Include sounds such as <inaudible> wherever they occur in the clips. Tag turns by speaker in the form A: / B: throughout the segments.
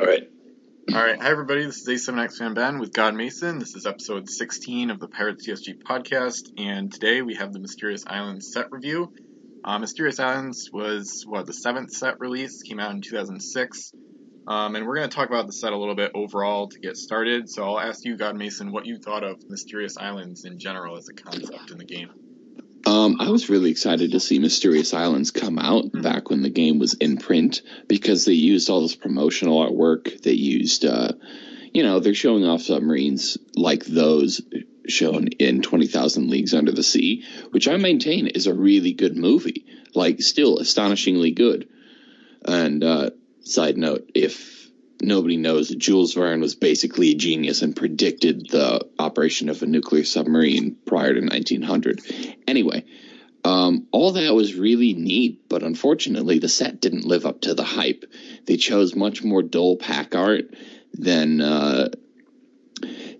A: All right.
B: All right. Hi, everybody. This is A7X Fan Ben with God Mason. This is episode 16 of the Pirates CSG podcast. And today we have the Mysterious Islands set review. Uh, Mysterious Islands was, what, the seventh set release, came out in 2006. Um, and we're going to talk about the set a little bit overall to get started. So I'll ask you, God Mason, what you thought of Mysterious Islands in general as a concept in the game.
A: Um, I was really excited to see Mysterious Islands come out mm-hmm. back when the game was in print because they used all this promotional artwork. They used, uh, you know, they're showing off submarines like those shown in 20,000 Leagues Under the Sea, which I maintain is a really good movie. Like, still astonishingly good. And, uh, side note, if nobody knows that Jules Verne was basically a genius and predicted the operation of a nuclear submarine prior to 1900. Anyway, um, all that was really neat, but unfortunately, the set didn't live up to the hype. They chose much more dull pack art than uh,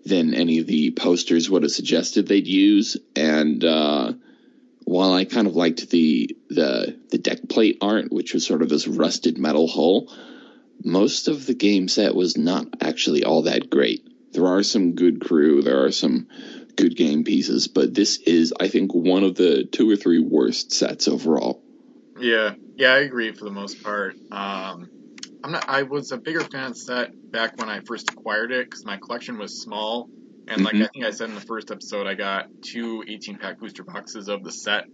A: than any of the posters would have suggested they'd use, and uh, while I kind of liked the the the deck plate art, which was sort of this rusted metal hull most of the game set was not actually all that great. There are some good crew, there are some good game pieces, but this is, I think, one of the two or three worst sets overall.
B: Yeah, yeah, I agree for the most part. Um, I'm not. I was a bigger fan of the set back when I first acquired it because my collection was small, and like mm-hmm. I think I said in the first episode, I got two 18 pack booster boxes of the set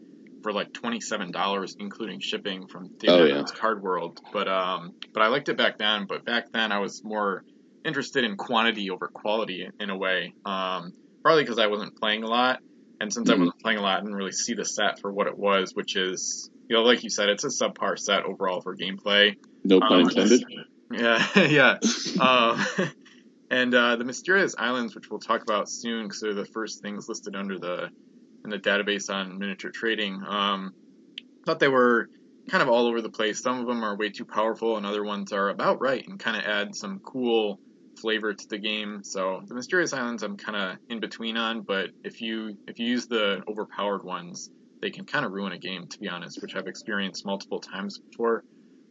B: for like twenty seven dollars, including shipping from David
A: oh,
B: Evans Card World. But um, but I liked it back then. But back then, I was more interested in quantity over quality in a way. Um, probably because I wasn't playing a lot, and since mm-hmm. I wasn't playing a lot, I didn't really see the set for what it was, which is you know, like you said, it's a subpar set overall for gameplay.
A: No pun um, intended.
B: Yeah, <laughs> yeah. um, <laughs> and uh, the mysterious islands, which we'll talk about soon, because they're the first things listed under the in the database on miniature trading. Um, thought they were kind of all over the place. Some of them are way too powerful, and other ones are about right and kind of add some cool flavor to the game. So the mysterious islands I'm kind of in between on, but if you if you use the overpowered ones, they can kind of ruin a game to be honest, which I've experienced multiple times before.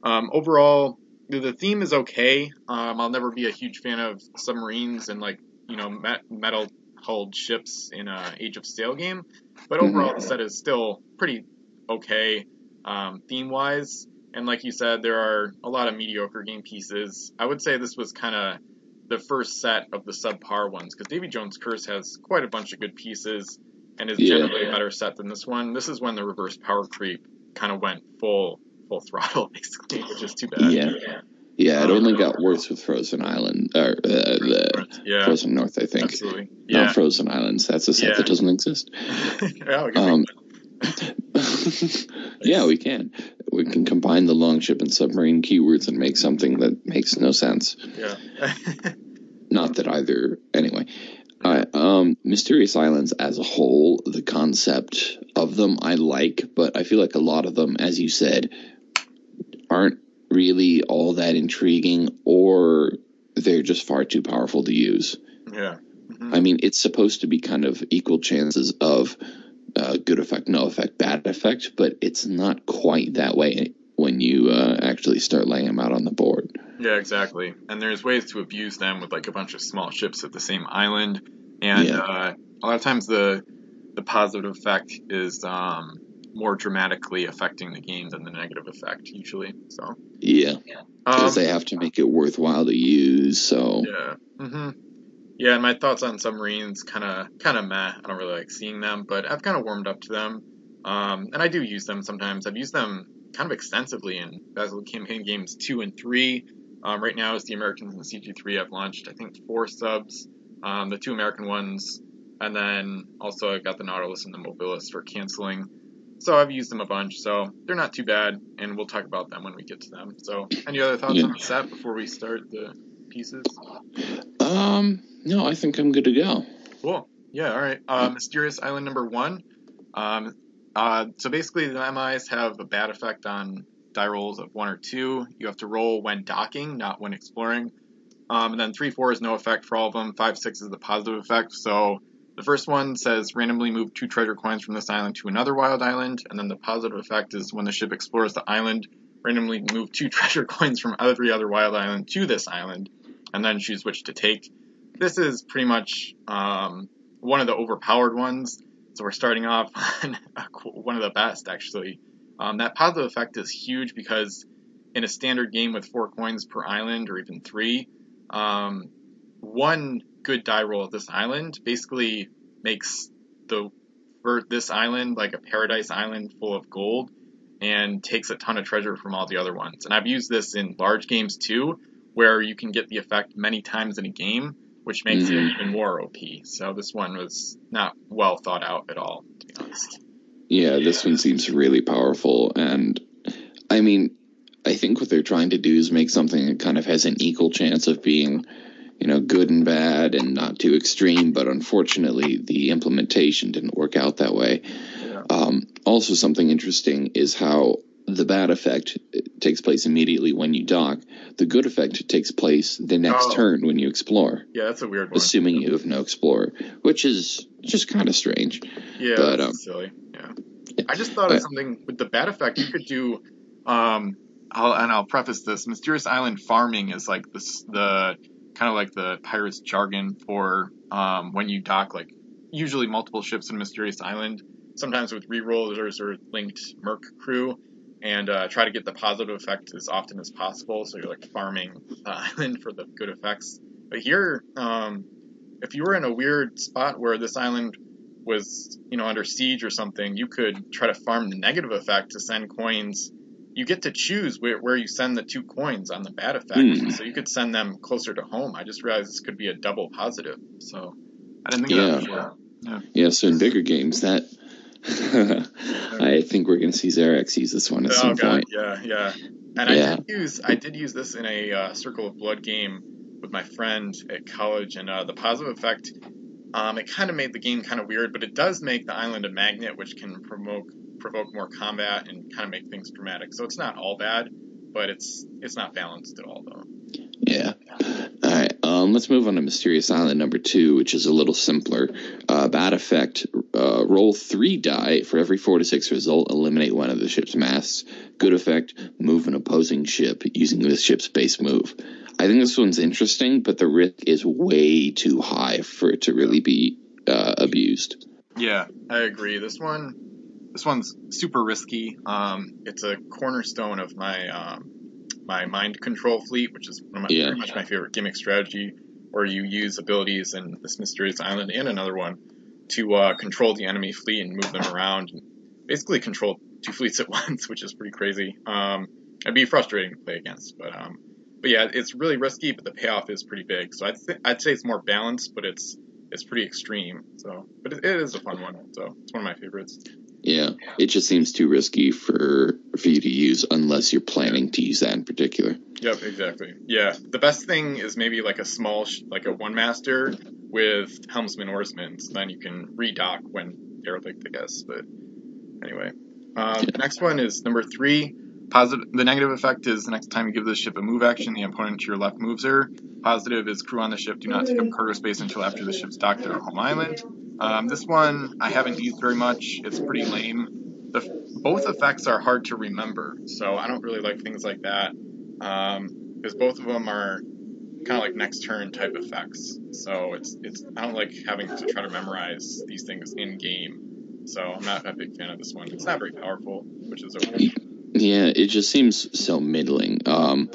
B: Um, overall, the theme is okay. Um, I'll never be a huge fan of submarines and like you know metal hulled ships in a Age of Sail game, but mm-hmm. overall, mm-hmm. the set is still pretty okay um, theme wise. And like you said, there are a lot of mediocre game pieces. I would say this was kind of the first set of the subpar ones because Davy Jones' Curse has quite a bunch of good pieces and is yeah. generally a better set than this one. This is when the reverse power creep kind of went full full throttle <laughs> basically, which is too bad.
A: Yeah. Yeah, it only got worse with Frozen Island or uh, the yeah. Frozen North, I think.
B: Absolutely. Yeah.
A: Not Frozen Islands. That's a set yeah. that doesn't exist. <laughs>
B: yeah, um, <laughs>
A: yeah, we can. We can combine the longship and submarine keywords and make something that makes no sense.
B: Yeah. <laughs>
A: Not that either. Anyway, I, um, Mysterious Islands as a whole, the concept of them I like, but I feel like a lot of them, as you said, aren't really all that intriguing or they're just far too powerful to use.
B: Yeah.
A: Mm-hmm. I mean, it's supposed to be kind of equal chances of uh, good effect, no effect, bad effect, but it's not quite that way when you uh, actually start laying them out on the board.
B: Yeah, exactly. And there's ways to abuse them with like a bunch of small ships at the same island, and yeah. uh, a lot of times the the positive effect is um, more dramatically affecting the game than the negative effect usually. So
A: yeah, because um, they have to make it worthwhile to use. So
B: yeah, mm-hmm. yeah. And my thoughts on submarines kind of kind of meh. I don't really like seeing them, but I've kind of warmed up to them. Um, and I do use them sometimes. I've used them kind of extensively in Battle Campaign games two and three. Um, right now, as the Americans in the CG3, I've launched I think four subs. Um, the two American ones, and then also I've got the Nautilus and the Mobilis for canceling. So I've used them a bunch, so they're not too bad, and we'll talk about them when we get to them. So, any other thoughts yeah. on the set before we start the pieces?
A: Um, no, I think I'm good to go.
B: Cool. Yeah. All right. Uh, Mysterious Island number one. Um, uh, so basically, the MIs have a bad effect on die rolls of one or two. You have to roll when docking, not when exploring. Um, and then three, four is no effect for all of them. Five, six is the positive effect. So the first one says randomly move two treasure coins from this island to another wild island, and then the positive effect is when the ship explores the island, randomly move two <laughs> treasure coins from every other wild island to this island, and then choose which to take. This is pretty much um, one of the overpowered ones. So we're starting off <laughs> on one of the best, actually. Um, that positive effect is huge because in a standard game with four coins per island, or even three, um, one good die roll of this island basically makes the for this island like a paradise island full of gold and takes a ton of treasure from all the other ones. And I've used this in large games too, where you can get the effect many times in a game, which makes mm-hmm. it even more OP. So this one was not well thought out at all, to be honest.
A: Yeah, this one seems really powerful. And I mean, I think what they're trying to do is make something that kind of has an equal chance of being, you know, good and bad and not too extreme. But unfortunately, the implementation didn't work out that way. Yeah. Um, also, something interesting is how the bad effect takes place immediately when you dock. The good effect takes place the next oh. turn when you explore.
B: Yeah, that's a weird one.
A: Assuming you have no explorer, which is just kind of strange.
B: Yeah, but, um, silly. I just thought of something with the bad effect. You could do, um, I'll, and I'll preface this: Mysterious Island farming is like this, the kind of like the pirates jargon for um, when you dock like usually multiple ships in a Mysterious Island. Sometimes with rerollers or linked Merc crew, and uh, try to get the positive effect as often as possible. So you're like farming the <laughs> island for the good effects. But here, um, if you were in a weird spot where this island was, you know, under siege or something, you could try to farm the negative effect to send coins. You get to choose where, where you send the two coins on the bad effect. Mm. So you could send them closer to home. I just realized this could be a double positive. So I didn't think yeah. of that before.
A: Yeah. yeah, so in bigger games, that <laughs> I think we're going to see Xerax use this one at oh, some God, point.
B: Yeah, yeah. And yeah. I did use I did use this in a uh, Circle of Blood game with my friend at college, and uh, the positive effect um, it kind of made the game kind of weird, but it does make the island a magnet, which can provoke provoke more combat and kind of make things dramatic. So it's not all bad, but it's it's not balanced at all though.
A: Yeah. All right. Um, let's move on to Mysterious Island number two, which is a little simpler. Uh, bad effect: uh, roll three die for every four to six result. Eliminate one of the ship's masts. Good effect: move an opposing ship using the ship's base move. I think this one's interesting, but the risk is way too high for it to really be uh, abused.
B: Yeah, I agree. This one, this one's super risky. Um, it's a cornerstone of my um, my mind control fleet, which is my, yeah. pretty much my favorite gimmick strategy, where you use abilities in this mysterious island and another one to uh, control the enemy fleet and move them around, and basically control two fleets at <laughs> once, which is pretty crazy. Um, it'd be frustrating to play against, but um, but yeah, it's really risky, but the payoff is pretty big. So I'd th- I'd say it's more balanced, but it's it's pretty extreme. So, but it, it is a fun one. So it's one of my favorites.
A: Yeah, it just seems too risky for for you to use unless you're planning to use that in particular.
B: Yep, exactly. Yeah, the best thing is maybe like a small, sh- like a one master with helmsman oarsman, so then you can redock when derelict, I guess. But anyway, um, yeah. the next one is number three. Positive, the negative effect is the next time you give the ship a move action, the opponent to your left moves her. Positive is crew on the ship do not take up cargo space until after the ship's docked at their home island. Um, this one I haven't used very much. It's pretty lame. The, both effects are hard to remember, so I don't really like things like that because um, both of them are kind of like next turn type effects. So it's it's I don't like having to try to memorize these things in game. So I'm not a big fan of this one. It's not very powerful, which is okay.
A: Yeah, it just seems so middling. Um,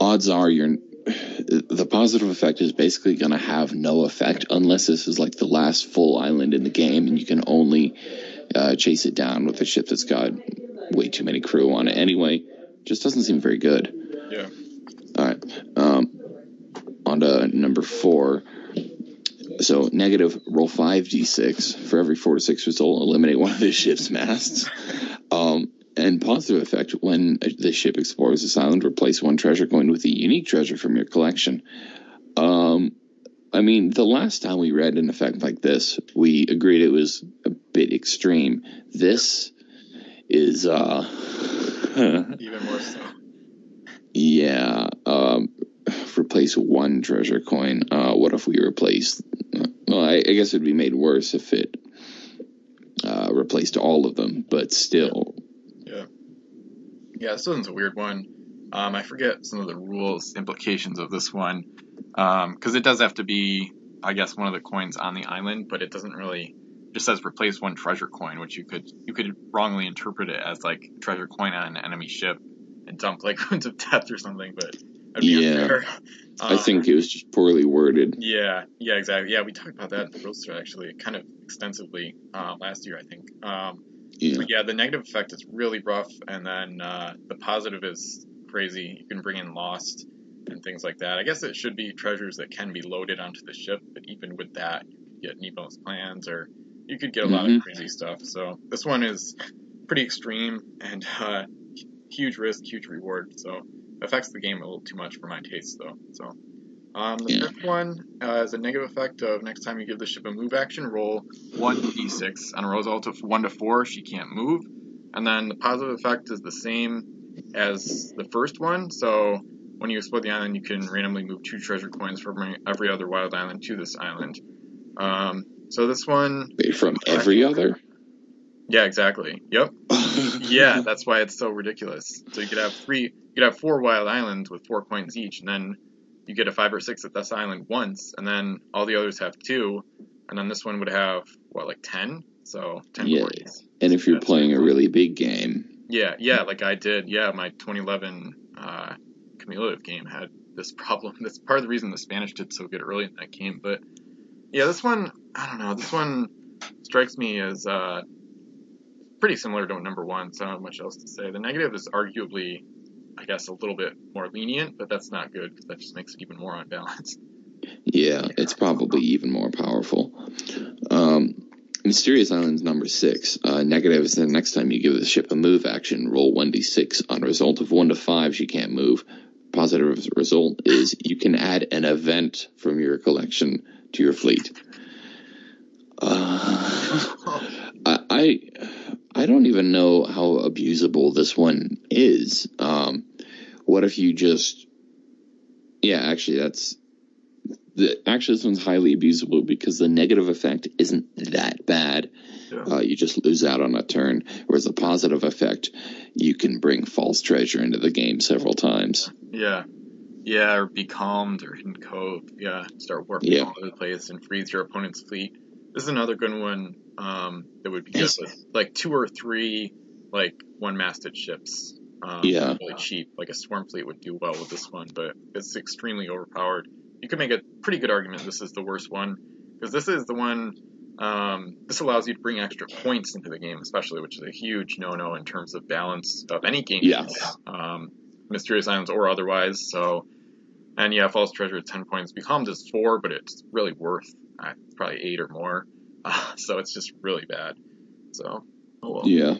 A: odds are you're the positive effect is basically going to have no effect unless this is like the last full island in the game and you can only uh, chase it down with a ship that's got way too many crew on it. Anyway, just doesn't seem very good.
B: Yeah.
A: All right. Um, on to number four. So negative roll five d6 for every four to six result. Eliminate one of the ship's masts. Um, and positive effect when the ship explores this island, replace one treasure coin with a unique treasure from your collection. Um, I mean, the last time we read an effect like this, we agreed it was a bit extreme. This is uh, <laughs>
B: even more so.
A: Yeah. Um, replace one treasure coin. Uh, what if we replace? Well, I, I guess it'd be made worse if it uh, replaced all of them, but still,
B: Yeah, this one's a weird one. Um, I forget some of the rules implications of this one because it does have to be, I guess, one of the coins on the island, but it doesn't really. It just says replace one treasure coin, which you could you could wrongly interpret it as like treasure coin on an enemy ship and dump like <laughs> runes of death or something, but be
A: Yeah.
B: unfair.
A: I
B: Um,
A: think it was just poorly worded.
B: Yeah, yeah, exactly. Yeah, we talked about that in the roaster actually, kind of extensively uh, last year, I think. Um,
A: Yeah.
B: yeah, the negative effect is really rough, and then uh, the positive is crazy. You can bring in Lost and things like that. I guess it should be treasures that can be loaded onto the ship, but even with that, you could get Nemo's plans, or you could get a lot of
A: Mhm.
B: crazy stuff. So this one is pretty extreme and uh, huge risk, huge reward. So affects the game a little too much for my taste, though. So. Um, the
A: Yeah.
B: fifth one uh, is a negative effect of next time you give the ship a move action, roll 1d6. On a result of 1 to 4, she can't move. And then the positive effect is the same as the first one. So when you explode the island, you can randomly move two treasure coins from every other wild island to this island. Um, so this one,
A: Wait, from every other?
B: yeah, exactly. Yep. <laughs> Yeah, that's why it's so ridiculous. So you could have three, you could have four wild islands with four coins each, and then you get a five or six at this island once, and then all the others have two, and then this one would have what, like ten? So ten
A: Yeah. and if you're playing a really big game,
B: Yeah, yeah, like I did. Yeah, my 2011 uh, cumulative game had this problem. <laughs> That's part of the reason the Spanish did so good early in that game. But yeah, this one, I don't know. This one strikes me as uh, pretty similar to number one, so I don't have much else to say. The negative is arguably, I guess, a little bit more lenient, but that's not good because that just makes it even more unbalanced.
A: yeah, it's probably even more powerful. Um, Mysterious Islands number six. Uh, negative is the next time you give the ship a move action, roll 1d6. On a result of 1 to 5, she can't move. Positive result is you can add an event from your collection to your fleet. Uh, <laughs> I, I I don't even know how abusable this one is. Um, what if you just? Yeah, actually, that's the actually this one's highly abusable because the negative effect isn't that bad.
B: Yeah.
A: Uh, you just lose out on a turn, whereas the positive effect, you can bring false treasure into the game several times.
B: Yeah. Yeah, or be calmed or hidden cove. Yeah, start warping
A: Yeah.
B: all over the place and freeze your opponent's fleet. This is another good one um, that would be good with like two or three like one masted ships. Um,
A: Yeah.
B: Really cheap. Like a swarm fleet would do well with this one, but it's extremely overpowered. You could make a pretty good argument this is the worst one because this is the one. Um, this allows you to bring extra points into the game, especially, which is a huge no-no in terms of balance of any game.
A: Yeah.
B: Um, Mysterious Islands or otherwise. So, and yeah, False Treasure at 10 points. Becomes is 4, but it's really worth uh, probably 8 or more. <laughs> Uh, so it's just really bad. So, oh well.
A: Yeah,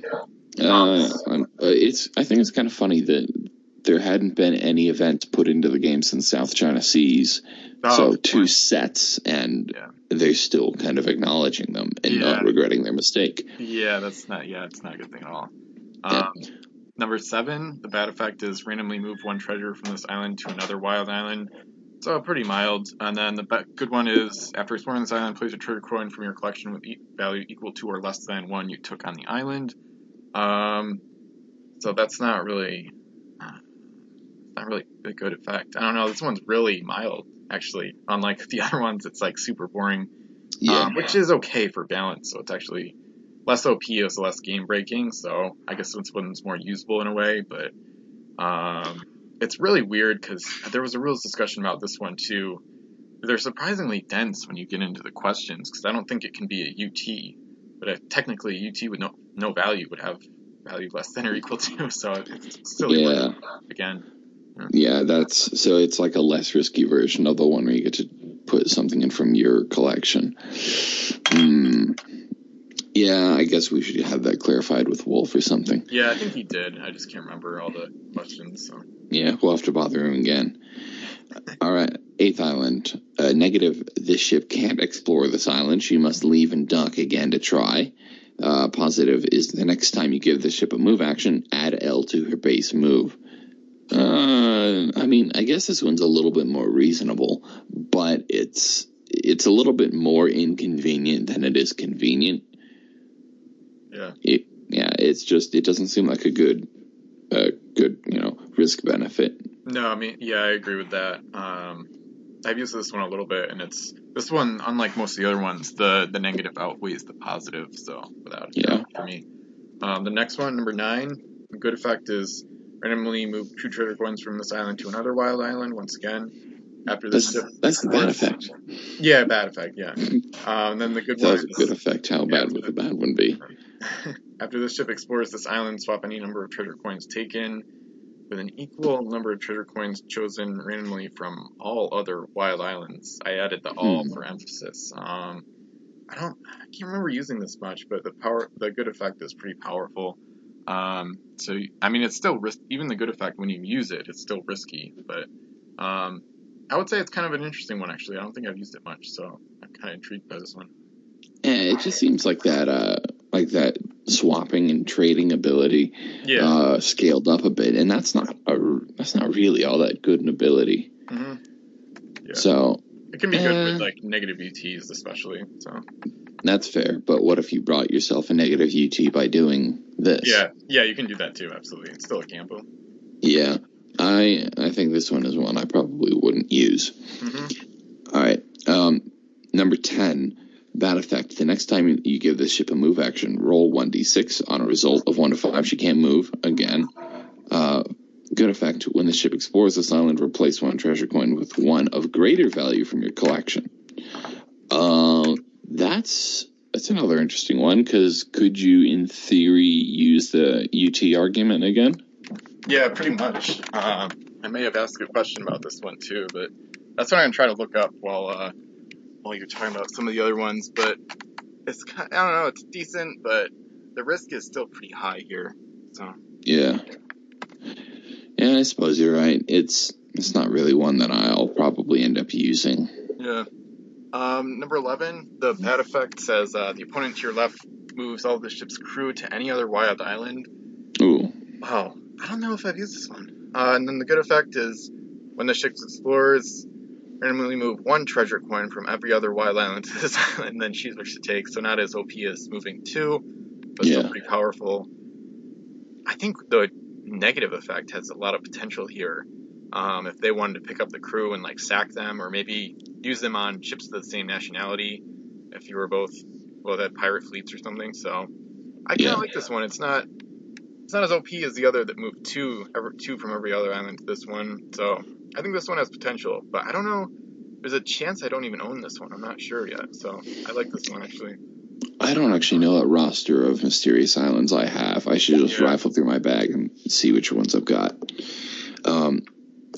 A: uh, uh, it's. I think it's kind of funny that there hadn't been any events put into the game since South China Seas.
B: Oh,
A: so two sets, and
B: Yeah.
A: they're still kind of acknowledging them and not regretting their mistake.
B: Yeah, that's not, yeah, it's not a good thing at all.
A: Yeah.
B: Um, number 7, the bad effect is randomly move one treasure from this island to another wild island. So pretty mild. And then the good one is after exploring this island, place a treasure coin from your collection with e- value equal to or less than one you took on the island. Um, so that's not really, uh, not really a good effect. I don't know. This one's really mild, actually. Unlike the <laughs> other ones, it's like super boring
A: Yeah,
B: um, which is okay for balance. So it's actually less OP, is less game breaking. So I guess this one's more usable in a way, but um, it's really weird because there was a rules discussion about this one too. They're surprisingly dense when you get into the questions because I don't think it can be a UT, but uh technically a UT with no no value would have value less than or equal to. <laughs> So it's silly
A: yeah,
B: again.
A: yeah. That's so. It's like a less risky version of the one where you get to put something in from your collection. Hmm. Yeah, I guess we should have that clarified with Wolf or something.
B: Yeah, I think he did. I just can't remember all the questions. So.
A: Yeah, we'll have to bother him again. All right, eighth island. Uh, negative. This ship can't explore this island. She must leave and dock again to try. Uh, positive is the next time you give the ship a move action, add L to her base move. Uh, I mean, I guess this one's a little bit more reasonable, but it's it's a little bit more inconvenient than it is convenient.
B: Yeah.
A: It yeah, it's just it doesn't seem like a good uh, good, you know, risk benefit.
B: No, I mean, yeah, I agree with that. Um, I've used this one a little bit, and it's this one, unlike most of the other ones, the the negative outweighs the positive. So without a
A: Yeah.
B: doubt for me. Um, the next one, number nine, the good effect is randomly move two treasure coins from this island to another wild island. Once again, after this
A: That's that's the bad effect.
B: Yeah, bad effect. Yeah. <laughs> Um, then the good
A: That
B: one
A: was a good effect. How bad would the bad one be? <laughs>
B: after this ship explores this island, swap any number of treasure coins taken with an equal number of treasure coins chosen randomly from all other wild islands. I added the all
A: Hmm.
B: for emphasis. Um, I don't, I can't remember using this much, but the power, the good effect is pretty powerful. Um, so I mean, it's still risk. Even the good effect, when you use it, it's still risky. But um, I would say it's kind of an interesting one, actually. I don't think I've used it much, so I'm kind of intrigued by this one.
A: Yeah, it just seems like that, uh, like that swapping and trading ability
B: Yeah.
A: uh, scaled up a bit, and that's not a, that's not really all that good an ability.
B: hmm Yeah.
A: So
B: It can be good
A: Eh.
B: with like negative UTs, especially. So
A: that's fair. But what if you brought yourself a negative UT by doing this?
B: yeah, yeah, you can do that too. Absolutely, it's still a gamble.
A: yeah. I I think this one is one I probably wouldn't use.
B: hmm
A: All right. Um, number 10, bad effect. The next time you give this ship a move action, roll 1d6 on a result of 1 to 5. She can't move again. Uh, good effect. When the ship explores this island, replace one treasure coin with one of greater value from your collection. Uh, that's that's another interesting one because could you, in theory, use the UT argument again?
B: Yeah, pretty much. Um, I may have asked a question about this one too, but that's what I'm gonna try to look up while uh, while you're talking about some of the other ones. But it's kind, I don't know, it's decent, but the risk is still pretty high here. So
A: Yeah. Yeah, I suppose you're right. It's it's not really one that I'll probably end up using.
B: Yeah. Um, number 11, the bad effect says uh, the opponent to your left moves all of the ship's crew to any other wild island.
A: Ooh.
B: Wow. I don't know if I've used this one. Uh, and then the good effect is when the ship explores, randomly move one treasure coin from every other wild island <laughs> to this island, and then choose which to take. So not as OP as moving two, but
A: Yeah.
B: still pretty powerful. I think the negative effect has a lot of potential here. Um, if they wanted to pick up the crew and like sack them, or maybe use them on ships of the same nationality, if you were both both that pirate fleets or something. So I kind of
A: Yeah.
B: like this one. It's not it's not as OP as the other that moved two ever two from every other island to this one. So I think this one has potential, but I don't know. There's a chance I don't even own this one. I'm not sure yet. So I like this one actually.
A: I don't actually know what roster of Mysterious Islands I have. I should just
B: Yeah.
A: rifle through my bag and see which ones I've got. Um,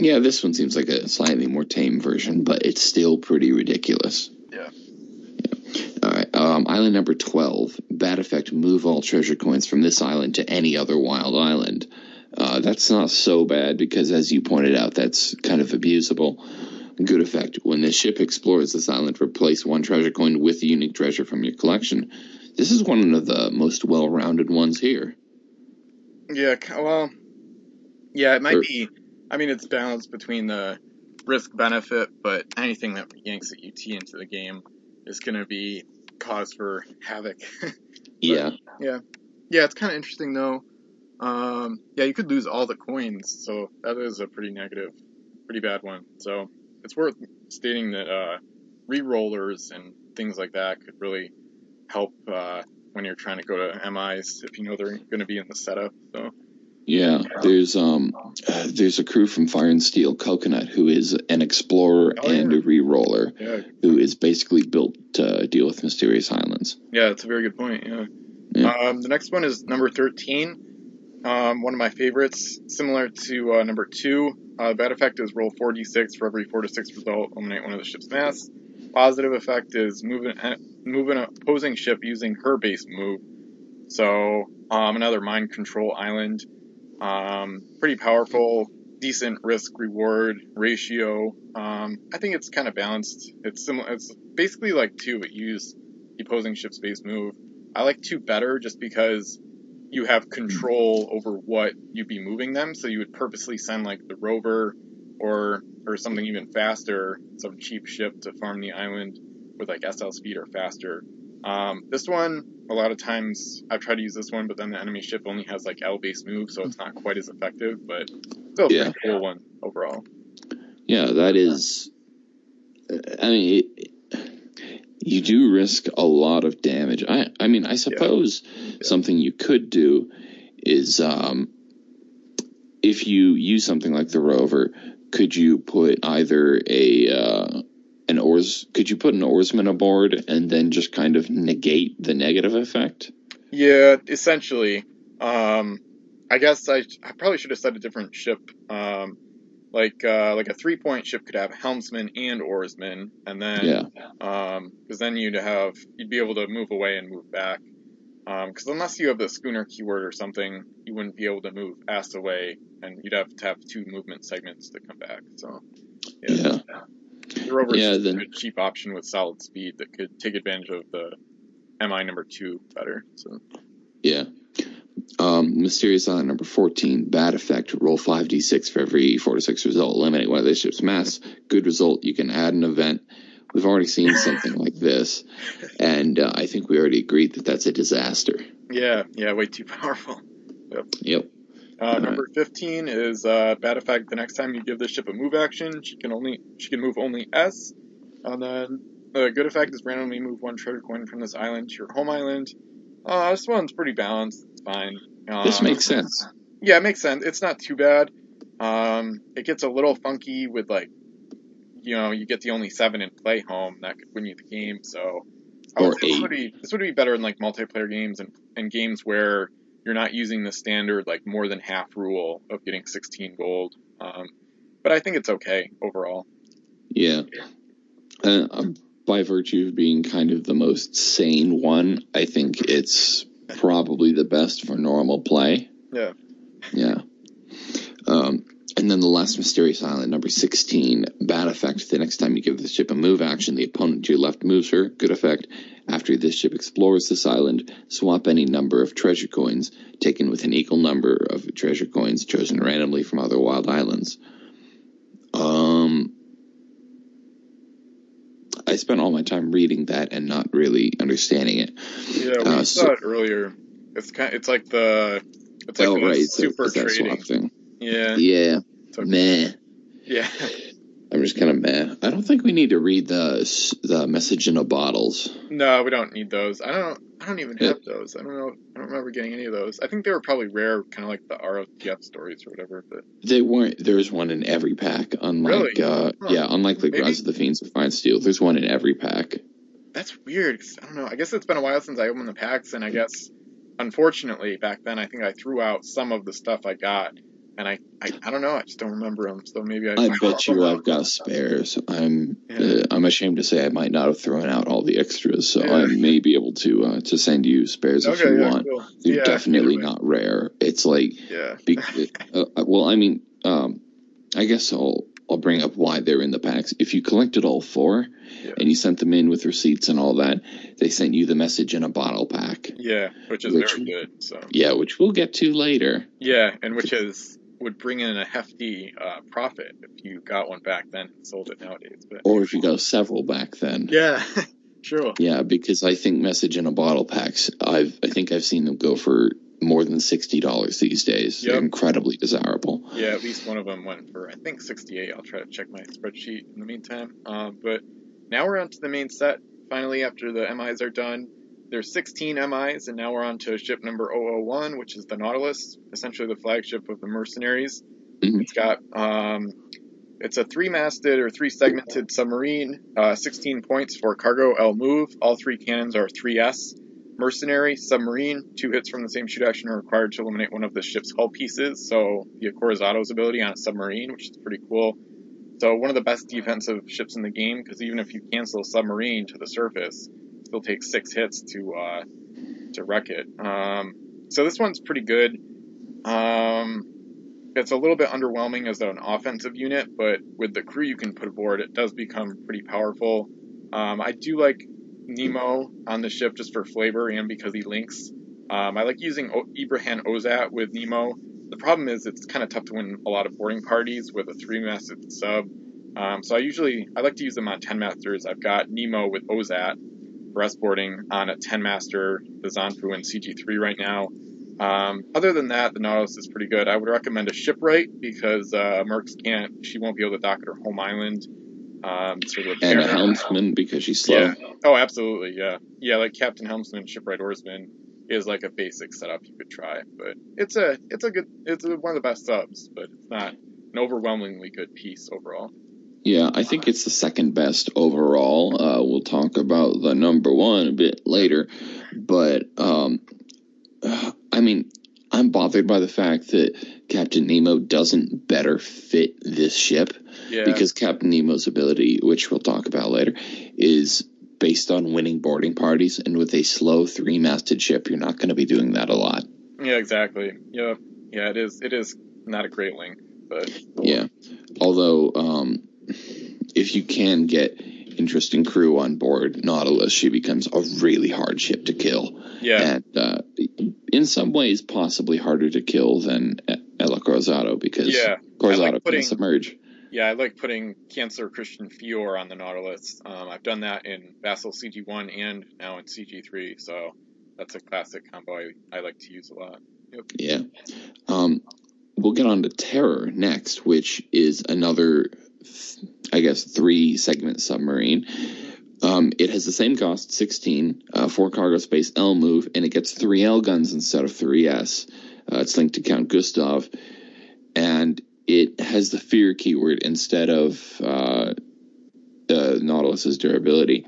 A: yeah, this one seems like a slightly more tame version, but it's still pretty ridiculous.
B: Yeah.
A: Yeah. All right. Um, island number 12. Bad effect move all treasure coins from this island to any other wild island. Uh, that's not so bad because, as you pointed out, that's kind of abusable. Good effect. When the ship explores this island, replace one treasure coin with a unique treasure from your collection. This is one of the most well rounded ones here.
B: Yeah. Well. Yeah, it might
A: Or-
B: be. I mean, it's balanced between the risk benefit, but anything that yanks a UT into the game is going to be cause for havoc. <laughs>
A: Yeah.
B: Yeah, Yeah, it's kind of interesting though. Um, yeah, you could lose all the coins, so that is a pretty negative, pretty bad one. So it's worth stating that uh, re-rollers and things like that could really help uh, when you're trying to go to MIs if you know they're going to be in the setup. So
A: Yeah, there's um, uh, there's a crew from Fire and Steel Coconut who is an explorer
B: Oh,
A: and
B: yeah.
A: a re-roller
B: yeah,
A: who is basically built to deal with mysterious islands.
B: yeah, that's a very good point. Yeah.
A: Yeah.
B: Um, the next one is number thirteen. Um, one of my favorites, similar to uh, number two. Uh, bad effect is roll 4d6 for every 4 to 6 result, eliminate one of the ship's mass. Positive effect is move an, move an opposing ship using her base move. So, um, another mind control island. Um, pretty powerful, decent risk reward ratio. Um, I think it's kind of balanced. It's similar. It's basically like two, but use the opposing ship's base move. I like two better just because you have control over what you'd be moving them. So you would purposely send like the rover or or something even faster, some cheap ship to farm the island with like SL speed or faster. Um, this one, a lot of times I've tried to use this one, but then the enemy ship only has like L based moves, so it's not quite as effective. But still, a
A: Yeah.
B: cool one overall.
A: Yeah, that is. I mean, it, you do risk a lot of damage. I, I mean, I suppose something you could do is, um, if you use something like the rover, could you put either a uh, an oars? Could you put an oarsman aboard and then just kind of negate the negative effect?
B: Yeah, essentially. Um, I guess I, I probably should have said a different ship. Um, like uh, like a three point ship could have helmsman and oarsman, and then
A: Yeah,
B: um, because then you'd have you'd be able to move away and move back. Because unless you have the schooner keyword or something, you wouldn't be able to move ass away, and you'd have to have two movement segments to come back. So
A: yeah,
B: the rover's
A: Yeah, then-
B: a cheap option with solid speed that could take advantage of the MI number two better. So
A: yeah. Um, Mysterious Island number 14, bad effect. Roll 5d6 for every 4 to 6 result. Eliminate one of the ship's mass. Good result. You can add an event. We've already seen something like this. And uh, I think we already agreed that that's a disaster.
B: yeah, yeah, way too powerful.
A: Yep.
B: Yep.
A: Uh,
B: number fifteen is uh, bad effect. The next time you give this ship a move action, she can only she can move only S. And then the good effect is randomly move one treasure coin from this island to your home island. Uh, this one's pretty balanced. It's fine. Uh,
A: This makes sense.
B: Yeah, it makes sense. It's not too bad. Um, it gets a little funky with like, you know, you get the only seven in play home that could win you the game. So, I would
A: Or
B: say this
A: eight.
B: would be this would be better in like multiplayer games and and games where you're not using the standard like more than half rule of getting 16 gold. Um, but I think it's okay overall.
A: Yeah. Uh, um, by virtue of being kind of the most sane one, I think it's probably the best for normal play.
B: Yeah.
A: Yeah. Um, and then the last mysterious island, number 16, bad effect. The next time you give the ship a move action, the opponent to your left moves her. Good effect. After this ship explores this island, swap any number of treasure coins taken with an equal number of treasure coins chosen randomly from other wild islands. Um, I spent all my time reading that and not really understanding it.
B: Yeah, we
A: Uh,
B: saw
A: so-
B: it earlier. It's kind. Of, It's like the. It's like
A: oh,
B: the
A: right.
B: Super trading.
A: swap thing.
B: Yeah.
A: Yeah.
B: okay.
A: Meh.
B: Yeah.
A: I'm just kind of meh. I don't think we need to read the the message in a bottles.
B: No, we don't need those. I don't. I don't even
A: Yeah.
B: have those. I don't know. I don't remember getting any of those. I think they were probably rare, kind of like the ROTF stories or whatever. But
A: They weren't. There's one in every pack. Unlike,
B: Really?
A: uh,
B: Huh.
A: yeah, unlike the
B: Maybe-
A: Rise of the Fiends of Fine Steel, there's one in every pack.
B: that's weird. 'cause I don't know. I guess it's been a while since I opened the packs, and I guess unfortunately back then I think I threw out some of the stuff I got, and I I, I don't know. I just don't remember them. So maybe I.
A: I bet you I've got spares. I'm
B: Yeah.
A: uh, I'm ashamed to say I might not have thrown out all the extras, so
B: Yeah.
A: I may be able to uh, to send you spares if you
B: yeah,
A: want.
B: cool.
A: They're definitely not rare. It's like
B: Yeah.
A: Be- uh, well, I mean, um, I guess I'll I'll bring up why they're in the packs. If you collected all four and you sent them in with receipts and all that, they sent you the message in a bottle pack.
B: Yeah, which is
A: Which-
B: very good. So
A: Yeah, which we'll get to later.
B: yeah, and which is would bring in a hefty uh, profit if you got one back then and sold it nowadays. But
A: Or if you got several back then.
B: yeah, <laughs> sure.
A: Yeah, because I think message in a bottle packs. I've I think I've seen them go for more than sixty dollars these days. They're incredibly desirable.
B: Yeah, at least one of them went for I think 68. I'll try to check my spreadsheet in the meantime. Um, but now we're on to the main set. Finally, after the MIs are done, there's 16 MIs, and now we're on to ship number 001, which is the Nautilus, essentially the flagship of the mercenaries.
A: Mhm.
B: It's got um, it's a three-masted or three-segmented submarine. Uh, 16 points for cargo L move. All three cannons are 3S. Mercenary, submarine, two hits from the same shoot action are required to eliminate one of the ship's hull pieces. So the Corazzado's ability on a submarine, which is pretty cool. So one of the best defensive ships in the game, because even if you cancel a submarine to the surface, still takes six hits to uh, to wreck it. Um, so this one's pretty good. Um, it's a little bit underwhelming as an offensive unit, but with the crew you can put aboard, it does become pretty powerful. Um, I do like Nemo on the ship just for flavor and because he links. Um, I like using o- Ibrahim Ozat with Nemo. The problem is it's kind of tough to win a lot of boarding parties with a three-masted sub. Um, so I usually I like to use them on ten masters. I've got Nemo with Ozat, breastboarding on a 10 master, the Zanfu and CG3 right now. Um, other than that, the Nautilus is pretty good. I would recommend a shipwright because uh, Mercs can't, she won't be able to dock at her home island. Um, sort of
A: and a helmsman because she's slow.
B: Yeah. Oh, absolutely. Yeah. Yeah. Like Captain Helmsman, Shipwright Oarsman is like a basic setup you could try, but it's a, it's a good, it's a, one of the best subs, but it's not an overwhelmingly good piece overall.
A: Yeah, I think it's the second best overall. Uh, we'll talk about the number one a bit later, but um, I mean, I'm bothered by the fact that Captain Nemo doesn't better fit this ship
B: Yeah.
A: because Captain Nemo's ability, which we'll talk about later, is based on winning boarding parties, and with a slow three-masted ship, you're not going to be doing that a lot.
B: yeah, exactly. Yeah. Yeah, it is, it is not a great link, but
A: Yeah. Although, um, if you can get interesting crew on board Nautilus, she becomes a really hard ship to kill.
B: yeah.
A: And uh, in some ways, possibly harder to kill than El Acorazado because
B: Yeah.
A: Corzado
B: I like
A: can
B: putting-
A: submerge.
B: Yeah, I like putting Cancer Christian Fior on the Nautilus. Um, I've done that in Vassal CG1 and now in CG3, so that's a classic combo I, I like to use a lot.
A: Yeah. Um, we'll get on to Terror next, which is another, I guess, three segment submarine. Um, it has the same cost, 16, uh, four cargo space L move, and it gets three L guns instead of 3S. Uh, it's linked to Count Gustav, and it has the fear keyword instead of uh, uh, Nautilus's durability.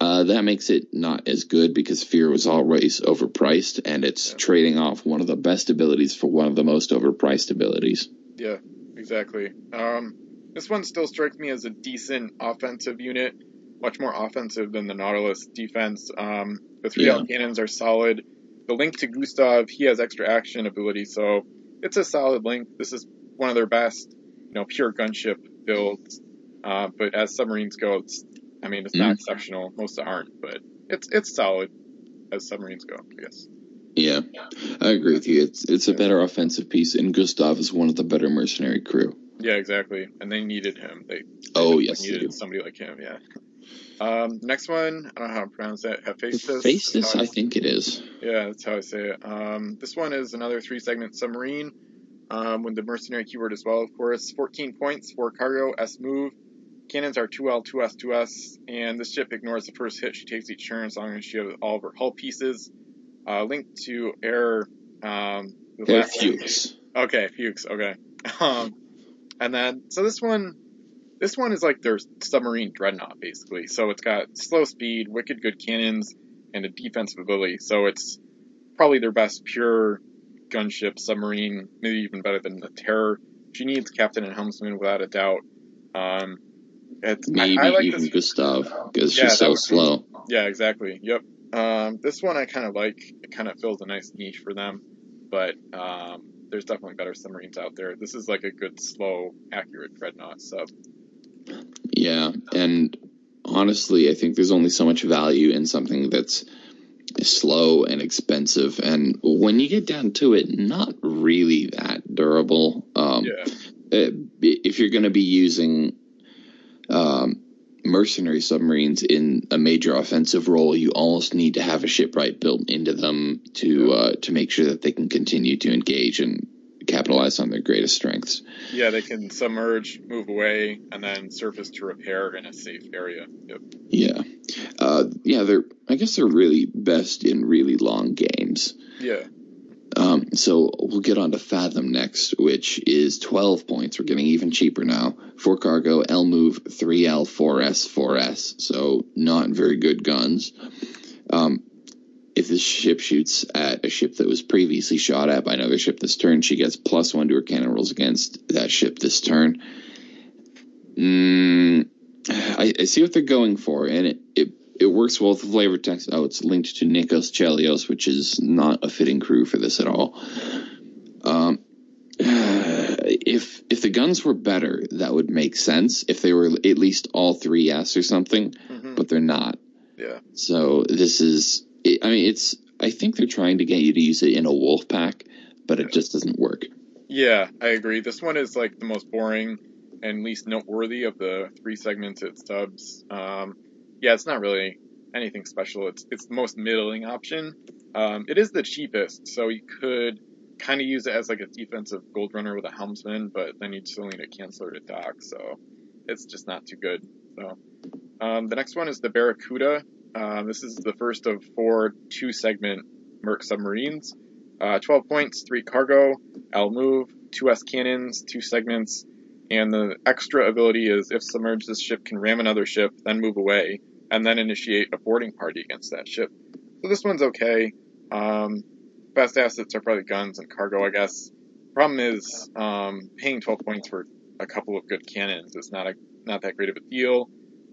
A: Uh, that makes it not as good because fear was always overpriced, and it's
B: Yeah.
A: trading off one of the best abilities for one of the most overpriced abilities.
B: Yeah, exactly. Um, this one still strikes me as a decent offensive unit, much more offensive than the Nautilus defense. Um, the three L cannons are solid. The link to Gustav, he has extra action ability, so it's a solid link. This is one of their best, you know, pure gunship builds. Uh, but as submarines go, it's, I mean, it's not
A: Mhm.
B: exceptional. Most aren't, but it's it's solid as submarines go. I guess.
A: Yeah, I agree with you. It's it's a better offensive piece, and Gustav is one of the better mercenary crew.
B: Yeah, exactly. And they needed him. They
A: Oh yes, they
B: needed somebody like him. Yeah. Um, next one, I don't know how to pronounce that. Hephaestus.
A: Faceless,
B: How
A: I think it is.
B: Yeah, that's how I say it. Um, this one is another three segment submarine um, with the mercenary keyword as well, of course. 14 points, for cargo, S move. Cannons are 2L, 2S, 2S, and this ship ignores the first hit she takes each turn as long as she has all of her hull pieces. Uh, linked to air. Um, the
A: They're
B: last one-
A: Fuchs.
B: Okay, Fuchs. Okay. <laughs> Um, and then so this one, this one is like their submarine dreadnought basically. So it's got slow speed, wicked good cannons, and a defensive ability. So it's probably their best pure gunship submarine, maybe even better than the Terror. She needs captain and helmsman without a doubt. Um, it's,
A: Maybe
B: I, I like
A: even
B: this.
A: Gustav because
B: Yeah,
A: she's so
B: would be-
A: slow.
B: Yeah, exactly. Yep. Um, this one I kind of like. It kind of fills a nice niche for them, but um, there's definitely better submarines out there. This is like a good, slow, accurate dreadnought sub.
A: Yeah, and honestly, I think there's only so much value in something that's slow and expensive, and when you get down to it, not really that durable. Um,
B: Yeah,
A: uh, if you're going to be using um, mercenary submarines in a major offensive role, you almost need to have a shipwright built into them to uh, to make sure that they can continue to engage and capitalize on their greatest strengths.
B: yeah, they can submerge, move away, and then surface to repair in a safe area. Yep.
A: Yeah, uh, yeah, they're. I guess they're really best in really long games.
B: Yeah,
A: Um, so we'll get on to Fathom next, which is 12 points. We're getting even cheaper now. Four cargo, L move, 3L, 4S, 4S. So not very good guns. Um, if this ship shoots at a ship that was previously shot at by another ship this turn, she gets plus one to her cannon rolls against that ship this turn. Mm, I, I see what they're going for, and it, it it works well with the flavor text. Oh, it's linked to Nikos Chelios, which is not a fitting crew for this at all. Um, <sighs> if if the guns were better, that would make sense. If they were at least all three S or something,
B: hmm
A: but they're not.
B: yeah,
A: So this is. I mean, it's. I think they're trying to get you to use it in a wolf pack, but it just doesn't work.
B: yeah. I agree. This one is like the most boring and least noteworthy of the three segments it subs. Um, yeah, it's not really anything special. It's it's the most middling option. Um, it is the cheapest, so you could kind of use it as like a defensive gold runner with a helmsman, but then you'd still need a canceler to dock, so it's just not too good. So um, the next one is the Barracuda. Um, this is the first of four two segment Merc submarines. Uh, 12 points, 3 cargo, L move, two S cannons, 2 segments, and the extra ability is if submerged, this ship can ram another ship, then move away, and then initiate a boarding party against that ship. So this one's okay. Um, best assets are probably guns and cargo, I guess. Problem is, um, paying 12 points for a couple of good cannons is not a not that great of a deal.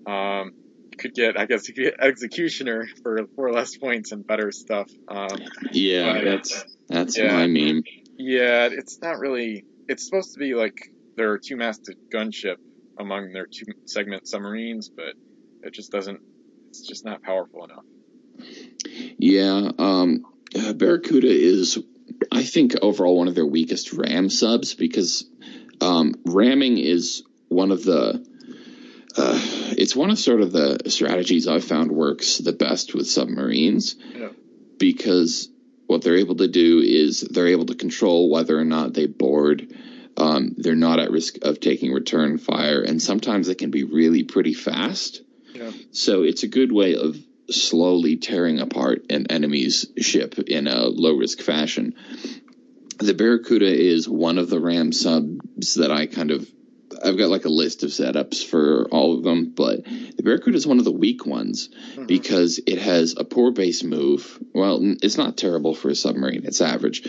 B: Um, you could get, I guess, you could get executioner for four less points and better stuff. Um,
A: yeah, that's that's
B: yeah.
A: my meme.
B: yeah, it's not really. It's supposed to be like their two-masted gunship among their two-segment submarines, but it just doesn't. It's just not powerful enough.
A: Yeah, um, Barracuda is, I think, overall one of their weakest ram subs because um, ramming is one of the. Uh, it's one of sort of the strategies I've found works the best with submarines
B: Yeah.
A: because what they're able to do is they're able to control whether or not they board. Um, they're not at risk of taking return fire, and sometimes it can be really pretty fast.
B: Yeah.
A: So it's a good way of slowly tearing apart an enemy's ship in a low risk fashion. The Barracuda is one of the RAM subs that I kind of I've got like a list of setups for all of them, but the Barracuda is one of the weak ones
B: Mhm.
A: because it has a poor base move. Well, it's not terrible for a submarine; it's average,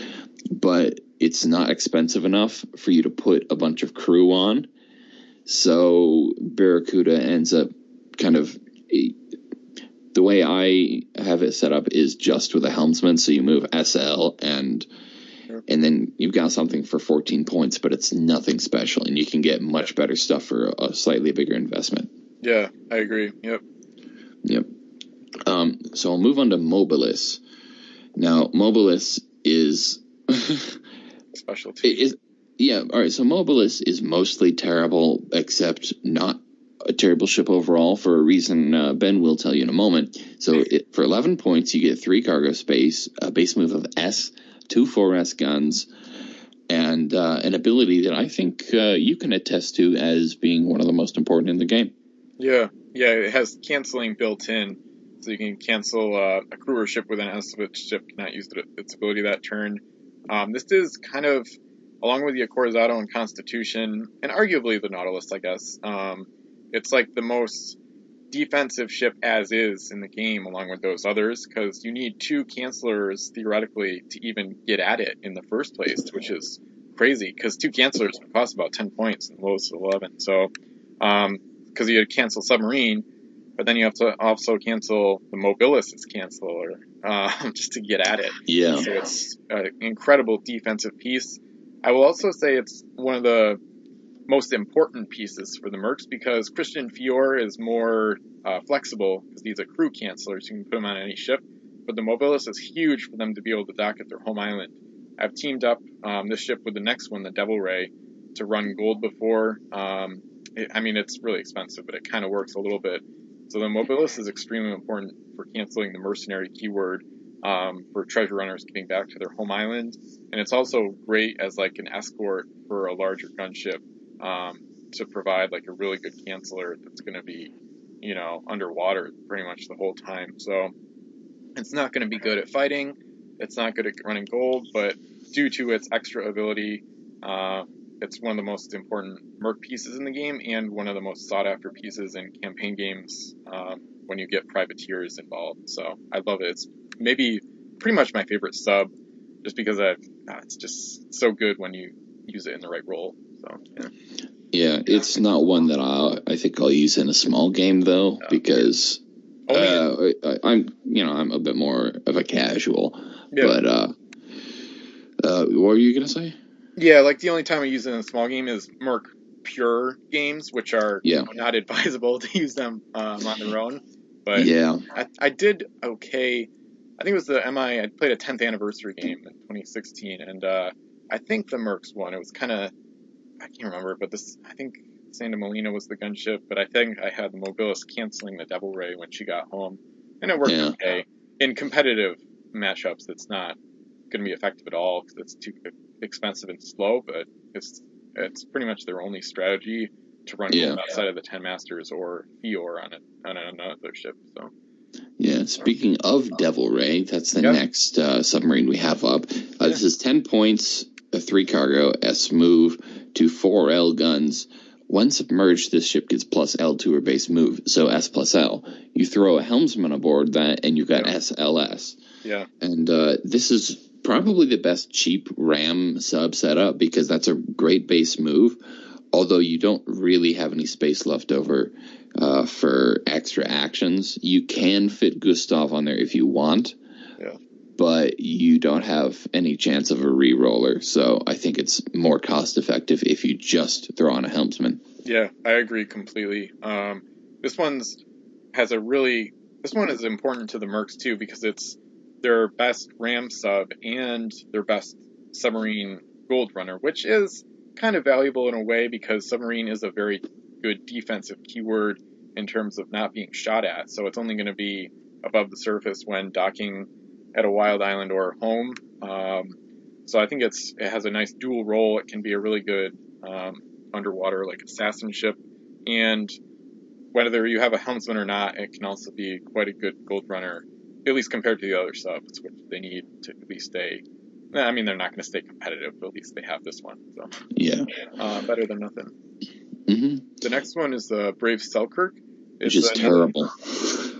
A: but it's not expensive enough for you to put a bunch of crew on. So Barracuda ends up kind of the way I have it set up is just with a helmsman. So you move SL and. And then you've got something for 14 points, but it's nothing special, and you can get much better stuff for a slightly bigger investment.
B: Yeah, I agree. Yep.
A: Yep. Um, so I'll move on to Mobilis. Now, Mobilis is <laughs>
B: Special.
A: Yeah, all right. So Mobilis is mostly terrible, except not a terrible ship overall for a reason uh, Ben will tell you in a moment. So it, for 11 points, you get three cargo space, a base move of S, two 4S guns, and uh, an ability that I think uh, you can attest to as being one of the most important in the game.
B: Yeah, yeah, it has canceling built in, so you can cancel uh, a crew ship with an which ship cannot use its ability that turn. Um, this is kind of, along with the Acorazado and Constitution, and arguably the Nautilus, I guess. Um, it's like the most defensive ship as is in the game, along with those others, because you need two cancelers theoretically to even get at it in the first place, which is crazy. Because two cancelers would cost about ten points and lowest is eleven. So, um, because you had to cancel submarine, but then you have to also cancel the Mobilis' canceler uh, <laughs> just to get at it.
A: Yeah.
B: So it's an incredible defensive piece. I will also say it's one of the most important pieces for the Mercs because Christian Fior is more uh, flexible because he's a crew canceller, so you can put him on any ship. But the Mobilis is huge for them to be able to dock at their home island. I've teamed up um, this ship with the next one, the Devil Ray, to run gold before. Um, it, I mean, it's really expensive, but it kind of works a little bit. So the Mobilis is extremely important for canceling the mercenary keyword um, for treasure runners getting back to their home island, and it's also great as like an escort for a larger gunship um, to provide like a really good canceller that's going to be, you know, underwater pretty much the whole time. So it's not going to be good at fighting. It's not good at running gold, but due to its extra ability, uh, it's one of the most important merc pieces in the game and one of the most sought after pieces in campaign games um, when you get privateers involved. So I love it. It's maybe pretty much my favorite sub just because I've, uh, it's just so good when you use it in the right role. So yeah.
A: Yeah, it's not one that I I think I'll use in a small game though
B: Yeah.
A: because
B: Only
A: uh, I, I'm you know I'm a bit more of a casual,
B: Yeah.
A: but uh, uh, what were you gonna say?
B: Yeah, like the only time I use it in a small game is Merc Pure games, which are
A: Yeah.
B: not <laughs> advisable to use them um, on their own. But
A: yeah,
B: I, I did okay. I think it was the MI. I played a 10th anniversary game in 2016, and uh, I think the Mercs won. It was kind of I can't remember, but this I think Santa Molina was the gunship, but I think I had the Mobilis canceling the Devil Ray when she got home. and it worked
A: Yeah.
B: okay in competitive matchups. It's not going to be effective at all because it's too expensive and slow. But it's it's pretty much their only strategy to run
A: Yeah.
B: outside of the Ten Masters or Fior on it on another ship. So
A: Yeah, speaking of Devil Ray, that's the
B: Yep.
A: next uh, submarine we have up. Uh, This is 10 points, a 3 cargo, S move, to 4 L guns. When submerged, this ship gets plus L to her base move, so S plus L. You throw a helmsman aboard that, and you've got
B: Yep.
A: SLS.
B: yeah,
A: And uh, this is probably the best cheap RAM sub setup because that's a great base move. Although you don't really have any space left over uh, for extra actions, you can fit Gustav on there if you want. But you don't have any chance of a re-roller, so I think it's more cost effective if you just throw on a helmsman.
B: yeah, I agree completely. Um, this one's has a really this one is important to the Mercs too because it's their best ram sub and their best submarine gold runner, which is kind of valuable in a way because submarine is a very good defensive keyword in terms of not being shot at. So it's only going to be above the surface when docking at a wild island or home. Um, so I think it's it has a nice dual role. It can be a really good um, underwater like assassin ship, and whether you have a helmsman or not, it can also be quite a good gold runner, at least compared to the other subs, which they need to at least stay. I mean, they're not going to stay competitive, but at least they have this one. So
A: Yeah.
B: uh, better than nothing.
A: hmm
B: The next one is the Brave Selkirk.
A: Which is terrible.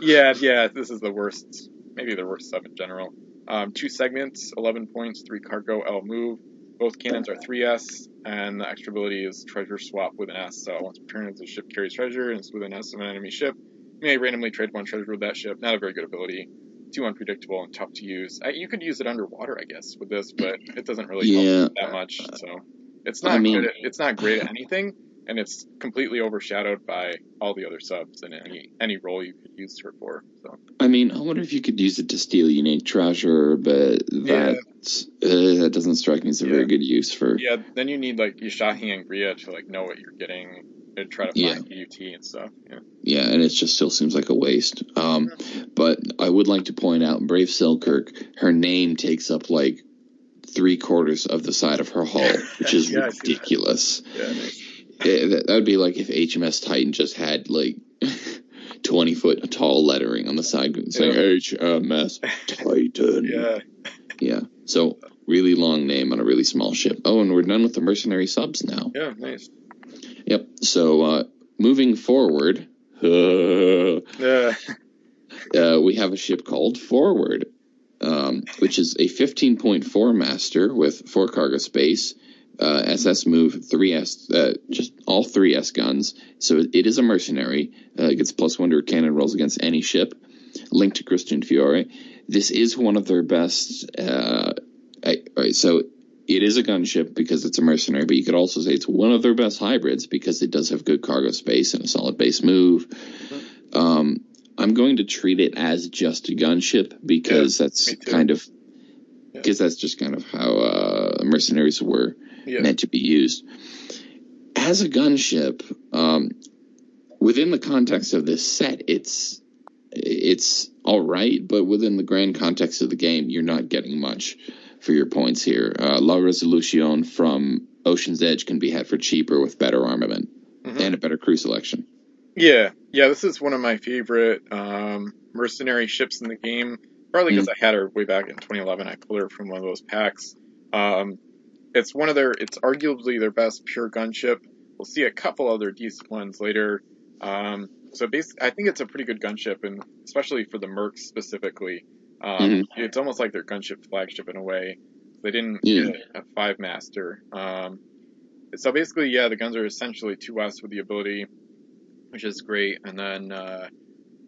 B: Yeah, yeah, this is the worst, maybe the worst seven in general. Um, two segments, 11 points, three cargo, L move. Both cannons are 3S, and the extra ability is treasure swap with an S. So once per turn, as the ship carries treasure and it's with an S of an enemy ship, you may randomly trade one treasure with that ship. Not a very good ability. Too unpredictable and tough to use. I, you could use it underwater, I guess, with this, but it doesn't really
A: Yeah.
B: help that much. So it's not
A: I mean-
B: good. At, it's not great at anything, and it's completely overshadowed by all the other subs and any any role you could use her for. So
A: I mean, I wonder if you could use it to steal unique treasure, but
B: Yeah.
A: that uh, that doesn't strike me as a
B: Yeah.
A: very good use for.
B: yeah, then you need like Yashaji Angria to like know what you're getting and try to
A: Yeah.
B: find UT and stuff. Yeah.
A: Yeah, and it just still seems like a waste. Um, but I would like to point out, Brave Selkirk, her name takes up like three quarters of the side of her hull, <laughs> which is
B: Yeah, I see that.
A: ridiculous.
B: Yeah. nice.
A: That, would be like if HMS Titan just had like <laughs> twenty foot tall lettering on the side saying HMS Titan. <laughs>
B: Yeah.
A: Yeah. So really long name on a really small ship. Oh, and we're done with the mercenary subs now.
B: Yeah. Nice.
A: Yep. So uh, moving forward, uh, <laughs>
B: Yeah.
A: uh, we have a ship called Forward, um, which is a 15.4 master with four cargo space, uh, SS move, 3S, uh, just all 3S guns. So it is a mercenary. Uh, it gets plus one to cannon rolls against any ship. Linked to Christian Fiore. This is one of their best. Uh, I, all right, so it is a gunship because it's a mercenary, but you could also say it's one of their best hybrids because it does have good cargo space and a solid base move. Um, I'm going to treat it as just a gunship because that's kind of
B: Yeah.
A: Because that's just kind of how uh, mercenaries were
B: Yeah.
A: meant to be used. As a gunship, um, within the context of this set, it's it's all right, but within the grand context of the game, you're not getting much for your points here. Uh, La Resolution from Ocean's Edge can be had for cheaper with better armament
B: Mhm.
A: and a better crew selection.
B: Yeah, yeah, this is one of my favorite um, mercenary ships in the game. Probably because I had her way back in 2011. I pulled her from one of those packs. Um, it's one of their, it's arguably their best pure gunship. We'll see a couple other decent ones later. Um, so basically, I think it's a pretty good gunship, and especially for the Mercs specifically. Um,
A: Mhm.
B: It's almost like their gunship flagship in a way. They didn't
A: Yeah.
B: get a five master. Um, so basically, yeah, the guns are essentially 2S with the ability which is great. And then uh,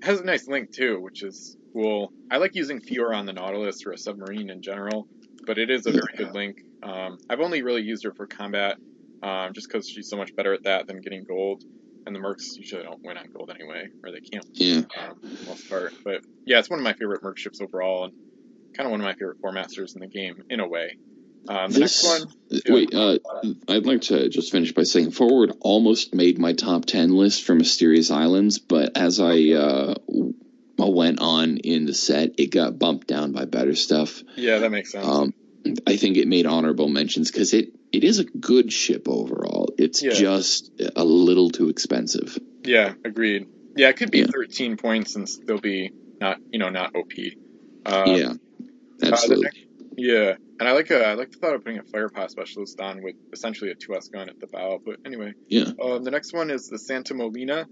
B: it has a nice link too, which is cool. I like using Fiora on the Nautilus or a submarine in general, but it is a very good link. Um, I've only really used her for combat, um, just because she's so much better at that than getting gold. And the mercs usually don't win on gold anyway, or they can't
A: Yeah.
B: um, for the most part. But yeah, it's one of my favorite merc ships overall, and kind of one of my favorite four masters in the game in a way. Um, the
A: This-
B: next one,
A: Wait, uh, I'd like to just finish by saying Forward almost made my top 10 list for Mysterious Islands, but as I uh, went on in the set, it got bumped down by better stuff.
B: Yeah, that makes sense.
A: Um, I think it made honorable mentions because it, it is a good ship overall. It's
B: Yeah.
A: just a little too expensive.
B: yeah, agreed. Yeah, it could be
A: Yeah.
B: 13 points and still be not, you know, not OP. Uh,
A: yeah, absolutely.
B: Yeah, and I like uh, I like the thought of putting a firepower specialist on with essentially a 2S gun at the bow. But anyway,
A: Yeah.
B: Um, the next one is the Santa Molina.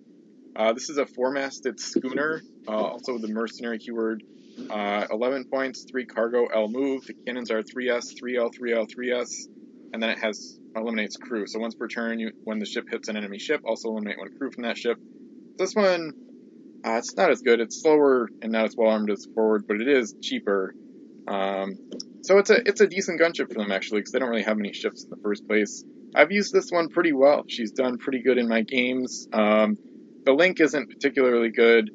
B: Uh, this is a four-masted schooner, uh, also with the mercenary keyword. Uh, 11 points, 3 cargo, L move. The cannons are 3S, 3L, 3L, 3S, and then it has eliminates crew. So once per turn, you, when the ship hits an enemy ship, also eliminate one crew from that ship. This one, uh, it's not as good. It's slower and not as well armed as forward, but it is cheaper. Um, so it's a it's a decent gunship for them actually, because they don't really have many ships in the first place. I've used this one pretty well. She's done pretty good in my games. Um, the link isn't particularly good.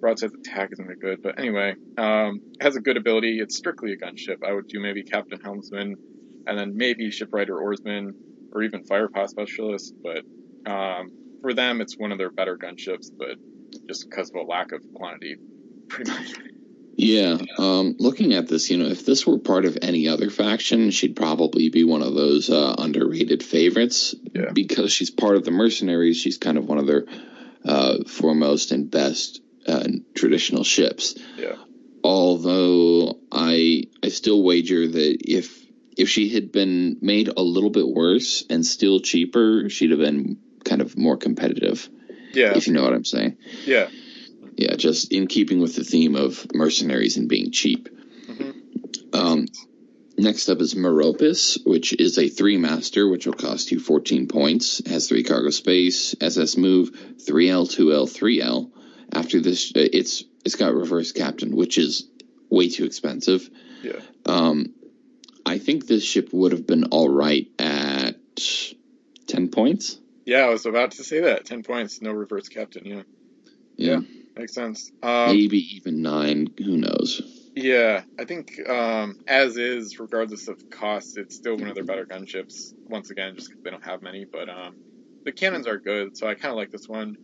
B: Broadside's attack isn't very good, but anyway, um, it has a good ability. It's strictly a gunship. I would do maybe captain helmsman, and then maybe shipwrighter oarsman, or even firepower specialist. But um, for them, it's one of their better gunships. But just because of a lack of quantity, pretty much.
A: Yeah, um, looking at this, you know, if this were part of any other faction, she'd probably be one of those uh, underrated favorites.
B: Yeah.
A: Because she's part of the mercenaries, she's kind of one of their uh, foremost and best uh, traditional ships.
B: Yeah.
A: Although I, I still wager that if if she had been made a little bit worse and still cheaper, she'd have been kind of more competitive.
B: Yeah,
A: If you know what I'm saying.
B: yeah,
A: Yeah, just in keeping with the theme of mercenaries and being cheap.
B: Mhm.
A: Um, next up is Meropis, which is a three master, which will cost you 14 points. Has three cargo space, SS move, 3L, 2L, 3L. After this, uh, it's it's got reverse captain, which is way too expensive.
B: yeah,
A: Um, I think this ship would have been all right at 10 points.
B: yeah. I was about to say that. Ten points, no reverse captain. Yeah,
A: Yeah,
B: makes sense. Um,
A: maybe even nine. Who knows?
B: Yeah, I think um, as is, regardless of cost, it's still one of their better gunships. Once again, just because they don't have many, but um, the cannons are good, so I kind of like this one.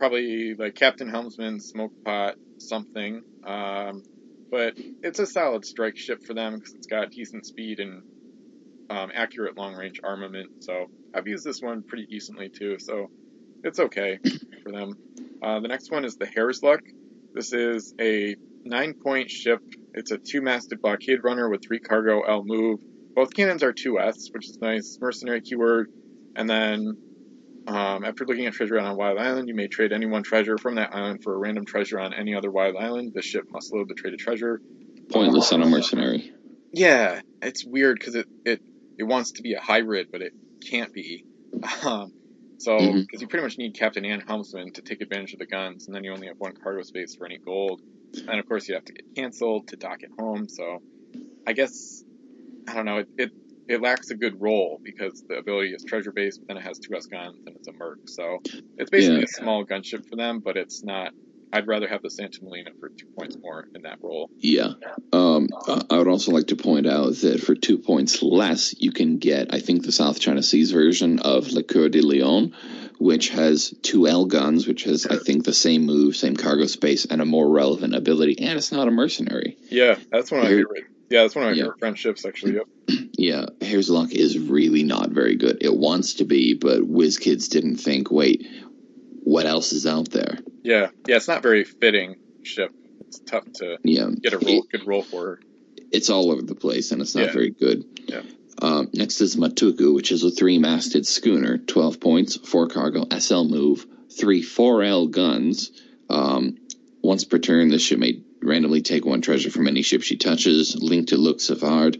B: Probably like Captain Helmsman, Smoke Pot, something. Um, but it's a solid strike ship for them because it's got decent speed and um, accurate long range armament. So I've used this one pretty decently too. So it's okay for them. Uh, the next one is the Hare's Luck. This is a nine point ship. It's a two masted blockade runner with three cargo L move. Both cannons are 2S, which is nice. Mercenary keyword. And then um, after looking at treasure on a wild island, you may trade any one treasure from that island for a random treasure on any other wild island. The ship must load the traded treasure.
A: Pointless on a mercenary.
B: Yeah, it's weird because it, it, it wants to be a hybrid, but it can't be. Um, so, because you pretty much need captain and helmsman to take advantage of the guns, and then you only have one cargo space for any gold. And of course, you have to get canceled to dock at home. So, I guess I don't know. It it, it lacks a good role because the ability is treasure based, but then it has two S guns and it's a merc. So, it's basically
A: Yeah.
B: a small gunship for them, but it's not. I'd rather have the Santa Molina for two points more in that role.
A: Yeah. Um, I I would also like to point out that for two points less, you can get, I think, the South China Seas version of Le Coeur de Lion, which has two L guns, which has, I think, the same move, same cargo space, and a more relevant ability. And it's not a mercenary.
B: Yeah, that's one of my favorite. Yeah, that's one of my
A: Yeah.
B: favorite friendships actually. Yep. <clears throat>
A: Yeah, Hare's Luck is really not very good. It wants to be, but WizKids didn't think, wait, what else is out there?
B: Yeah, yeah, it's not very fitting ship. It's tough to
A: Yeah.
B: get a roll, good roll for her.
A: it's all over the place and it's not
B: Yeah.
A: very good.
B: Yeah.
A: Um, next is Matuku, which is a three masted schooner, 12 points, four cargo, SL move, three 4L guns. Um, once per turn, this ship may randomly take one treasure from any ship she touches, linked to Luke Savard.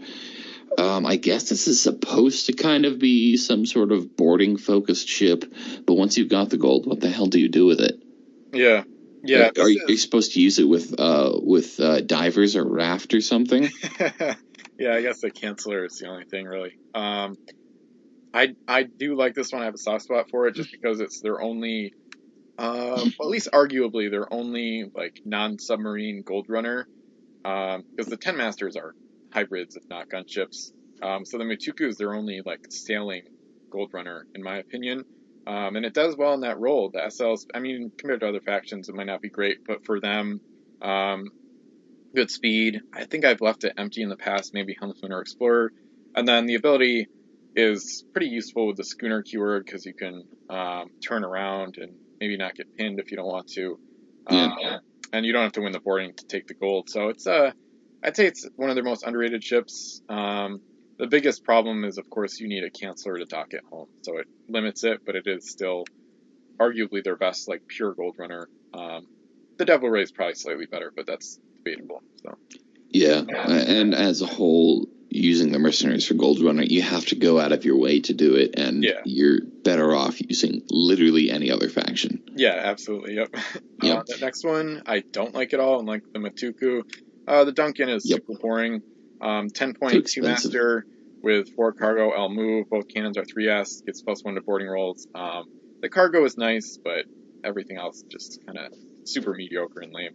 A: Um, I guess this is supposed to kind of be some sort of boarding focused ship, but once you've got the gold, what the hell do you do with it?
B: Yeah, yeah.
A: Like, are, you, are you supposed to use it with uh, with uh, divers or raft or something? <laughs>
B: yeah, I guess the canceller is the only thing really. Um, I I do like this one. I have a soft spot for it just because it's their only, uh, at least arguably their only like non-submarine gold runner. Um, because the ten masters are hybrids, if not gunships. Um, so the Matuku is their only like sailing gold runner, in my opinion. Um, and it does well in that role. The SLs, I mean, compared to other factions, it might not be great, but for them, Um, good speed. I think I've left it empty in the past, maybe Helmsman or Explorer. And then the ability is pretty useful with the schooner keyword because you can um, turn around and maybe not get pinned if you don't want to. Um, yeah. And you don't have to win the boarding to take the gold. So it's a, uh, I'd say it's one of their most underrated ships. Um, the biggest problem is, of course, you need a canceller to dock at home, so it limits it, but it is still arguably their best, like pure gold runner. Um, the Devil Ray is probably slightly better, but that's debatable. So.
A: Yeah, and as a whole, using the mercenaries for gold runner, you have to go out of your way to do it, and
B: yeah.
A: you're better off using literally any other faction.
B: Yeah, absolutely. Yep. <laughs> yep. Uh, the next one I don't like at all, unlike the Matuku. Uh, the Duncan is yep. super boring. Um, 10 point, 2 master with 4 cargo, L move. Both cannons are 3S, gets plus 1 to boarding rolls. Um, the cargo is nice, but everything else just kind of super mediocre and lame.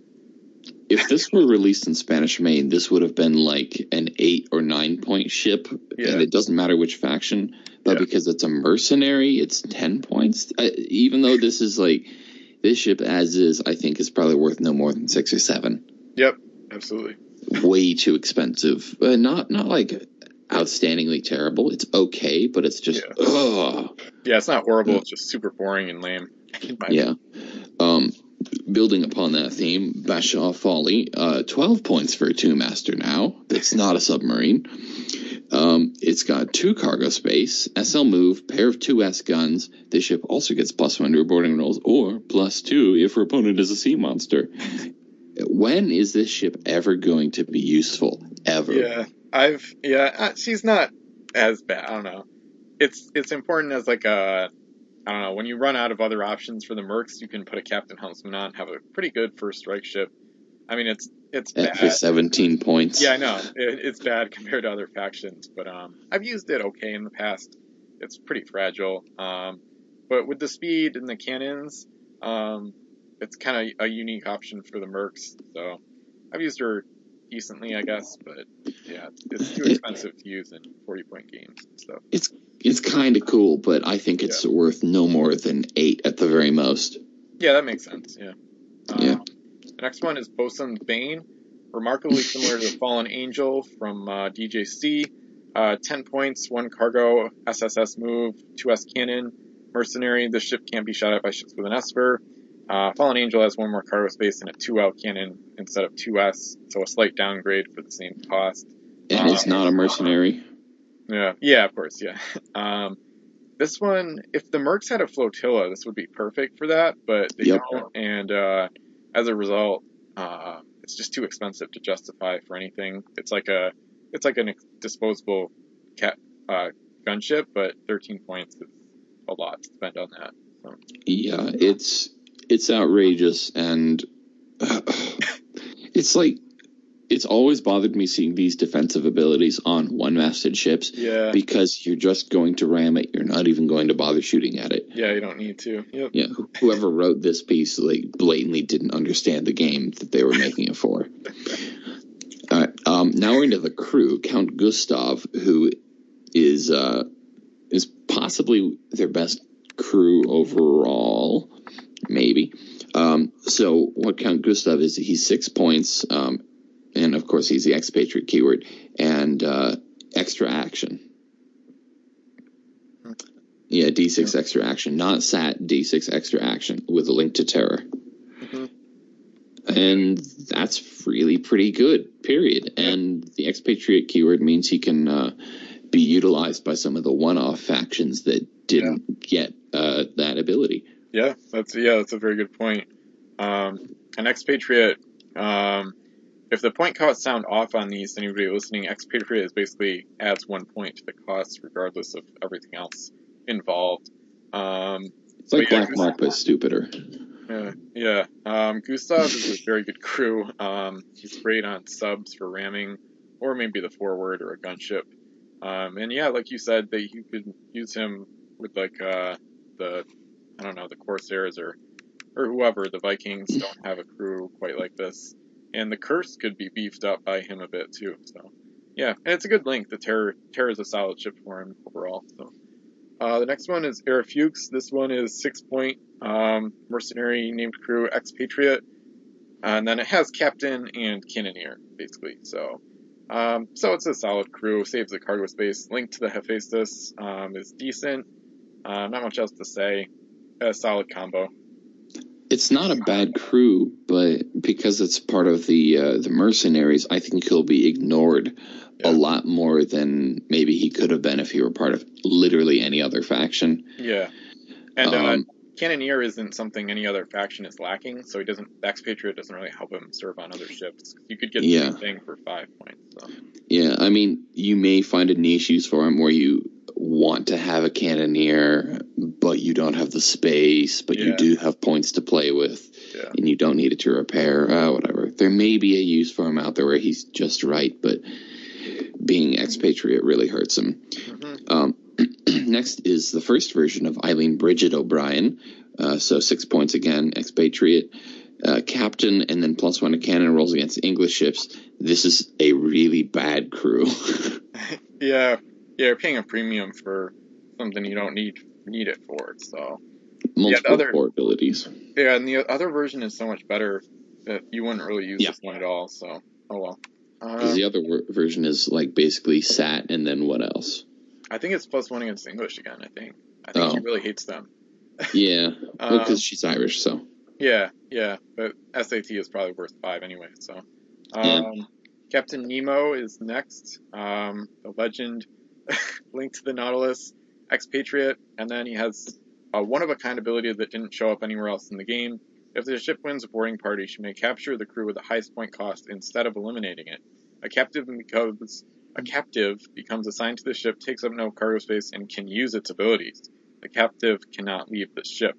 A: If this were released in Spanish Main, this would have been like an 8 or 9 point ship, yeah. and it doesn't matter which faction. But yeah. because it's a mercenary, it's 10 points. Even though this is like, this ship as is, I think is probably worth no more than 6 or 7.
B: Yep, absolutely
A: way too expensive. Uh, not not like outstandingly terrible. It's okay, but it's just
B: yeah. Ugh. yeah, it's not horrible. It's just super boring and lame.
A: Yeah. Um, building upon that theme, Bashaw Folly, uh, twelve points for a two master now. That's not a submarine. Um, it's got two cargo space, SL move, pair of two S guns. This ship also gets plus one to boarding rolls, or plus two if her opponent is a sea monster when is this ship ever going to be useful? Ever?
B: Yeah, I've yeah. Uh, she's not as bad. I don't know. It's it's important as like a I don't know when you run out of other options for the mercs, you can put a captain helmsman on, have a pretty good first strike ship. I mean, it's it's bad.
A: for seventeen points.
B: Yeah, I know it, it's bad compared to other factions, but um, I've used it okay in the past. It's pretty fragile. Um, but with the speed and the cannons, um, it's kind of a unique option for the Mercs. So I've used her decently, I guess, but yeah, it's too expensive to use in 40 point games and stuff.
A: It's it's kind of cool, but I think it's yeah. worth no more than eight at the very most.
B: Yeah, that makes sense. Yeah.
A: Um, yeah.
B: The next one is Bosun's Bane, remarkably <laughs> similar to the Fallen Angel from uh, DJC. Uh, 10 points, 1 cargo, SSS move, 2S cannon, mercenary. The ship can't be shot at by ships with an Esper. Uh, Fallen Angel has one more cargo space and a 2L cannon instead of 2S, so a slight downgrade for the same cost.
A: And um, it's not a mercenary.
B: Yeah, yeah, of course, yeah. <laughs> Um, this one, if the Mercs had a flotilla, this would be perfect for that, but they yep. don't, and uh, as a result, uh, it's just too expensive to justify for anything. It's like a, it's like a disposable cat uh, gunship, but 13 points is a lot to spend on that. So.
A: Yeah, it's it's outrageous and uh, <sighs> it's like it's always bothered me seeing these defensive abilities on one masted ships
B: yeah.
A: because you're just going to ram it. You're not even going to bother shooting at it.
B: Yeah you don't need to. Yep.
A: yeah whoever wrote this piece like blatantly didn't understand the game that they were making it for. <laughs> All right um, now we're into the crew. Count gustav who is uh, is possibly their best crew overall maybe. Um, so what Count Gustav is, he's six points, um, and of course he's the expatriate keyword, and uh, extra action. Yeah, D6 extra action, not SAT, D6 extra action with a link to terror. Mm-hmm. And that's really pretty good, period. And the expatriate keyword means he can uh, be utilized by some of the one off factions that didn't yeah. get uh, that ability.
B: Yeah, that's yeah, that's a very good point. Um, an expatriate, um, if the point costs sound off on these, anybody listening, expatriate is basically adds one point to the cost regardless of everything else involved. Um,
A: it's like Black yeah, Mark, but stupider.
B: Yeah, yeah. Um, Gustav is a very good crew. Um, he's great on subs for ramming, or maybe the forward or a gunship. Um, and yeah, like you said, that you could use him with like uh, the I don't know, the Corsairs or or whoever, the Vikings don't have a crew quite like this. And the curse could be beefed up by him a bit too. So yeah, and it's a good link. The Terror Terror is a solid ship for him overall. So uh, the next one is Era Fuchs. This one is six point um, mercenary named crew expatriate. and then it has captain and cannoneer, basically. So, um, so it's a solid crew. Saves the cargo space. Link to the Hephaestus um, is decent. Uh, not much else to say. A solid combo.
A: It's not a bad crew, but because it's part of the uh, the mercenaries, I think he'll be ignored
B: Yeah.
A: a lot more than maybe he could have been if he were part of literally any other faction.
B: Yeah, and uh,
A: Um,
B: cannoneer isn't something any other faction is lacking, so he doesn't. the Expatriate doesn't really help him serve on other ships. You could get the
A: Yeah.
B: same thing for five points. So.
A: Yeah, I mean, you may find a niche use for him where you want to have a cannoneer, but you don't have the space, but you do have points to play with,
B: Yeah.
A: and you don't need it to repair, uh, whatever. There may be a use for him out there where he's just right, but being expatriate really hurts him.
B: hmm
A: Um, <clears throat> next is the first version of Eileen Bridget O'Brien. Uh, so six points again, expatriate. Uh, captain, and then plus one to cannon rolls against English ships. This is a really bad crew. <laughs> <laughs>
B: Yeah, yeah, you're paying a premium for something you don't need need it for. So
A: Multiple
B: other-
A: core abilities.
B: yeah, and the other version is so much better that you wouldn't really use
A: Yeah.
B: this one at all. So oh well. Uh,
A: the other wor- version is like basically sat, and then what else?
B: I think it's plus one against English again. I think. I think he
A: Oh.
B: really hates them. <laughs>
A: Yeah,
B: Um,
A: because she's Irish, so
B: Yeah, yeah, but SAT is probably worth five anyway. So, um,
A: Yeah.
B: Captain Nemo is next. Um, the legend, <laughs> linked to the Nautilus, expatriate, and then he has a one-of-a-kind ability that didn't show up anywhere else in the game. If the ship wins a boarding party, she may capture the crew with the highest point cost instead of eliminating it. A captive becomes a captive becomes assigned to the ship, takes up no cargo space, and can use its abilities. The captive cannot leave the ship.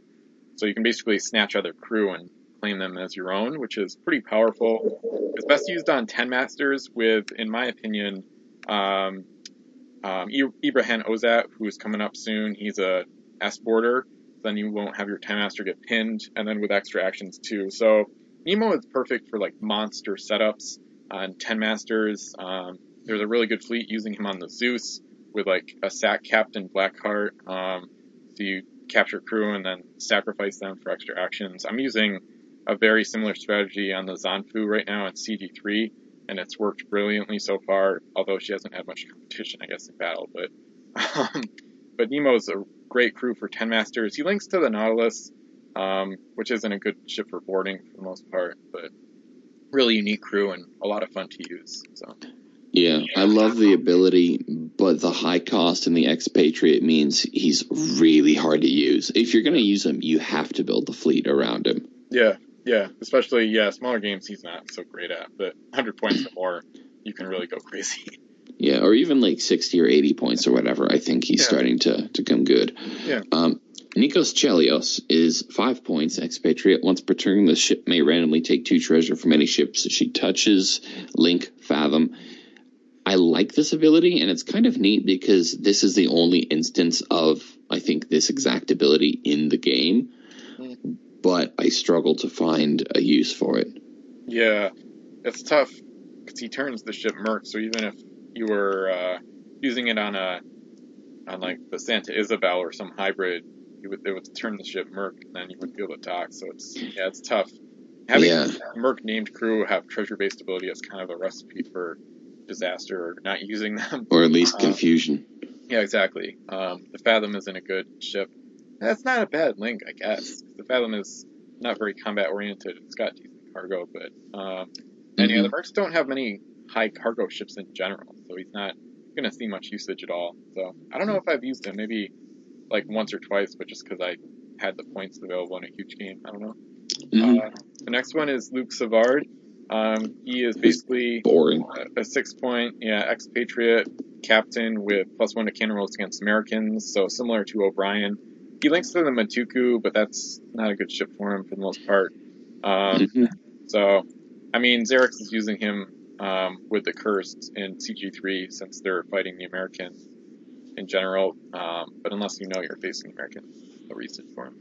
B: So you can basically snatch other crew and claim them as your own, which is pretty powerful. It's best used on 10 masters with, in my opinion, um, um, Ibrahim Ozat, who's coming up soon. He's a S boarder. Then you won't have your 10 master get pinned, and then with extra actions too. So Nemo is perfect for like monster setups on 10 masters. Um, there's a really good fleet using him on the Zeus with like a sack captain Blackheart. Um, so you capture crew and then sacrifice them for extra actions. I'm using a very similar strategy on the Zanfu right now in CG3, and it's worked brilliantly so far. Although she hasn't had much competition, I guess, in battle. But um, but Nemo's a great crew for 10 masters. He links to the Nautilus, um, which isn't a good ship for boarding for the most part, but really unique crew and a lot of fun to use. So
A: yeah, I love the ability, but the high cost and the expatriate means he's really hard to use. If you're going to use him, you have to build the fleet around him.
B: yeah, yeah, especially yeah, smaller games he's not so great at, but 100 points or more, you can really go crazy.
A: Yeah, or even like 60 or 80 points or whatever. I think he's
B: Yeah.
A: starting to, to come good.
B: Yeah.
A: Um, Nikos Chelios is five points, expatriate. Once per turn, the ship may randomly take two treasure from any ships that she touches. Link, Fathom. I like this ability, and it's kind of neat because this is the only instance of, I think, this exact ability in the game. But I struggle to find a use for it.
B: Yeah, it's tough because he turns the ship Merc. So even if you were uh, using it on a on like the Santa Isabel or some hybrid, you would it would turn the ship Merc, and then you would be able to dock. So it's yeah, it's tough. Having
A: Yeah.
B: Merc named crew have treasure based ability is kind of a recipe for disaster or not <laughs> using them.
A: Or at least
B: Uh,
A: confusion.
B: Yeah, exactly. Um, the Fathom isn't a good ship. That's not a bad link, I guess. The Fathom is not very combat oriented. It's got decent cargo, but um, and yeah,
A: Mhm.
B: the Mercs don't have many high cargo ships in general, so he's not going to see much usage at all. So I don't know if I've used him, maybe like once or twice, but just because I had the points available in a huge game. I don't know.
A: Mhm.
B: Uh, the next one is Luke Savard. Um, he is basically
A: Boring.
B: a, a six point, yeah, expatriate captain with plus one to cannon rolls against Americans, so similar to O'Brien. He links to the Matuku, but that's not a good ship for him for the most part. Um,
A: Mhm.
B: so, I mean, Xerix is using him um, with the Cursed in CG3 since they're fighting the Americans in general, um, but unless you know you're facing American, no reason for him.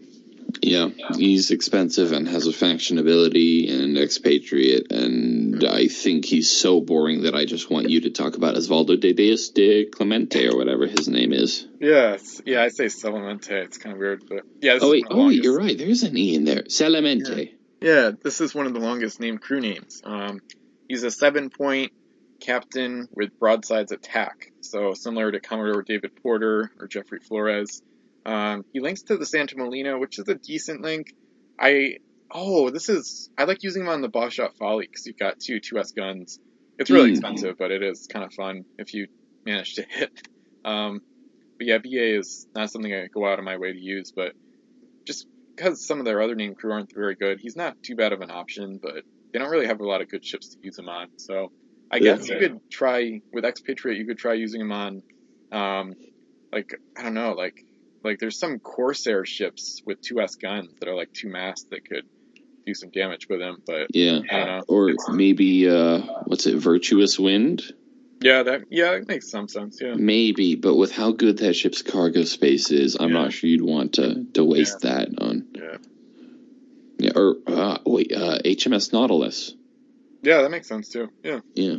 A: Yeah, he's expensive and has a faction ability and expatriate, and I think he's so boring that I just want you to talk about Osvaldo de Dias de Clemente or whatever his name is.
B: Yeah, yeah, I say Selemente. It's kind of weird, but yeah. This
A: Oh wait, oh wait, you're right. There's an e in there. Selemente.
B: Yeah, this is one of the longest named crew names. Um, he's a seven point captain with broadsides attack. So similar to Commodore David Porter or Jeffrey Flores. Um, he links to the Santa Molina, which is a decent link. I oh, this is I like using him on the bashaw folly because you've got two 2S guns. It's really
A: Mm.
B: expensive, but it is kind of fun if you manage to hit. Um, but yeah, BA is not something I go out of my way to use, but just because some of their other name crew aren't very good, he's not too bad of an option, but they don't really have a lot of good ships to use him on. So I
A: Yeah.
B: guess you could try with Expatriate, you could try using him on, um, like I don't know, like like there's some Corsair ships with two S guns that are like two masts that could do some damage with them. but
A: Yeah.
B: Know.
A: Or maybe uh, what's it? Virtuous Wind.
B: Yeah, that yeah, it makes some sense. Yeah,
A: Maybe, but with how good that ship's cargo space is, I'm
B: Yeah.
A: not sure you'd want to to waste that on.
B: yeah,
A: Yeah. Or uh, wait, uh, HMS Nautilus.
B: yeah, that makes sense too. Yeah,
A: Yeah.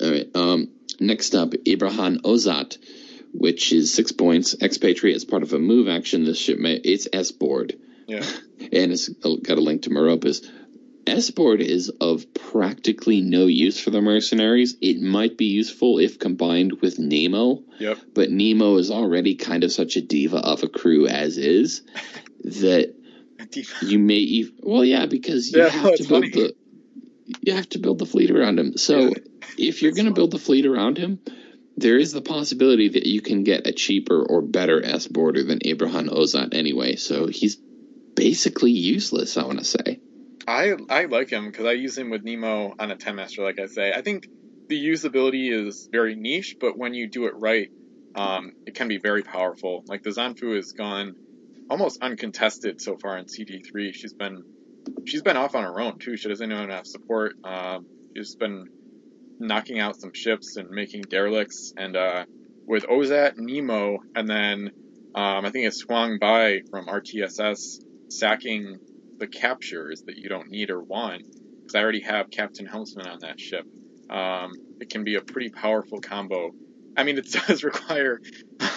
A: All right. Um, next up, Ibrahim Ozat, which is six points. Expatriate as part of a move action. This ship may it's S board,
B: yeah, <laughs>
A: and it's got a link to Meropis. S board is of practically no use for the mercenaries. It might be useful if combined with Nemo,
B: yep,
A: but Nemo is already kind of such a diva of a crew as is <laughs> that you may ev- well yeah because you
B: Yeah,
A: have to build
B: funny.
A: the you have to build the fleet around him so
B: Yeah.
A: if you're going to build the fleet around him there is the possibility that you can get a cheaper or better s border than ibrahim ozat anyway so he's basically useless i want to say
B: I I like him because I use him with Nemo on a ten master. Like I say, I think the usability is very niche, but when you do it right, um, it can be very powerful. Like the Zanfu has gone almost uncontested so far in CG three. She's been she's been off on her own too. She doesn't even have support. Um, she's been knocking out some ships and making derelicts. And uh, with Ozat, Nemo, and then um, I think it's swung by from RTSS sacking the captures that you don't need or want. Because I already have Captain Helmsman on that ship. Um, it can be a pretty powerful combo. I mean, it <laughs> does require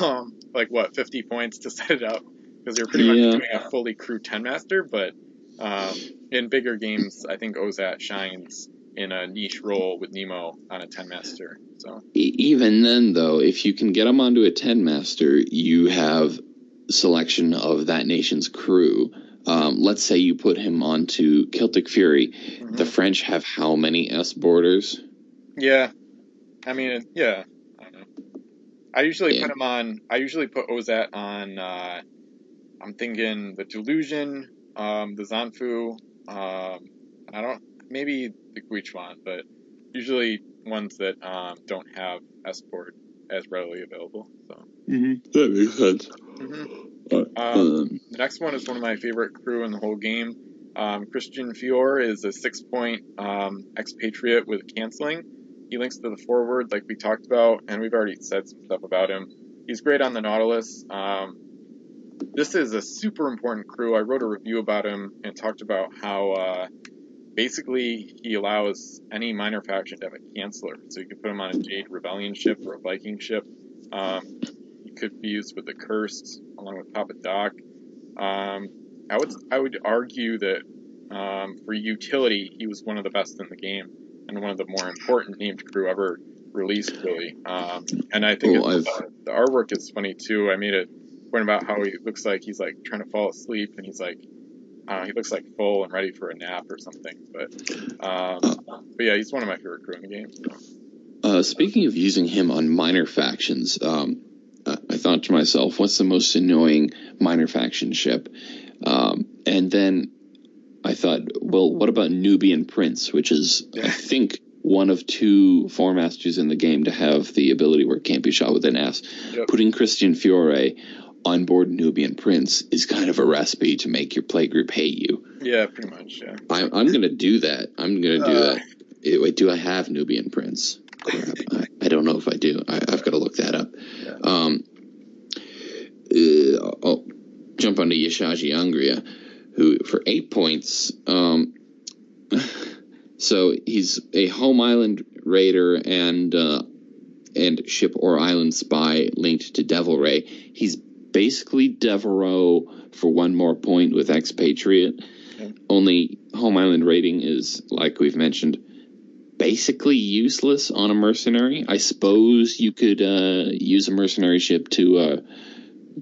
B: um, like what 50 points to set it up because you're pretty
A: Yeah.
B: much doing a fully crew 10 master. But um, in bigger games, I think Ozat shines in a niche role with Nemo on a 10 master. So
A: even then though if you can get him onto a 10 master you have selection of that nation's crew um, let's say you put him onto celtic fury
B: mhm.
A: the french have how many s borders
B: yeah, I mean, yeah. I. I usually
A: Yeah.
B: put him on. I usually put Ozat on. Uh, I'm thinking the Delusion, um, the Zanfu. Um, I don't maybe the Guichuan, but usually ones that um, don't have S-port as readily available. So
A: that makes sense
B: Mhm.
A: Uh,
B: Um,
A: um,
B: the next one is one of my favorite crew in the whole game. Um, Christian Fior is a six-point um, expatriate with canceling. He links to the forward, like we talked about, and we've already said some stuff about him. He's great on the Nautilus. Um, this is a super important crew. I wrote a review about him and talked about how uh, basically he allows any minor faction to have a canceller. So you could put him on a Jade Rebellion ship or a Viking ship. Um, he could be used with the Cursed along with Papa Doc. Um, I would I would argue that um, for utility, he was one of the best in the game and one of the more important named crew ever released, really. Um, and I think
A: Oh,
B: uh, the artwork is funny too. I made a point about how he looks like he's like trying to fall asleep, and he's like. Uh, he looks like full and ready for a nap or something, but um, but yeah, he's one of my favorite crew in the game.
A: Uh, speaking of using him on minor factions, um, I thought to myself, what's the most annoying minor faction ship? Um, and then I thought, well, what about Nubian Prince, which is, I think, one of two four masters in the game to have the ability where it can't be shot with an S.
B: Yep.
A: Putting Christian Fiore on board Nubian Prince is kind of a recipe to make your playgroup hate you.
B: Yeah, pretty much. Yeah.
A: I, I'm going to do that. I'm going to do
B: Uh.
A: that. Eh, Wait, do I have Nubian Prince? Crap, I, I don't know if I do. I, I've got to look that up.
B: Yeah.
A: Um, uh, I'll jump onto Yashaji Angria, who for eight points. Um, <laughs> so he's a home island raider and uh, and ship or island spy linked to Devil Ray. He's basically Devereaux for one more point with expatriate. Only home island rating is, like we've mentioned, basically useless on a mercenary. I suppose you could uh, use a mercenary ship to uh,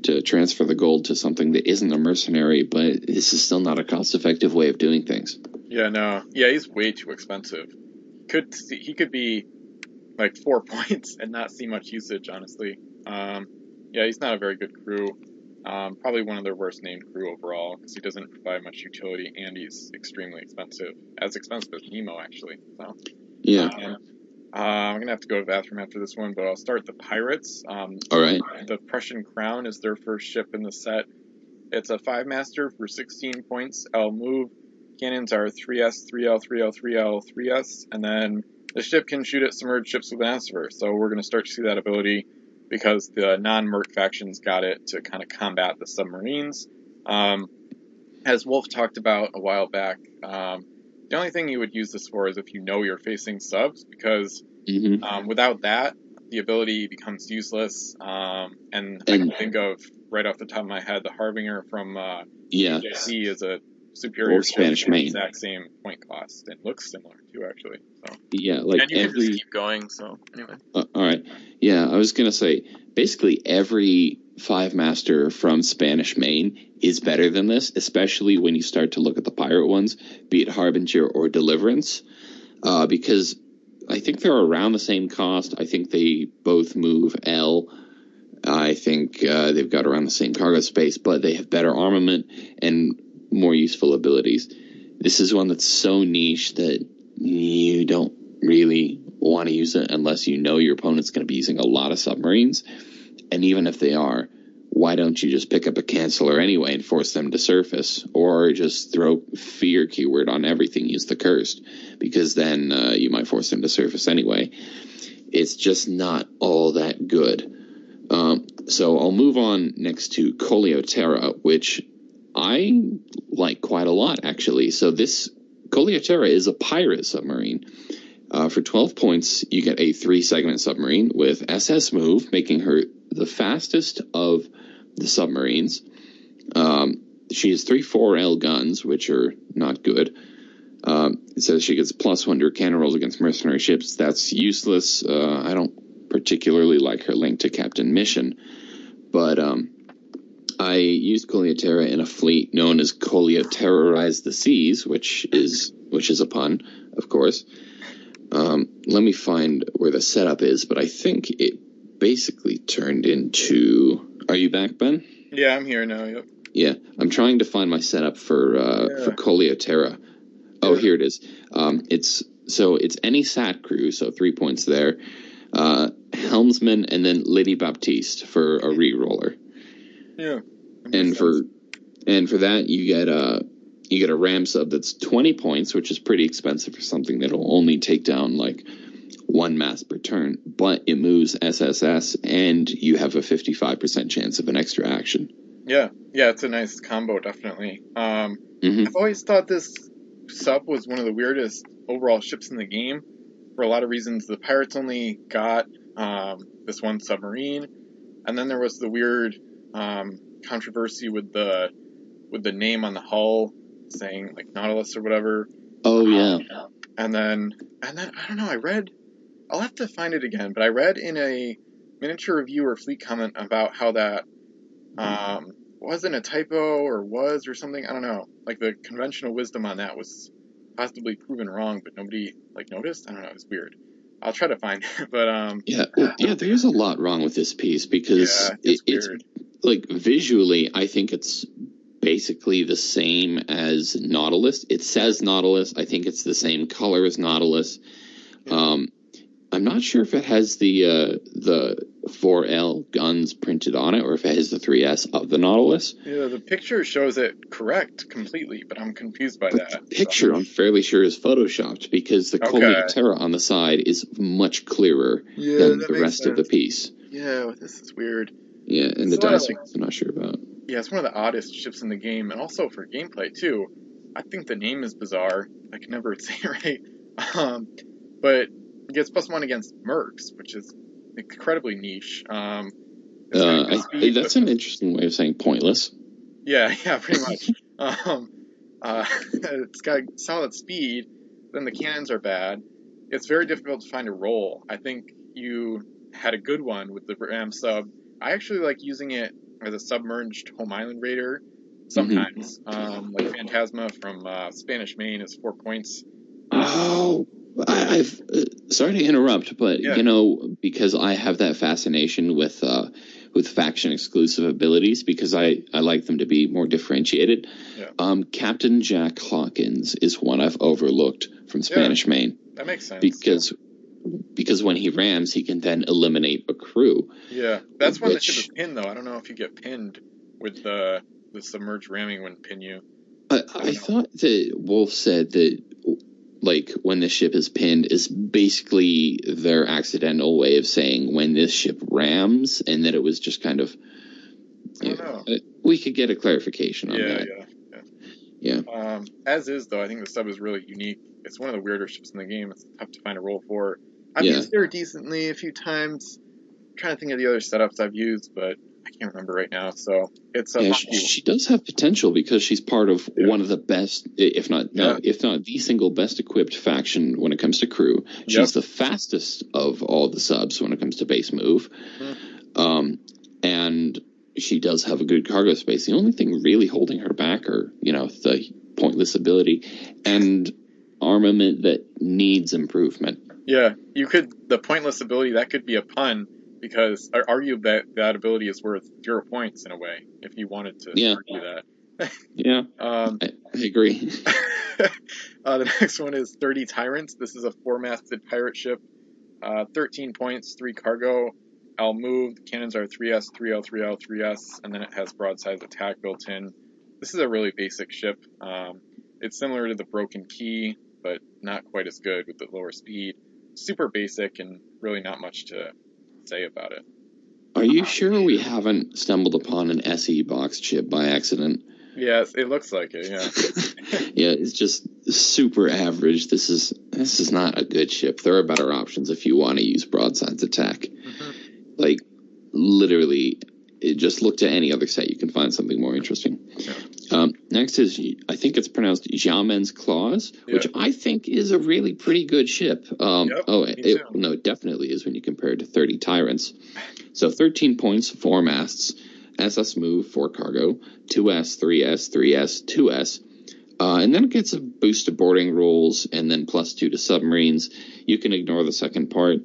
A: to transfer the gold to something that isn't a mercenary, but this is still not a cost effective way of doing things.
B: Yeah, no, yeah, he's way too expensive. Could see, he could be like four <laughs> points and not see much usage, honestly. Um, yeah, he's not a very good crew. Um, probably one of their worst named crew overall because he doesn't provide much utility and he's extremely expensive, as expensive as Nemo actually. So
A: Yeah.
B: um, uh, I'm gonna have to go to the bathroom after this one, but I'll start the pirates. Um,
A: All right.
B: the Prussian Crown is their first ship in the set. It's a five master for 16 points. L move. Cannons are 3S, 3L, 3L, 3L, 3S, and then the ship can shoot at submerged ships with an Assiver. So we're going to start to see that ability because the non-Merc factions got it to kind of combat the submarines. Um, as Wolf talked about a while back, um, the only thing you would use this for is if you know you're facing subs, because
A: hmm
B: um, without that, the ability becomes useless. Um, and, I can think of right off the top of my head, the Harbinger from uh,
A: Yeah.
B: Is a superior
A: Or Spanish
B: for
A: Main.
B: exact same point cost. It looks similar too, actually. So
A: Yeah. Like
B: and you can
A: every.
B: just keep going. So anyway,
A: Uh, all right. Yeah, I was gonna say basically every five master from Spanish Main is better than this, especially when you start to look at the pirate ones, be it Harbinger or Deliverance, uh, because I think they're around the same cost. I think they both move L. I think uh, they've got around the same cargo space, but they have better armament and more useful abilities. This is one that's so niche that you don't really want to use it unless you know your opponent's going to be using a lot of submarines. And even if they are, why don't you just pick up a canceller anyway and force them to surface? Or just throw fear keyword on everything, use the cursed, because then uh, you might force them to surface anyway. It's just not all that good. Um, so I'll move on next to Coleoterra, which I like quite a lot, actually. So this Coleoterra is a pirate submarine. Uh, for 12 points, you get a three segment submarine with SS move, making her the fastest of the submarines. Um, she has three 4L guns, which are not good. Um, it says she gets plus one to her cannon rolls against mercenary ships. That's useless. Uh, I don't particularly like her link to Captain Misson, but um, I used Coleoterra in a fleet known as Colia the Seas, which is which is a pun, of course. Um, let me find where the setup is, but I think it basically turned into. Are you back, Ben?
B: yeah, I'm here now. Yep.
A: Yeah, I'm trying to find my setup for uh,
B: Yeah.
A: for Coleoterra. Oh,
B: Yeah.
A: here it is. Um, it's so it's any sat crew, so three points there. Uh, helmsman and then Lady Baptiste for a re-roller,
B: Yeah.
A: And for and for that you get a you get a ram sub that's 20 points, which is pretty expensive for something that'll only take down like one mass per turn, but it moves SSS and you have a 55% chance of an extra action.
B: yeah, yeah, it's a nice combo, definitely. Um,
A: hmm
B: I've always thought this sub was one of the weirdest overall ships in the game for a lot of reasons. The pirates only got um, this one submarine, and then there was the weird um, controversy with the with the name on the hull saying like Nautilus or whatever.
A: Oh yeah.
B: And then and then I don't know. I read. I'll have to find it again, but I read in a miniature review or fleet comment about how that um, wasn't a typo or was or something. I don't know. Like the conventional wisdom on that was possibly proven wrong, but nobody like noticed. I don't know. It's weird. I'll try to find it, <laughs> but um,
A: Yeah, well, yeah. There's a lot wrong with this piece because
B: yeah, it's
A: it, it's. Like visually, I think it's basically the same as Nautilus. It says Nautilus. I think it's the same color as Nautilus. Um, I'm not sure if it has the uh, the 4L guns printed on it or if it has the 3S of the Nautilus.
B: Yeah, the picture shows it correct completely, but I'm confused by
A: But
B: that.
A: the picture, I'm fairly sure, is photoshopped because the
B: Okay.
A: Coleoterra on the side is much clearer
B: Yeah,
A: than the rest of the piece.
B: Yeah, this is weird.
A: Yeah, and the
B: It's of,
A: dice I'm not sure about.
B: Yeah, it's one of the oddest ships in the game, and also for gameplay too. I think the name is bizarre. I can never <laughs> say it right. Um, but it gets plus one against mercs, which is incredibly niche. Um,
A: Uh,
B: good
A: I,
B: speed,
A: that's
B: but-
A: an interesting way of saying pointless.
B: yeah, <laughs> yeah, pretty much. <laughs> um, Uh, it's got solid speed. Then the cannons are bad. It's very difficult to find a role. I think you had a good one with the Ram sub. I actually like using it as a submerged home island raider sometimes. Um, like Phantasma from uh, Spanish Main is four points.
A: Oh, I, I've uh, sorry to interrupt, but
B: Yeah.
A: you know because I have that fascination with uh, with faction exclusive abilities because I I like them to be more differentiated.
B: Yeah.
A: Um, Captain Jack Hawkins is one I've overlooked from Spanish Main
B: That makes sense.
A: because because when he rams, he can then eliminate a crew.
B: yeah, that's when the
A: which-
B: ship is pinned though. I don't know if you get pinned with the the submerged ramming when pin you.
A: I,
B: don't
A: I thought that Wolf said that, like, when the ship is pinned, is basically their accidental way of saying when this ship rams, and that it was just kind of.
B: I don't know.
A: Uh, We could get a clarification on
B: Yeah,
A: that.
B: yeah.
A: Yeah.
B: Um, as is though, I think the sub is really unique. It's one of the weirder ships in the game. It's tough to find a role for. I've
A: Yeah.
B: used her decently a few times. I'm trying to think of the other setups I've used, but I can't remember right now. So it's a
A: Yeah, she, she does have potential because she's part of
B: Yeah.
A: one of the best, if not no,
B: Yeah.
A: if not the single best equipped faction when it comes to crew. She's
B: Yep.
A: the fastest of all the subs when it comes to base move,
B: Mm-hmm.
A: um, and she does have a good cargo space. The only thing really holding her back are you know the pointless ability and armament that needs improvement.
B: Yeah, you could the pointless ability that could be a pun because I argue that that ability is worth zero points in a way if you wanted to
A: Yeah.
B: argue that. <laughs>
A: Yeah,
B: Um,
A: I, I agree. <laughs> <laughs>
B: uh, the next one is 30 Tyrants. This is a four-masted pirate ship. Uh, 13 points, 3 cargo. L move. The cannons are 3S, 3L, 3L, 3S, and then it has broadside attack built in. This is a really basic ship. Um, it's similar to the Broken Key, but not quite as good with the lower speed. Super basic and really not much to say about it.
A: Are you sure we haven't stumbled upon an SE box chip by accident?
B: Yes, it looks like it, yeah. <laughs>
A: Yeah, it's just super average. This is this is not a good ship. There are better options if you want to use broadsides attack.
B: Mhm.
A: Like literally, it, just look to any other set. You can find something more interesting.
B: Yeah.
A: Um, next is I think it's pronounced Xiamen's Claws, which I think is a really pretty good ship. Um,
B: Yep,
A: oh,
B: me
A: it, no, it definitely is when you compare it to 30 Tyrants. So 13 points, four masts, SS move, four cargo, 2S, 3S, 3S, 2S. Uh, and then it gets a boost to boarding rolls and then plus two to submarines. You can ignore the second part.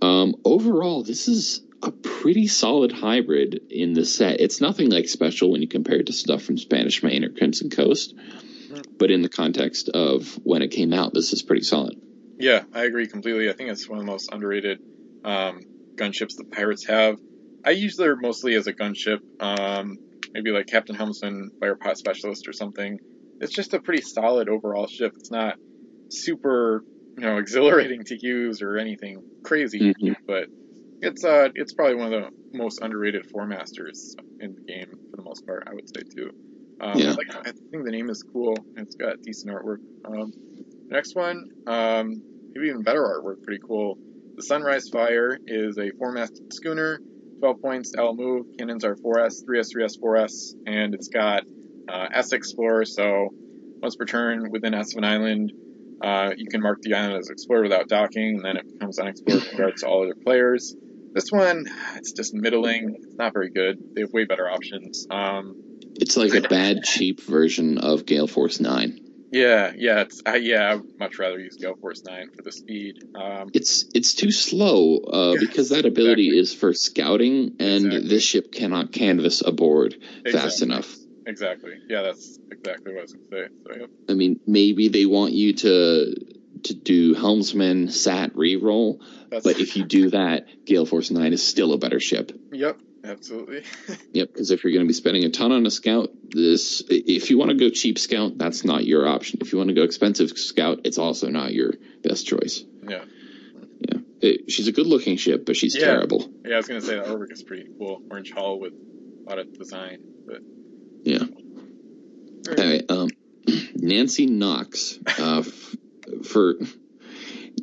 A: Um, overall, this is a pretty solid hybrid in the set. It's nothing like special when you compare it to stuff from Spanish Main or Crimson Coast, but in the context of when it came out, this is pretty solid.
B: Yeah, I agree completely. I think it's one of the most underrated um, gunships the pirates have. I use her mostly as a gunship, um, maybe like Captain Helmsman, Fire Pot Specialist or something. It's just a pretty solid overall ship. It's not super, you know, <laughs> exhilarating to use or anything crazy,
A: Mhm.
B: but it's uh, it's probably one of the most underrated four masters in the game for the most part. I would say too. Um,
A: Yeah.
B: I, like, I think the name is cool. It's got decent artwork. Um, next one, um, maybe even better artwork. Pretty cool. The Sunrise Fire is a four-masted schooner. 12 points, L move. Cannons are 4S, 3S, 3S, 4S, and it's got uh, S Explorer. So once per turn within S of an island, uh, you can mark the island as explored without docking, and then it becomes unexplored <laughs> regards to all other players. This one, it's just middling. It's not very good. They have way better options. Um,
A: It's like a bad, cheap version of Gale Force 9.
B: yeah, yeah, it's uh, yeah. I would much rather use Gale Force Nine for the speed. Um,
A: It's it's too slow uh,
B: Yes,
A: because that ability
B: exactly.
A: is for scouting, and
B: Exactly.
A: this ship cannot canvas a board fast enough.
B: Exactly. Yeah, that's exactly what I was going to say. So, yep.
A: I mean, maybe they want you to to do helmsman sat reroll,
B: That's,
A: but if you do that, Gale Force Nine is still a better ship.
B: yep, absolutely. <laughs>
A: Yep, because if you're going to be spending a ton on a scout, this if you want to go cheap scout, that's not your option. If you want to go expensive scout, it's also not your best choice.
B: yeah.
A: Yeah, It- she's a good looking ship, but she's
B: Yeah.
A: terrible.
B: Yeah, I was going to say that artwork is pretty cool. Orange hull with a lot of design, but
A: Yeah.
B: All
A: All
B: right.
A: right, um, <clears throat> Nancy Knox. Uh, for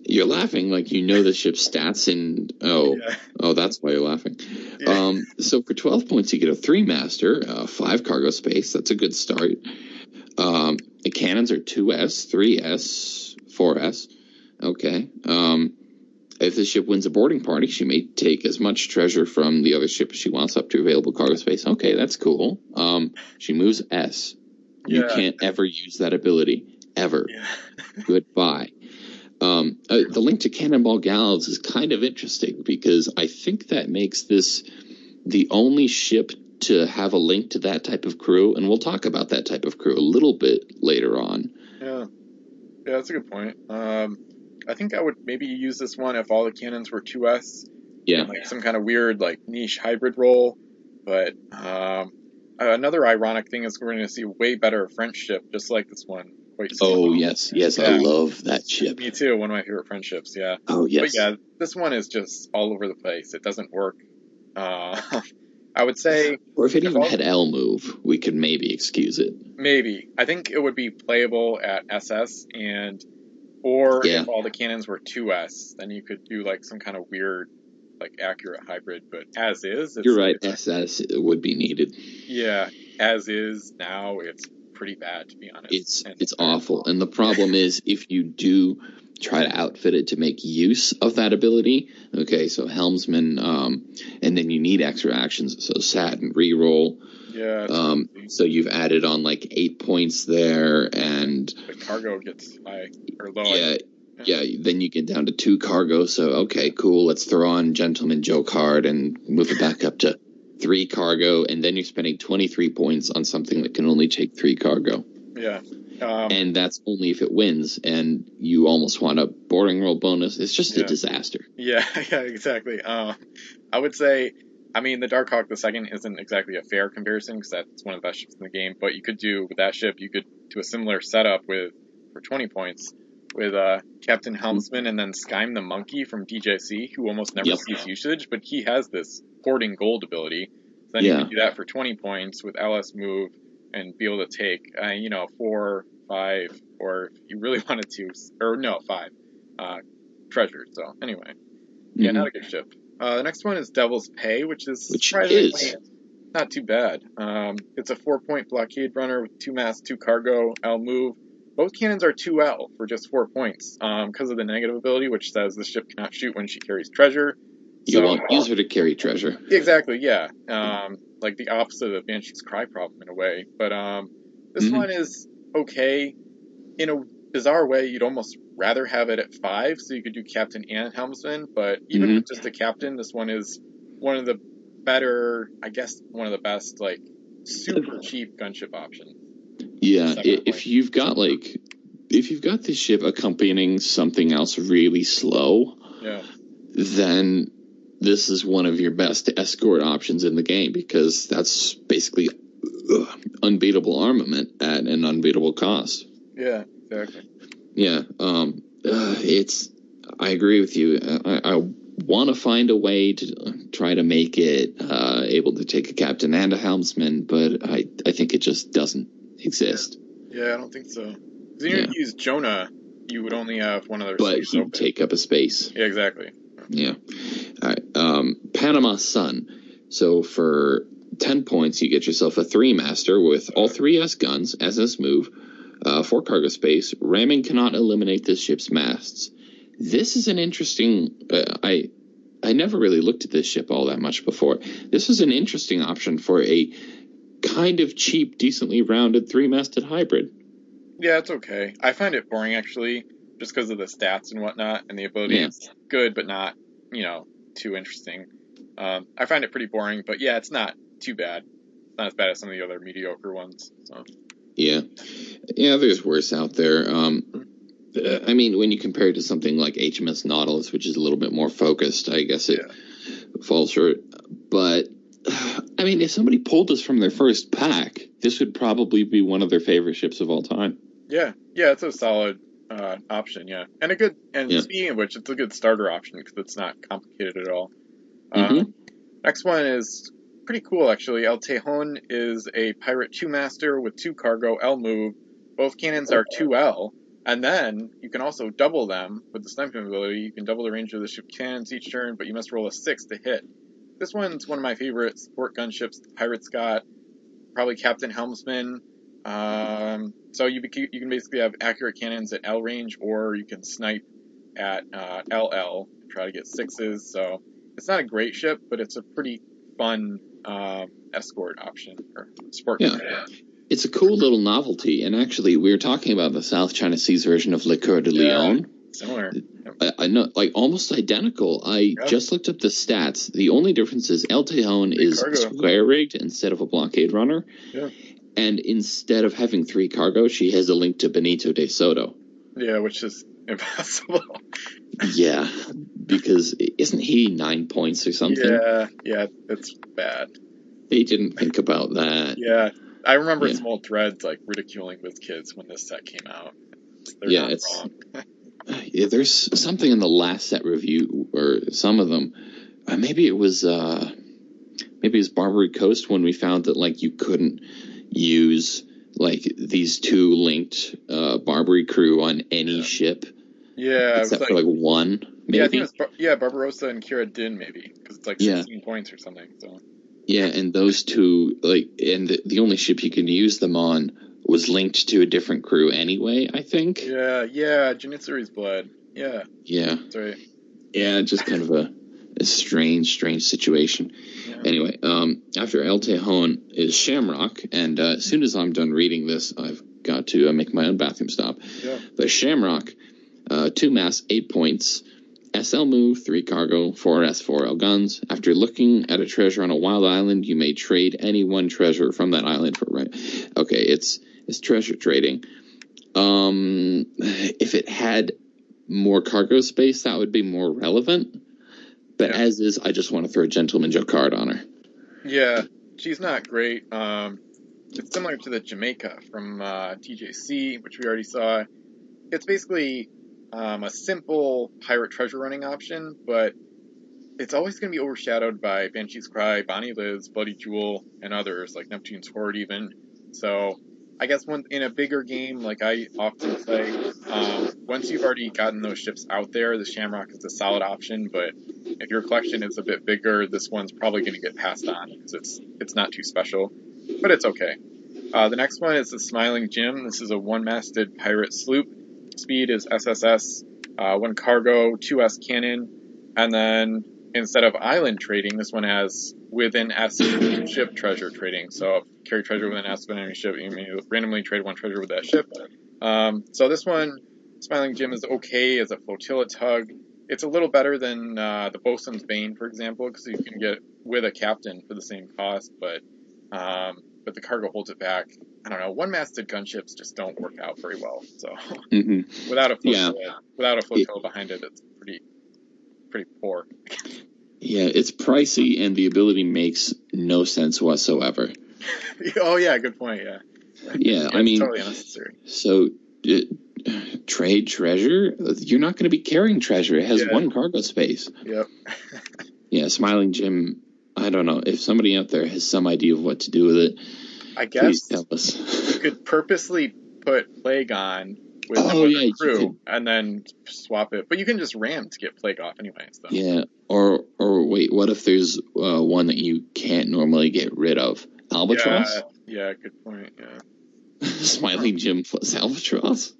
A: you're laughing like you know the ship's stats, and oh,
B: Yeah.
A: oh, that's why you're laughing.
B: Yeah.
A: Um, so for 12 points, you get a three master, uh, five cargo space. That's a good start. Um, the cannons are 2S, 3S, 4S. Okay. Um, if the ship wins a boarding party, she may take as much treasure from the other ship as she wants up to available cargo space. Okay, that's cool. Um, she moves S. You can't ever use that ability. Ever.
B: Yeah. <laughs>
A: Goodbye. Um, uh, the link to Cannonball Gallows is kind of interesting because I think that makes this the only ship to have a link to that type of crew, and we'll talk about that type of crew a little bit later on.
B: Yeah, yeah, that's a good point. Um, I think I would maybe use this one if all the cannons were 2S,
A: Yeah,
B: like some kind of weird like niche hybrid role. But um, another ironic thing is we're going to see way better French ship, just like this one.
A: Oh yes, yes, I love that ship.
B: Me too. One of my favorite friendships. Yeah.
A: Oh yes.
B: But yeah, this one is just all over the place. It doesn't work. Uh, <laughs> I would say
A: Or if it even
B: all-
A: had L move, we could maybe excuse it.
B: maybe. I think it would be playable at SS and or
A: Yeah.
B: if all the cannons were 2S, then you could do like some kind of weird like accurate hybrid, but as is, it's,
A: You're right. SS would be needed.
B: yeah, as is now, it's pretty bad to be honest.
A: It's
B: And-
A: it's awful. And the problem <laughs> is if you do try to outfit it to make use of that ability, okay, so helmsman, um, and then you need extra actions, so sat and reroll.
B: Yeah,
A: Um, so you've added on like eight points there, and
B: the cargo gets high or low.
A: yeah, yeah. Then you get down to two cargo. So okay, cool. Let's throw on Gentleman Joe card and move it back up to three cargo, and then you're spending twenty three points on something that can only take three cargo.
B: yeah. Um,
A: and that's only if it wins and you almost want a boarding roll bonus it's just
B: Yeah.
A: a disaster
B: Yeah, <laughs> yeah, exactly. Um, I would say, I mean, the Darkhawk the second isn't exactly a fair comparison because that's one of the best ships in the game. But you could do with that ship, you could do a similar setup with for 20 points with uh, Captain Helmsman and then Skyme the Monkey from DJC, who almost never
A: Yep.
B: sees usage, but he has this hoarding gold ability. So then
A: Yeah.
B: you can do that for 20 points with LS move and be able to take, uh, you know, four, five, or if you really <laughs> wanted to, or no, five uh, treasures. So anyway. Yeah,
A: Mhm.
B: not a good ship. Uh, the next one is Devil's Pay, which is
A: Which is.
B: not too bad. Um, it's a four-point blockade runner with two mass, two cargo, L move. Both cannons are 2L for just four points because of the negative ability, which says the ship cannot shoot when she carries treasure.
A: You
B: So-
A: won't use her to carry treasure
B: Exactly, yeah. Um, like the opposite of Banshee's Cry problem in a way. But um, this
A: Mhm.
B: one is okay. In a bizarre way, you'd almost rather have it at five, so you could do captain and helmsman. But even
A: Mhm.
B: with just a captain, this one is one of the better, I guess, one of the best, like super cheap gunship options.
A: yeah if you've got like if you've got this ship accompanying something else really slow
B: Yeah,
A: then this is one of your best escort options in the game because that's basically ugh, unbeatable armament at an unbeatable cost
B: yeah, exactly.
A: Yeah, um, uh, it's. I agree with you. I, I want to find a way to try to make it uh, able to take a captain and a helmsman, but I, I think it just doesn't exist.
B: Yeah, I don't think so. Because if you use Jonah, you would only have one other
A: But he'd
B: open.
A: take up a space.
B: Yeah, exactly.
A: Yeah. All right. Um, Panama Sun. So for ten points, you get yourself a three master with all three S guns, SS move, uh, four cargo space. Ramming cannot eliminate this ship's masts. This is an interesting. Uh, I I never really looked at this ship all that much before. This is an interesting option for a kind of cheap, decently rounded three masted hybrid.
B: Yeah, it's okay. I find it boring actually, just because of the stats and whatnot, and the ability
A: Yeah.
B: is good, but not, you know, too interesting. Um, I find it pretty boring, but yeah, it's not too bad. It's not as bad as some of the other mediocre ones. So
A: Yeah, yeah. There's worse out there. Um, I mean, when you compare it to something like HMS Nautilus, which is a little bit more focused, I guess it falls short. But I mean, if somebody pulled this from their first pack, this would probably be one of their favorite ships of all time.
B: yeah, yeah, it's a solid uh, option. Yeah, and a good. And
A: Yeah.
B: speaking of which, it's a good starter option because it's not complicated at all. Um, next one is pretty cool actually. El Tejon is a pirate two master with two cargo L move. Both cannons are two L, and then you can also double them with the sniping ability. You can double the range of the ship cannons each turn, but you must roll a six to hit. This one's one of my favorite support gunships the pirates got. Probably Captain Helmsman. Um, so you bec- you can basically have accurate cannons at L range, or you can snipe at uh, LL, try to get sixes. So it's not a great ship, but it's a pretty fun um, escort option or sport.
A: Yeah. It's a cool little novelty, and actually, we were talking about the South China Seas version of Le Coeur de
B: Yeah. Similar.
A: I, I know, like almost identical. I
B: Yeah.
A: just looked up the stats. The only difference is El Tejon is square rigged instead of a blockade runner.
B: Yeah.
A: And instead of having three cargo, she has a link to Benito de Soto.
B: Yeah, which is <laughs> impossible.
A: yeah, because isn't he nine points or something?
B: Yeah, yeah, it's bad.
A: They didn't think about that.
B: Yeah, I remember
A: Yeah.
B: some old threads like ridiculing with kids when this set came out. They're
A: Yeah, it's-
B: wrong. <laughs>
A: Yeah, there's something in the last set review, or some of them. Uh, maybe it was, uh, maybe it was Barbary Coast when we found that like you couldn't use like these two linked uh, Barbary crew on any
B: Yeah.
A: ship
B: Yeah,
A: except
B: like,
A: for like one. Maybe.
B: yeah, I think it was Bar- yeah Barbarossa and Kira Din maybe because it's like
A: Yeah.
B: 16 points or something. So
A: Yeah, and those two, like, and the, the only ship you can use them on was linked to a different crew anyway. I think.
B: yeah, yeah, Janitsuri's blood. Yeah,
A: Yeah,
B: that's right.
A: yeah, just kind of a, a strange, strange situation.
B: Yeah.
A: Anyway, um, after El Tejon is Shamrock, and uh, as soon as I'm done reading this, I've got to uh, make my own bathroom stop.
B: Yeah.
A: But Shamrock, uh, two mass, eight points. SL move, three cargo, four S4L guns. After looking at a treasure on a wild island, you may trade any one treasure from that island for right. Okay, it's it's treasure trading. Um, if it had more cargo space, that would be more relevant. But
B: Yeah.
A: as is, I just want to throw a gentleman Jacquard on her.
B: Yeah, she's not great. Um, it's similar to the Jamaica from uh, TJC, which we already saw. It's basically um, a simple pirate treasure running option, but it's always going to be overshadowed by Banshee's Cry, Bonnie Liz, Bloody Jewel, and others like Neptune's Horde, even. So, I guess when in a bigger game, like I often say, um, once you've already gotten those ships out there, the Shamrock is a solid option. But if your collection is a bit bigger, this one's probably going to get passed on because it's it's not too special, but it's okay. Uh, the next one is the Smiling Jim. This is a one-masted pirate sloop. Speed is SSS, uh, one cargo, two S cannon, and then instead of island trading, this one has within S ship treasure trading. So carry treasure within S within any ship, you may randomly trade one treasure with that ship. Um, so this one, Smiling Jim, is okay as a flotilla tug. It's a little better than uh, the Bosun's Bane, for example, because you can get with a captain for the same cost, but um, but the cargo holds it back. I don't know. One-masted gunships just don't work out very well. So
A: hmm <laughs>
B: without a
A: Yeah.
B: without a flotilla behind it, it's pretty pretty poor. <laughs>
A: Yeah, it's pricey, and the ability makes no sense whatsoever. <laughs>
B: oh yeah, good point. Yeah.
A: Yeah, I
B: it's
A: mean,
B: totally unnecessary.
A: So, uh, trade treasure? You're not going to be carrying treasure. It has
B: Yeah.
A: one cargo space.
B: Yep. <laughs>
A: Yeah, Smiling Jim. I don't know if somebody out there has some idea of what to do with it.
B: I
A: Please
B: guess
A: tell us.
B: you <laughs> could purposely put plague on with
A: Oh, yeah,
B: crew and then swap it. But you can just ram to get plague off anyway. So.
A: yeah, or or wait, what if there's uh, one that you can't normally get rid of? Albatross.
B: Yeah, yeah, good point. Yeah. <laughs>
A: Smiling Jim plus albatross.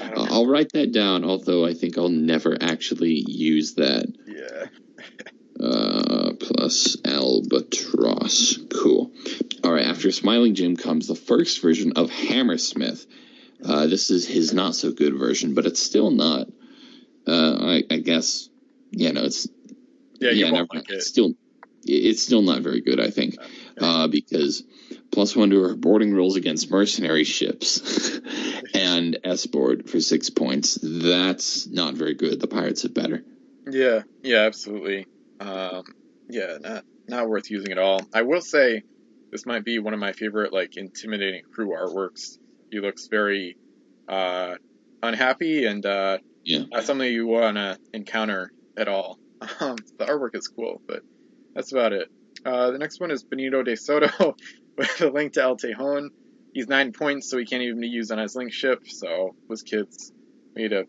A: Uh, I'll write that down. Although I think I'll never actually use that.
B: Yeah. <laughs>
A: Uh, plus albatross. Cool. All right. After Smiling Jim comes the first version of Hammersmith. Uh, this is his not so good version, but it's still not. Uh, I, I guess. you know it's
B: Yeah, you
A: never
B: like it.
A: It's still, it's still not very good. I think, uh, because plus one to her boarding rules against mercenary ships, <laughs> and S board for six points. That's not very good. The pirates have better.
B: Yeah, yeah, absolutely. Um, yeah, not not worth using at all. I will say this might be one of my favorite like intimidating crew artworks. He looks very uh, unhappy and uh,
A: Yeah.
B: not something you want to encounter at all. Um, <laughs> the artwork is cool, but that's about it. Uh, the next one is Benito de Soto <laughs> with a link to El Tejon. He's nine points, so he can't even be used on his link ship. So those kids made a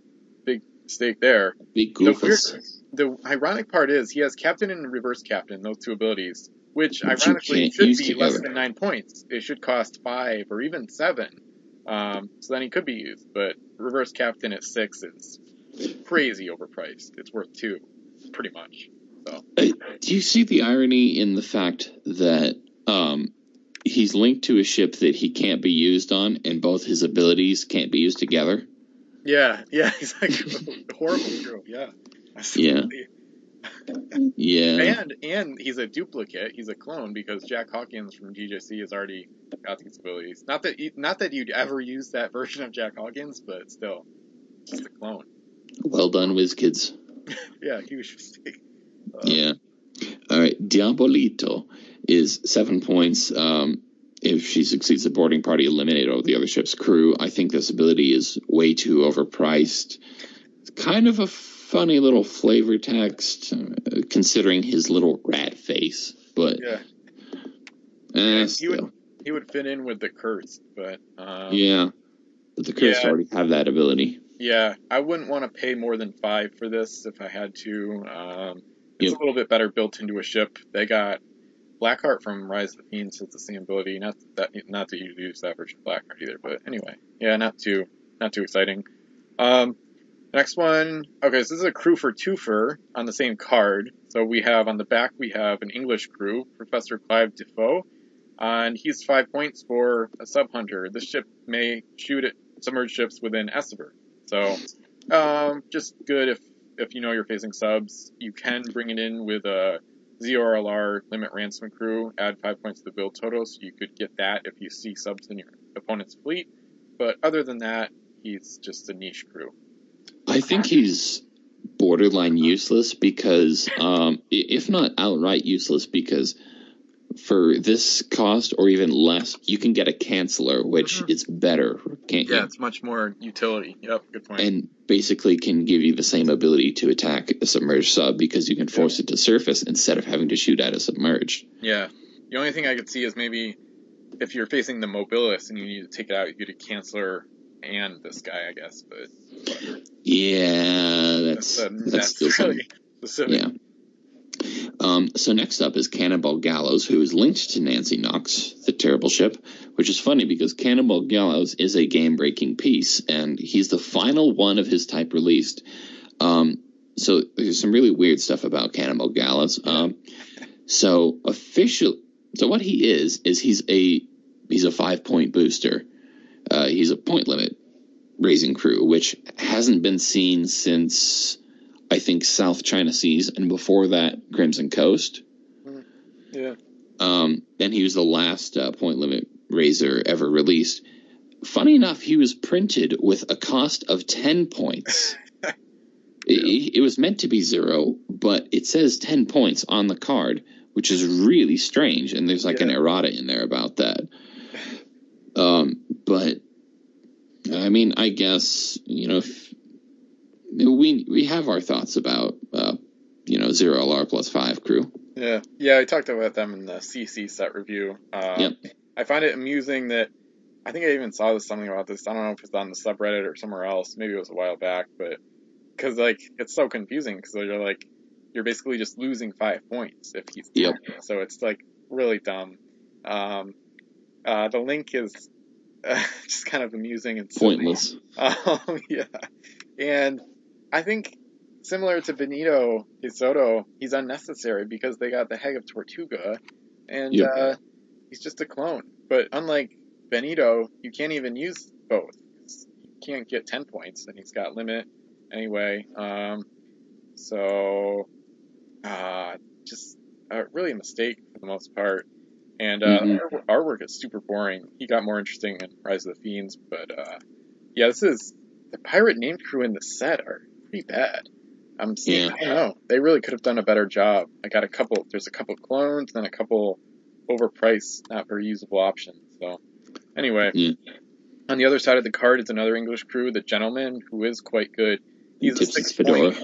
B: big mistake there.
A: Big
B: The, weird,
A: goofus.
B: the ironic part is he has captain and reverse captain, those two abilities, which
A: you
B: ironically should be less than nine points. It should cost five or even seven. Um, so then he could be used, but reverse captain at six is crazy overpriced. It's worth two, pretty much. So
A: Do you see the irony in the fact that um, he's linked to a ship that he can't be used on, and both his abilities can't be used together?
B: yeah, yeah, he's like a horrible crew. Yeah, absolutely.
A: Yeah.
B: And and he's a duplicate. He's a clone because Jack Hawkins from DJC has already got these abilities. Not that not that you'd ever use that version of Jack Hawkins, but still, just a clone.
A: Well done, WizKids. <laughs>
B: Yeah, huge mistake. Uh,
A: Yeah. All right. Diabolito is seven points. Um, if she succeeds the boarding party, eliminate all the other ship's crew. I think this ability is way too overpriced. It's kind of a funny little flavor text, uh, considering his little rat face. But
B: Yeah,
A: eh,
B: he would he would fit in with the curse, but um,
A: yeah. But the Curse
B: Yeah.
A: already have that ability.
B: Yeah, I wouldn't want to pay more than five for this if I had to. Um, it's
A: Yep.
B: a little bit better built into a ship. They got Blackheart from Rise of the Fiends has the same ability. Not that not that you use that version of Blackheart either, but anyway, yeah, not too not too exciting. Um, next one. Okay, so this is a crew for twofer on the same card. So we have on the back we have an English crew, Professor Clive Defoe, and he's five points for a sub hunter. This ship may shoot at submerged ships within Essever. So, um, just good if if you know you're facing subs. You can bring it in with a ZRLR limit ransom crew. Add five points to the build total, so you could get that if you see subs in your opponent's fleet. But other than that, he's just a niche crew.
A: I think he's borderline useless because, um, if not outright useless, because for this cost or even less, you can get a canceller, which
B: Mhm.
A: is better, can't you?
B: Yeah, it's much more utility. Yep, good point.
A: And basically can give you the same ability to attack a submerged sub because you can force it to surface instead of having to shoot at a submerged.
B: yeah, the only thing I could see is maybe if you're facing the Mobilis and you need to take it out, you get a canceller and this guy, I guess. But whatever.
A: Yeah, that's that's, still <laughs> some
B: really specific.
A: Yeah. Um, so next up is Cannonball Gallows, who is linked to Nancy Knox, the terrible ship, which is funny because Cannonball Gallows is a game-breaking piece, and he's the final one of his type released. Um, so there's some really weird stuff about Cannonball Gallows. Um, so official, so what he is is he's a he's a five-point booster. Uh, he's a point limit raising crew, which hasn't been seen since I think South China Seas, and before that, Crimson Coast.
B: Yeah.
A: Um, and he was the last uh, point limit raiser ever released. Funny enough, he was printed with a cost of 10 points. <laughs> it, it was meant to be zero, but it says 10 points on the card, which is really strange. And there's like an
B: Yeah.
A: errata in there about that. Um, but I mean, I guess, you know, if, we we have our thoughts about uh, you know zero LR plus five crew.
B: Yeah, yeah, I talked about them in the CC set review. Um,
A: Yep.
B: I find it amusing that I think I even saw this something about this. I don't know if it's on the subreddit or somewhere else. Maybe it was a while back, but because like it's so confusing because you're like you're basically just losing five points if he's
A: Yep.
B: so it's like really dumb. Um, uh, the link is uh, <laughs> just kind of amusing and silly.
A: Pointless. <laughs>
B: Um, yeah, and I think similar to Benito de Soto, he's unnecessary because they got the head of Tortuga, and
A: Yep.
B: uh, he's just a clone. But unlike Benito, you can't even use both. You can't get ten points, and he's got limit anyway. Um, so, uh, just uh, really a mistake for the most part. And uh,
A: Mhm.
B: our artwork is super boring. He got more interesting in Rise of the Fiends, but uh, yeah, this is the pirate named crew in the set are pretty bad. I'm seeing,
A: Yeah.
B: I don't know. They really could have done a better job. I got a couple. There's a couple clones, and a couple overpriced, not very usable options. So, anyway, on the other side of the card is another English crew, the Gentleman, who is quite good. He's a six point.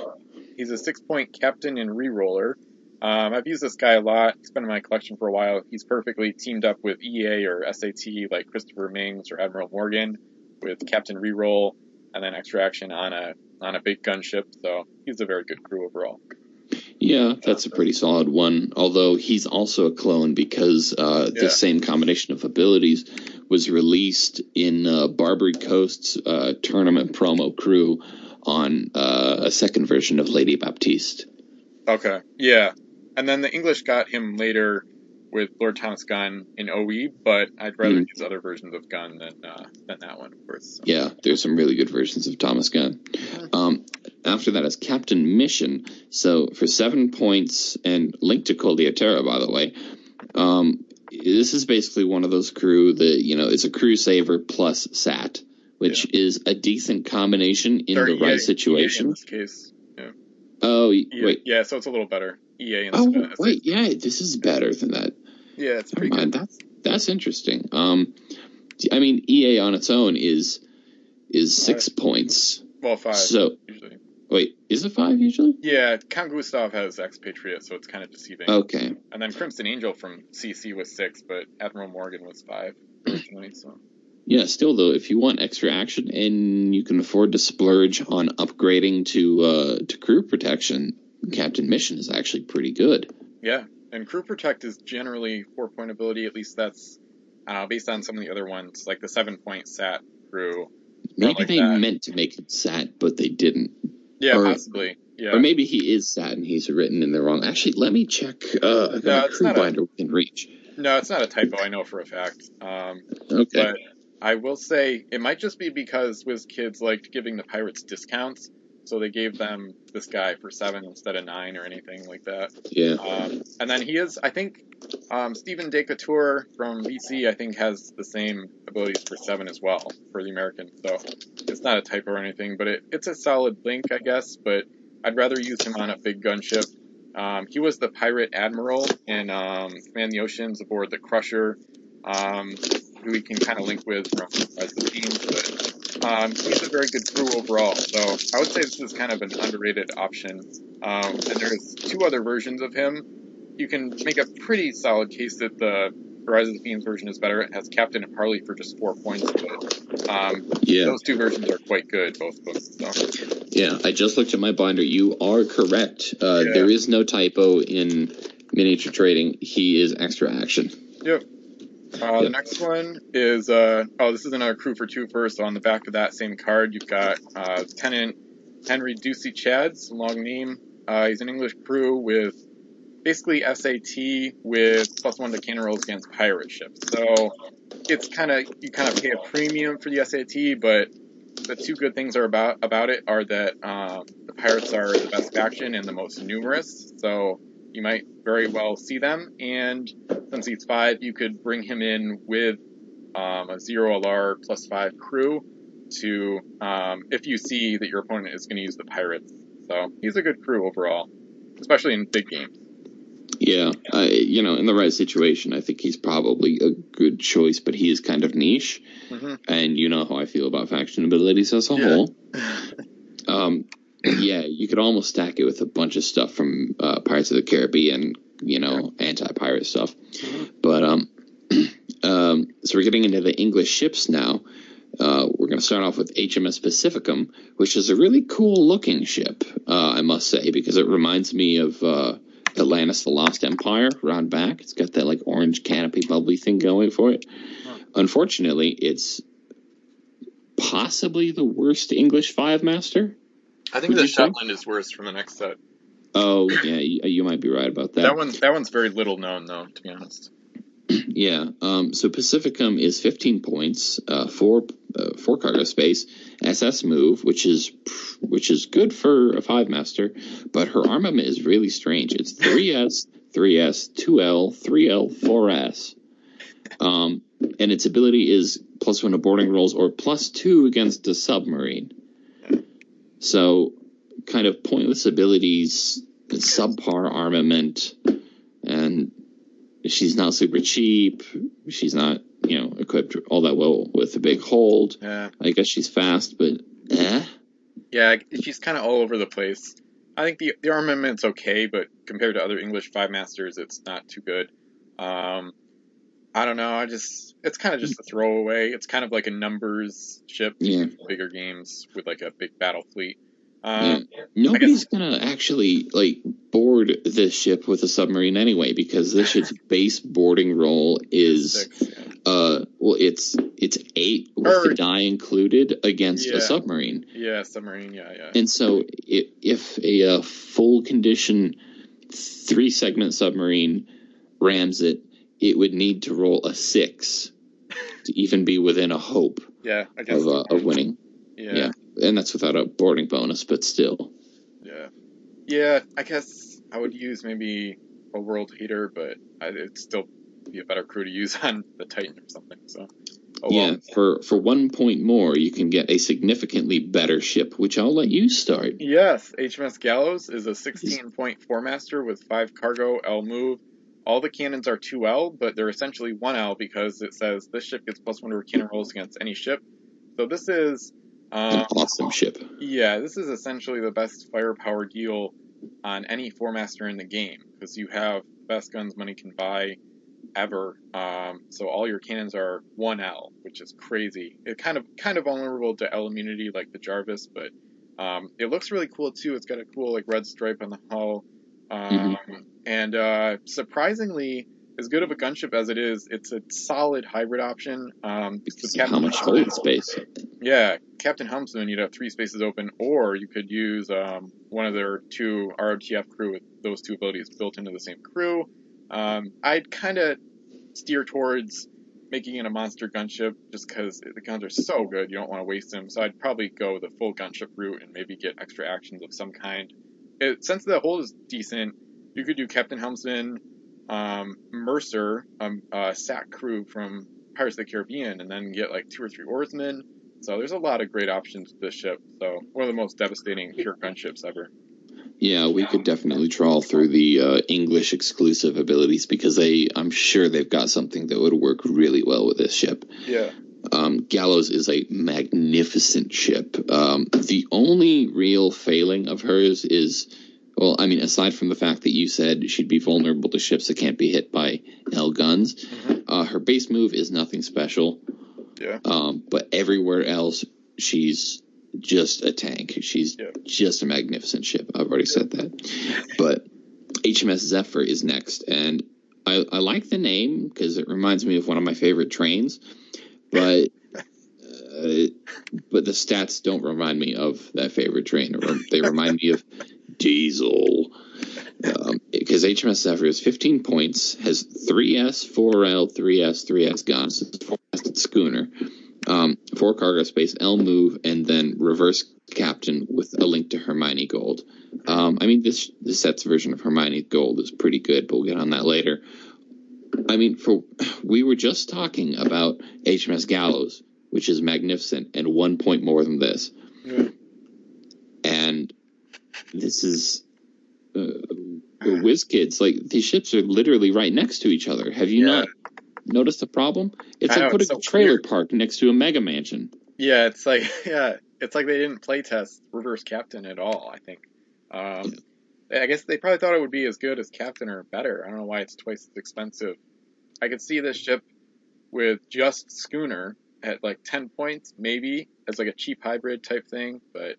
B: He's a six point captain and reroller. Um, I've used this guy a lot. He's been in my collection for a while. He's perfectly teamed up with EA or SAT, like Christopher Myngs or Admiral Morgan, with Captain Reroll and then extra action on a on a big gunship. So he's a very good crew overall.
A: Yeah, that's a pretty solid one. Although he's also a clone because uh,
B: Yeah.
A: the same combination of abilities was released in uh, Barbary Coast's uh, tournament promo crew on uh, a second version of Lady Baptiste.
B: Okay, yeah. And then the English got him later with Lord Thomas Gunn in OE, but I'd rather
A: Mhm.
B: use other versions of Gunn than uh, than that one, of course. So.
A: Yeah, there's some really good versions of Thomas Gunn. Um, after that is Captain Misson. So for seven points and linked to Coldiatera, by the way. Um, this is basically one of those crew that you know is a crew saver plus sat, which is a decent combination in
B: Or
A: the right
B: in
A: situation.
B: this case.
A: Oh y-
B: EA
A: wait,
B: Yeah, so it's a little better. EA
A: oh wait, yeah, this is better than that.
B: Yeah, it's
A: Never
B: pretty
A: mind.
B: good.
A: That's that's interesting. Um, I mean, EA on its own is is six points.
B: Well, five
A: So
B: usually.
A: wait, is it five usually?
B: Yeah, Count Gustav has expatriate, so it's kind of deceiving.
A: Okay.
B: And then Crimson Angel from CC was six, but Admiral Morgan was five originally. So
A: Yeah, still though, if you want extra action and you can afford to splurge on upgrading to uh, to crew protection, Captain Misson is actually pretty good.
B: yeah, and Crew Protect is generally four point ability. At least that's uh, based on some of the other ones, like the seven point Sat Crew.
A: Maybe
B: like
A: they
B: that.
A: meant to make it sat, but they didn't.
B: Yeah,
A: Or-
B: possibly. Yeah.
A: Or maybe he is sat and he's written in the wrong. Actually, let me check. Uh,
B: No,
A: a crew
B: a-
A: binder we can reach.
B: no, it's not a typo. I know for a fact. Um,
A: Okay.
B: But I will say it might just be because WizKids liked giving the pirates discounts, so they gave them this guy for seven instead of nine or anything like that.
A: yeah.
B: Um, and then he is, I think, um, Stephen Decatur from VC, I think, has the same abilities for seven as well for the American. So it's not a typo or anything, but it, it's a solid link, I guess. But I'd rather use him on a big gunship. Um, he was the pirate admiral in um, Command the Oceans aboard the Crusher, um, who we can kind of link with from as the team. But um, he's a very good crew overall. So I would say this is kind of an underrated option. Um, and there's two other versions of him. You can make a pretty solid case that the Rise of the Fiends version is better. It has Captain and Harley for just four points, but um,
A: Yeah.
B: those two versions are quite good, both of them. So.
A: Yeah. I just looked at my binder. You are correct. Uh,
B: Yeah.
A: There is no typo in miniature trading. He is extra action.
B: Yep. Uh, the next one is uh, oh, this is another crew for two first. So on the back of that same card, you've got uh, Lieutenant Henry Ducie Chads, long name. Uh, he's an English crew with basically SAT with plus one to cannon rolls against pirate ships. So it's kind of you kind of pay a premium for the SAT, but the two good things are about about it are that um, the pirates are the best faction and the most numerous. So you might very well see them, and since he's five, you could bring him in with um, a zero LR plus five crew to um, if you see that your opponent is going to use the pirates. So he's a good crew overall, especially in big games.
A: Yeah, I, you know, in the right situation, I think he's probably a good choice, but he is kind of niche,
B: hmm
A: and you know how I feel about faction abilities as a
B: Yeah.
A: whole. <laughs> Um, yeah, you could almost stack it with a bunch of stuff from uh, Pirates of the Caribbean, you know, anti-pirate stuff. But um, <clears throat> um, so we're getting into the English ships now. Uh, we're going to start off with HMS Pacificum, which is a really cool looking ship, uh, I must say, because it reminds me of uh, Atlantis: The Lost Empire round back. It's got that like orange canopy bubbly thing going for it.
B: Huh.
A: Unfortunately, it's possibly the worst English five master.
B: I think
A: Would
B: the? Shetland is worse from the next set.
A: Oh yeah, you, you might be right about that.
B: That one, that one's very little known though, to be honest. <clears throat>
A: Yeah. Um, so Pacificum is 15 points, uh, four uh, four cargo space, SS move, which is which is good for a five master, but her armament is really strange. It's 3S, 3S, 2L, 3L, 4S. Um, and its ability is plus one to boarding rolls or plus two against a submarine. So, kind of pointless abilities, subpar armament, and she's not super cheap. She's not, you know, equipped all that well with a big hold.
B: Yeah,
A: I guess she's fast, but eh.
B: yeah, she's kind of all over the place. I think the the armament's okay, but compared to other English five masters, it's not too good. Um, I don't know. I just it's kind of just a throwaway. It's kind of like a numbers ship,
A: Yeah.
B: bigger games with like a big battle fleet. Um,
A: Nobody's gonna actually like board this ship with a submarine anyway because this ship's <laughs> base boarding roll is
B: Six, yeah.
A: uh well it's it's eight with
B: Or-
A: the die included against
B: Yeah.
A: a submarine.
B: yeah, submarine. Yeah, yeah.
A: And so if, if a, uh full condition three segment submarine rams it, it would need to roll a six to even be within a hope
B: yeah, I guess.
A: of uh, of winning.
B: yeah,
A: yeah. And that's without a boarding bonus, but still.
B: yeah, yeah. I guess I would use maybe a world heater, but I, it'd still be a better crew to use <laughs> on the Titan or something. So, oh
A: yeah,
B: well.
A: for for one point more, you can get a significantly better ship, which I'll let you start.
B: Yes, HMS Gallows is a 16.4 master with 5 cargo, L move. All the cannons are 2L, but they're essentially 1L because it says this ship gets plus 1 to her cannon rolls against any ship. So this is,
A: An
B: um,
A: awesome ship.
B: yeah, this is essentially the best firepower deal on any 4 master in the game because you have best guns money can buy ever. Um, so all your cannons are 1L, which is crazy. It kind of kind of vulnerable to L immunity like the Jarvis, but um, it looks really cool too. It's got a cool like red stripe on the hull, um, and uh, surprisingly, as good of a gunship as it is, it's a solid hybrid option. Um,
A: how much
B: Helmsman-
A: space.
B: yeah, Captain Helmsman, you'd have three spaces open, or you could use um, one of their two ROTF crew with those two abilities built into the same crew. Um, I'd kind of steer towards making it a monster gunship just because the guns are so good, you don't want to waste them. So I'd probably go the full gunship route and maybe get extra actions of some kind. It, since the hold is decent, you could do Captain Helmsman, um, Mercer, um, uh, SAC crew from Pirates of the Caribbean, and then get like two or three oarsmen. So there's a lot of great options with this ship. So one of the most devastating pure gunships ever.
A: Yeah, we could definitely trawl through the uh, English exclusive abilities because they, I'm sure they've got something that would work really well with this ship.
B: Yeah.
A: Um, Gallows is a magnificent ship. Um, the only real failing of hers is, well, I mean, aside from the fact that you said she'd be vulnerable to ships that can't be hit by L guns,
B: Mhm.
A: uh, her base move is nothing special.
B: Yeah.
A: Um, but everywhere else, she's just a tank. She's
B: Yeah.
A: just a magnificent ship. I've already said that. But HMS Zephyr is next, and I, I like the name because it reminds me of one of my favorite trains. But uh, but the stats don't remind me of that favorite train. They remind me of Diesel. Because HMS Zephyr is 15 points, has 3S, 4L, 3S, 3S guns, it's a four-masted schooner, um, four cargo space, L move, and then reverse captain with a link to Hermione Gold. Um, I mean, this this set's version of Hermione Gold is pretty good, but we'll get on that later. I mean, for we were just talking about HMS Gallows, which is magnificent and one point more than this,
B: Yeah.
A: and this is uh, whiz kids. Like these ships are literally right next to each other. Have you
B: Yeah.
A: not noticed the problem? It's
B: I
A: like
B: know,
A: putting
B: it's so
A: a trailer
B: weird.
A: park next to a mega mansion.
B: Yeah, it's like <laughs> yeah, it's like they didn't play test reverse captain at all. I think. Um, I guess they probably thought it would be as good as captain or better. I don't know why it's twice as expensive. I could see this ship with just schooner at like ten points, maybe as like a cheap hybrid type thing. But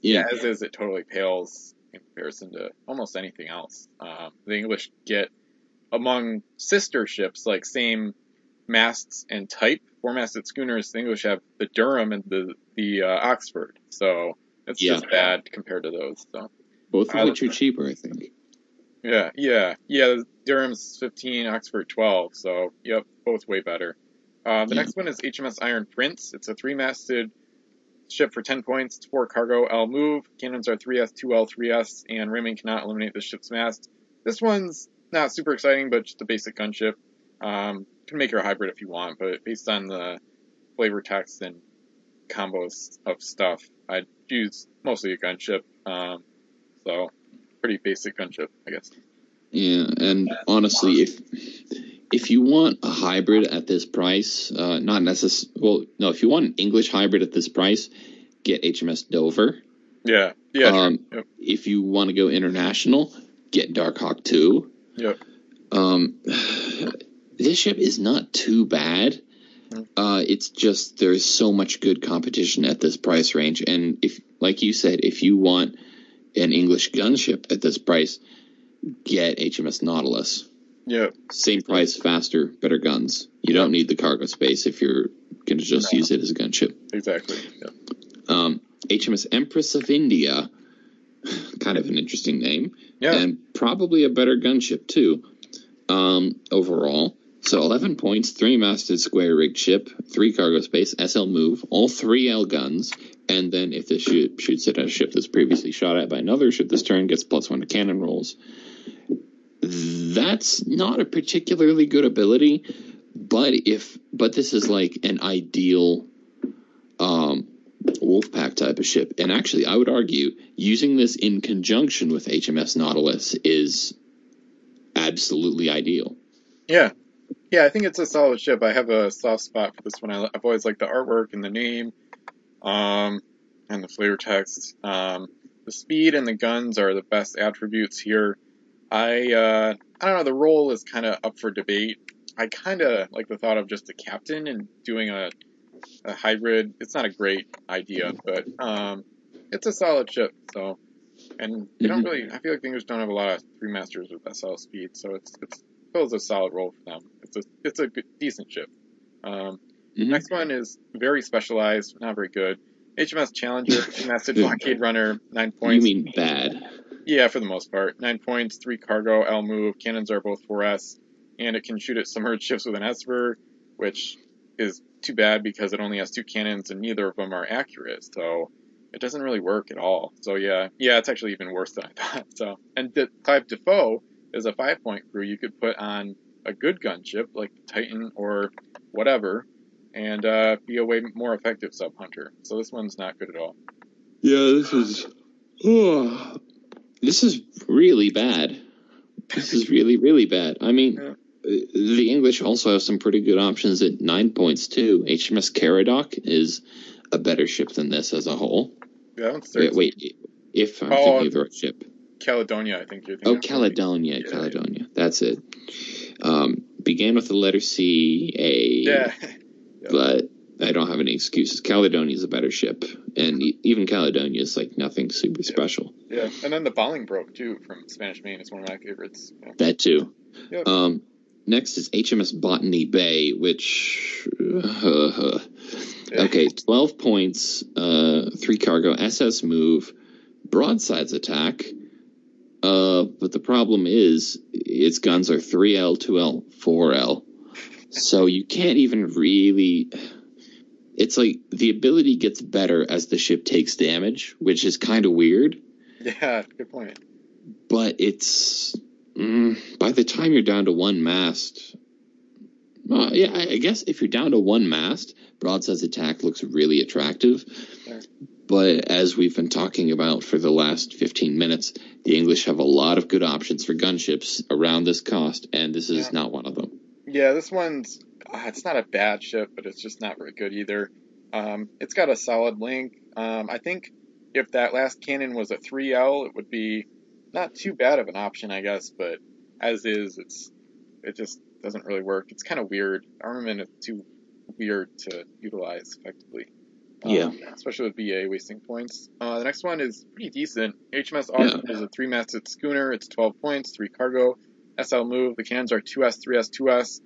B: yeah, as is, it totally pales in comparison to almost anything else. Um, the English get among sister ships, like same masts and type, four-masted schooners. The English have the Durham and the the uh, Oxford, so it's
A: Yeah.
B: just bad compared to those. So
A: both of which are cheaper, I think.
B: Yeah, yeah, yeah. Durham's 15, Oxford 12. So yep, both way better. Uh, the
A: Yeah.
B: next one is HMS Iron Prince. It's a three-masted ship for 10 points. It's four cargo, L move. Cannons are 3S, 2L, 3S, and ramming cannot eliminate the ship's mast. This one's not super exciting, but just a basic gunship. Um, can make her a hybrid if you want, but based on the flavor text and combos of stuff, I'd use mostly a gunship. Um, so pretty basic gunship, I guess.
A: Yeah, and honestly, if if you want a hybrid at this price, uh, not necess well, no, if you want an English hybrid at this price, get HMS Dover.
B: Yeah, yeah,
A: um,
B: Yep.
A: If you want to go international, get Dark Hawk Two.
B: Yep.
A: Um, this ship is not too bad.
B: Mm.
A: Uh, it's just there's so much good competition at this price range, and if, like you said, if you want an English gunship at this price, get HMS Nautilus.
B: Yeah.
A: Same price, faster, better guns. You don't need the cargo space if you're going to just
B: No.
A: use it as a gunship.
B: Exactly. Yeah.
A: Um, HMS Empress of India, kind of an interesting name,
B: Yeah.
A: and probably a better gunship too. Um, overall, so 11 points, three masted square rigged ship, three cargo space, SL move, all three L guns, and then if this ship shoots at a ship that's previously shot at by another ship this turn, gets plus one to cannon rolls. That's not a particularly good ability, but if but this is like an ideal um, Wolfpack type of ship. And actually, I would argue using this in conjunction with HMS Nautilus is absolutely ideal.
B: Yeah. Yeah, I think it's a solid ship. I have a soft spot for this one. I, I've always liked the artwork and the name, um, and the flavor text. Um, the speed and the guns are the best attributes here. I, uh, I don't know, the role is kind of up for debate. I kind of like the thought of just a captain and doing a, a hybrid. It's not a great idea, but, um, it's a solid ship, so. And you don't
A: Mhm.
B: really, I feel like the English don't have a lot of three masters with SL speed, so it's, it's fills a solid role for them. It's a it's a good, decent ship. Um,
A: Mhm.
B: Next one is very specialized, not very good. HMS Challenger, <laughs> masted blockade runner, nine points.
A: You mean bad?
B: Yeah, for the most part, nine points, three cargo, L move. Cannons are both 4S, and it can shoot at submerged ships with an Esper, which is too bad because it only has two cannons and neither of them are accurate. So it doesn't really work at all. So yeah, yeah, it's actually even worse than I <laughs> thought. So and the Clive Defoe is a five point crew you could put on a good gunship like Titan or whatever, and uh, be a way more effective sub hunter. So this one's not good at all.
A: Yeah, this is. Oh, this is really bad. This is really, really bad. I mean,
B: Yeah.
A: the English also have some pretty good options at nine points too. HMS Caradoc is a better ship than this as a whole.
B: Yeah,
A: Wait, wait if I'm
B: Oh,
A: thinking of the right ship.
B: Caledonia, I think you're thinking.
A: Oh. Caledonia,
B: Yeah.
A: Caledonia. That's it. Um, began with the letter C, A.
B: Yeah.
A: But I don't have any excuses. Caledonia is a better ship, and even Caledonia is like nothing super special.
B: Yeah, and then the Bolingbroke too from Spanish Main is one of my favorites. Yeah.
A: That too. Um, next is HMS Botany Bay, which <laughs> okay, twelve points, uh, three cargo, SS move, broadsides attack. Uh, but the problem is its guns are three L, two L, four L, so you can't even really. It's like the ability gets better as the ship takes damage, which is kind of weird
B: Yeah, good point.
A: but it's mm, by the time you're down to one mast. Well, yeah, I I guess if you're down to one mast, broadside's attack looks really attractive.
B: Sure.
A: But as we've been talking about for the last 15 minutes, the English have a lot of good options for gunships around this cost, and this is
B: Yeah.
A: not one of them.
B: Yeah, this one's uh, it's not a bad ship, but it's just not very good either. Um, it's got a solid link. Um, I think if that last cannon was a 3L, it would be not too bad of an option, I guess. But as is, it's it just doesn't really work. It's kind of weird. Armament is too weird to utilize effectively. Um,
A: Yeah.
B: Especially with BA wasting points. Uh, the next one is pretty decent. HMS Auckland is a three-masted schooner. It's 12 points, three cargo. SL move. The cans are 2S, 3S, 2S.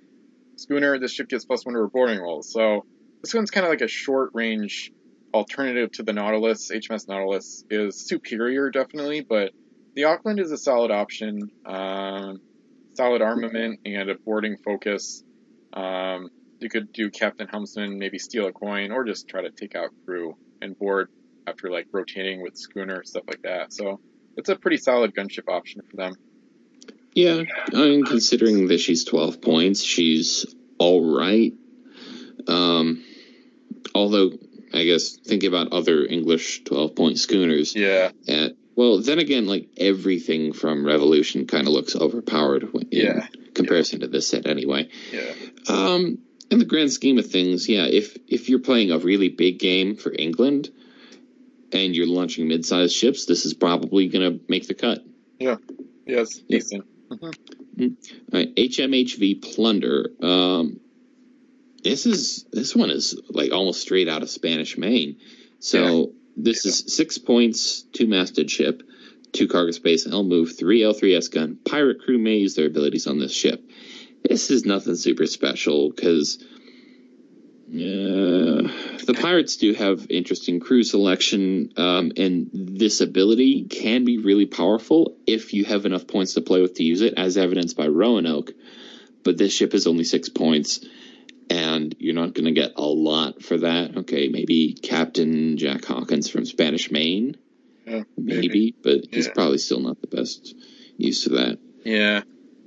B: Schooner, this ship gets plus one to her boarding rolls. So this one's kind of like a short range alternative to the Nautilus. HMS Nautilus is superior, definitely, but the Auckland is a solid option. Um, solid armament and a boarding focus. Um, you could do Captain Helmsman, maybe steal a coin, or just try to take out crew and board after like rotating with schooner, stuff like that. So it's a pretty solid gunship option for them.
A: Yeah, I mean, considering that she's 12 points, she's all right. Um, although, I guess, think about other English 12 point schooners.
B: Yeah,
A: At, well, then again, like everything from Revolution kind of looks overpowered in
B: Yeah.
A: comparison to this set, anyway.
B: yeah,
A: Um, in the grand scheme of things, yeah, if if you're playing a really big game for England and you're launching mid-sized ships, this is probably going to make the cut. Yeah.
B: Yes,
A: Yeah.
B: decent.
A: All right, HMHV Plunder. Um, this is this one is like almost straight out of Spanish Main. So this is six points, two masted ship, two cargo space, L move, three L3S gun. Pirate crew may use their abilities on this ship. This is nothing super special because uh, the pirates do have interesting crew selection, um, and this ability can be really powerful if you have enough points to play with to use it, as evidenced by Roanoke. But this ship is only six points, and you're not going to get a lot for that. Okay, maybe Captain Jack Hawkins from Spanish Main,
B: Yeah,
A: maybe, but he's probably still not the best use to that.
B: Yeah.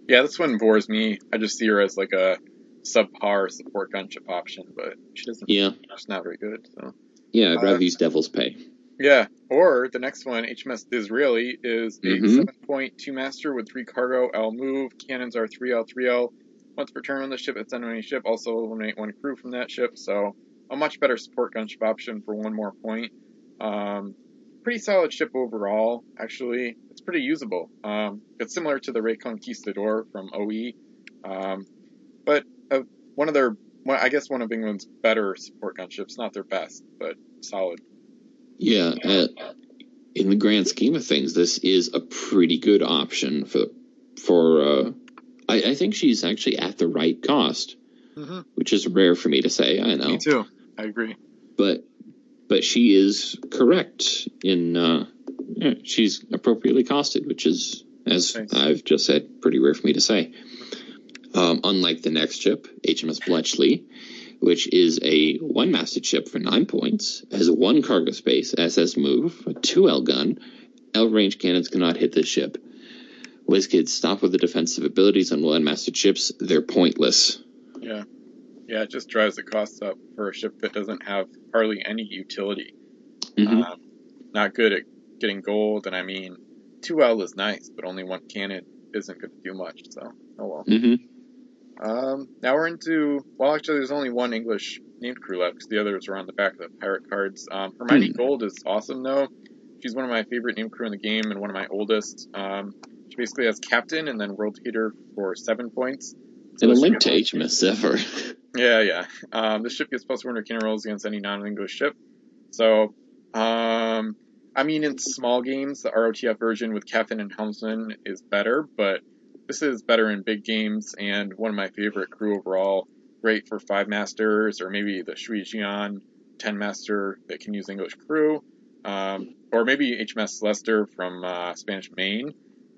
B: Yeah, this one bores me. I just see her as like a subpar support gunship option, but she doesn't.
A: Yeah,
B: She's not very good. So.
A: yeah, I'd
B: Uh,
A: rather use Devil's Pay.
B: Yeah. Or the next one, HMS Disraeli, is a
A: Mhm.
B: seven point two master with three cargo L move. Cannons are three L three L. Once per turn on the ship, it's enemy ship. Also eliminate one crew from that ship. So a much better support gunship option for one more point. Um, pretty solid ship overall. Actually, it's pretty usable. Um, it's similar to the Ray Conquistador from OE, um, but uh, one of their, one, I guess one of England's better support gunships. Not their best, but solid.
A: Yeah, uh, in the grand scheme of things, this is a pretty good option for for. Uh, I, I think she's actually at the right cost,
B: Mm-hmm.
A: which is rare for me to say. I know,
B: Me too. I agree.
A: but but she is correct in uh, yeah, she's appropriately costed, which is as
B: Nice.
A: I've just said, pretty rare for me to say. Um, unlike the next ship, HMS Bletchley, which is a one masted ship for nine points, has one cargo space, SS move, a two L gun. L range cannons cannot hit this ship. WizKids stop with the defensive abilities on one masted ships. They're pointless.
B: Yeah. Yeah, it just drives the costs up for a ship that doesn't have hardly any utility.
A: Mhm.
B: Um, not good at getting gold, and I mean, 2L is nice, but only one cannon isn't going to do much, so, oh well.
A: hmm
B: Um, now we're into, well, actually, there's only one English named crew left, because the others are on the back of the pirate cards. Um, Hermione
A: Hmm.
B: Gold is awesome, though. She's one of my favorite named crew in the game, and one of my oldest. Um, she basically has captain and then world hater for seven points. So
A: And a link to HMS Zephyr.
B: Yeah, yeah. Um, this ship gets plus 100 cannon rolls against any non-English ship. So, um, I mean, in small games, the ROTF version with captain and helmsman is better, but this is better in big games and one of my favorite crew overall. Great for five masters or maybe the Shui Jian 10 master that can use English crew. Um, or maybe HMS Leicester from uh, Spanish Main.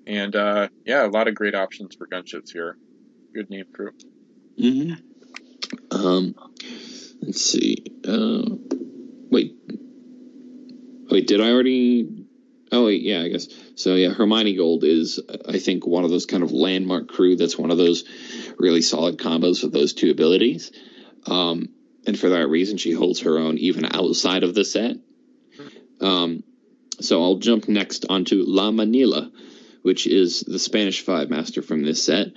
B: And uh, yeah, a lot of great options for gunships here. Good name crew.
A: hmm Um, let's see. Uh, wait, wait. Did I already? Oh, yeah, I guess. So yeah, Hermione Gold is, I think, one of those kind of landmark crew. That's one of those really solid combos with those two abilities. Um, and for that reason, she holds her own even outside of the set. Um, so I'll jump next onto La Manila, which is the Spanish five master from this set.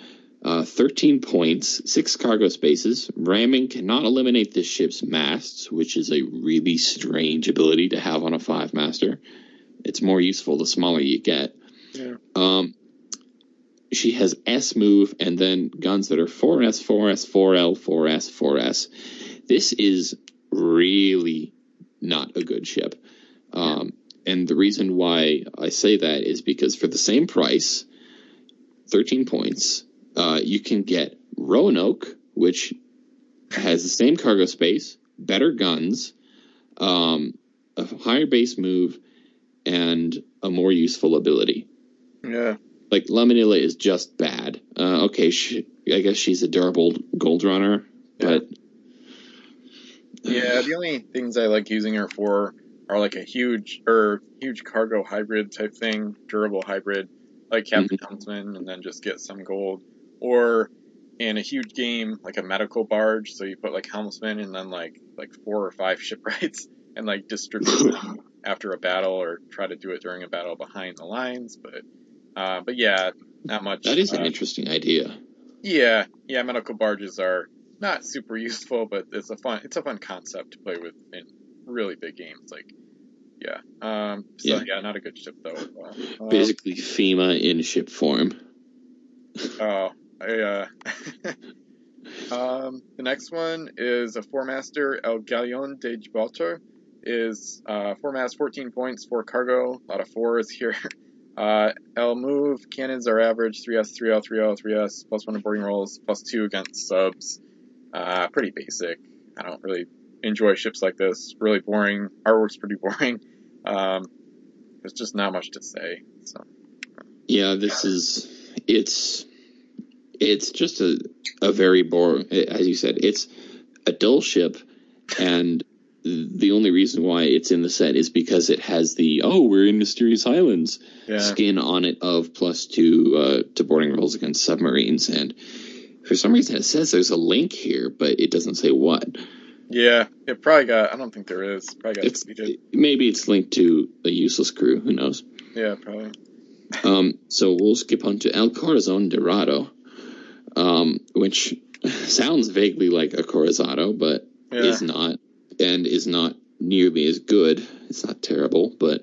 A: Uh, 13 points, 6 cargo spaces. Ramming cannot eliminate the ship's masts, which is a really strange ability to have on a 5 master. It's more useful the smaller you get.
B: Yeah.
A: Um, she has S move and then guns that are 4S, 4S, 4L, 4S, 4S. This is really not a good ship. Um, and the reason why I say that is because for the same price, 13 points, uh, you can get Roanoke, which has the same cargo space, better guns, um, a higher base move, and a more useful ability.
B: Yeah.
A: Like La Manila is just bad. Uh, okay, she, I guess she's a durable gold runner, but
B: Yeah, the only things I like using her for are like a huge or huge cargo hybrid type thing, durable hybrid, like Captain Huntsman, and then just get some gold. Or in a huge game, like a medical barge, so you put like helmsman and then like like four or five <laughs> shipwrights and like distribute <laughs> them after a battle or try to do it during a battle behind the lines. But uh, but yeah, not much.
A: that is an
B: uh,
A: interesting idea.
B: yeah, yeah, medical barges are not super useful, but it's a fun it's a fun concept to play with in really big games. Like, yeah, um, so
A: Yeah.
B: yeah, not a good ship though. Uh,
A: Basically, FEMA in ship form. <laughs>
B: oh, I, uh, <laughs> um, the next one is a four master El Galeon de Gibraltar. Is uh, four mast, fourteen points, four cargo, a lot of fours here. <laughs> Uh, L move cannons are average 3S, 3L, 3L, 3S, plus one in boarding rolls, plus two against subs. Uh, pretty basic. I don't really enjoy ships like this. Really boring. Artwork's pretty <laughs> boring. Um, there's just not much to say. So
A: Yeah, this is it's it's just a a very boring as you said, it's a dull ship and the only reason why it's in the set is because it has the oh we're in mysterious islands
B: yeah,
A: skin on it of plus two uh, to boarding rolls against submarines and for some reason it says there's a link here but it doesn't say what
B: yeah. It probably got. I don't think there is. Probably got
A: it's
B: defeated.
A: maybe it's linked to a useless crew who knows
B: Yeah, probably. <laughs>
A: um, so we'll skip on to El Corazon Dorado um, which <laughs> sounds vaguely like Acorazado but
B: Yeah.
A: is not and is not nearly as good. It's not terrible, but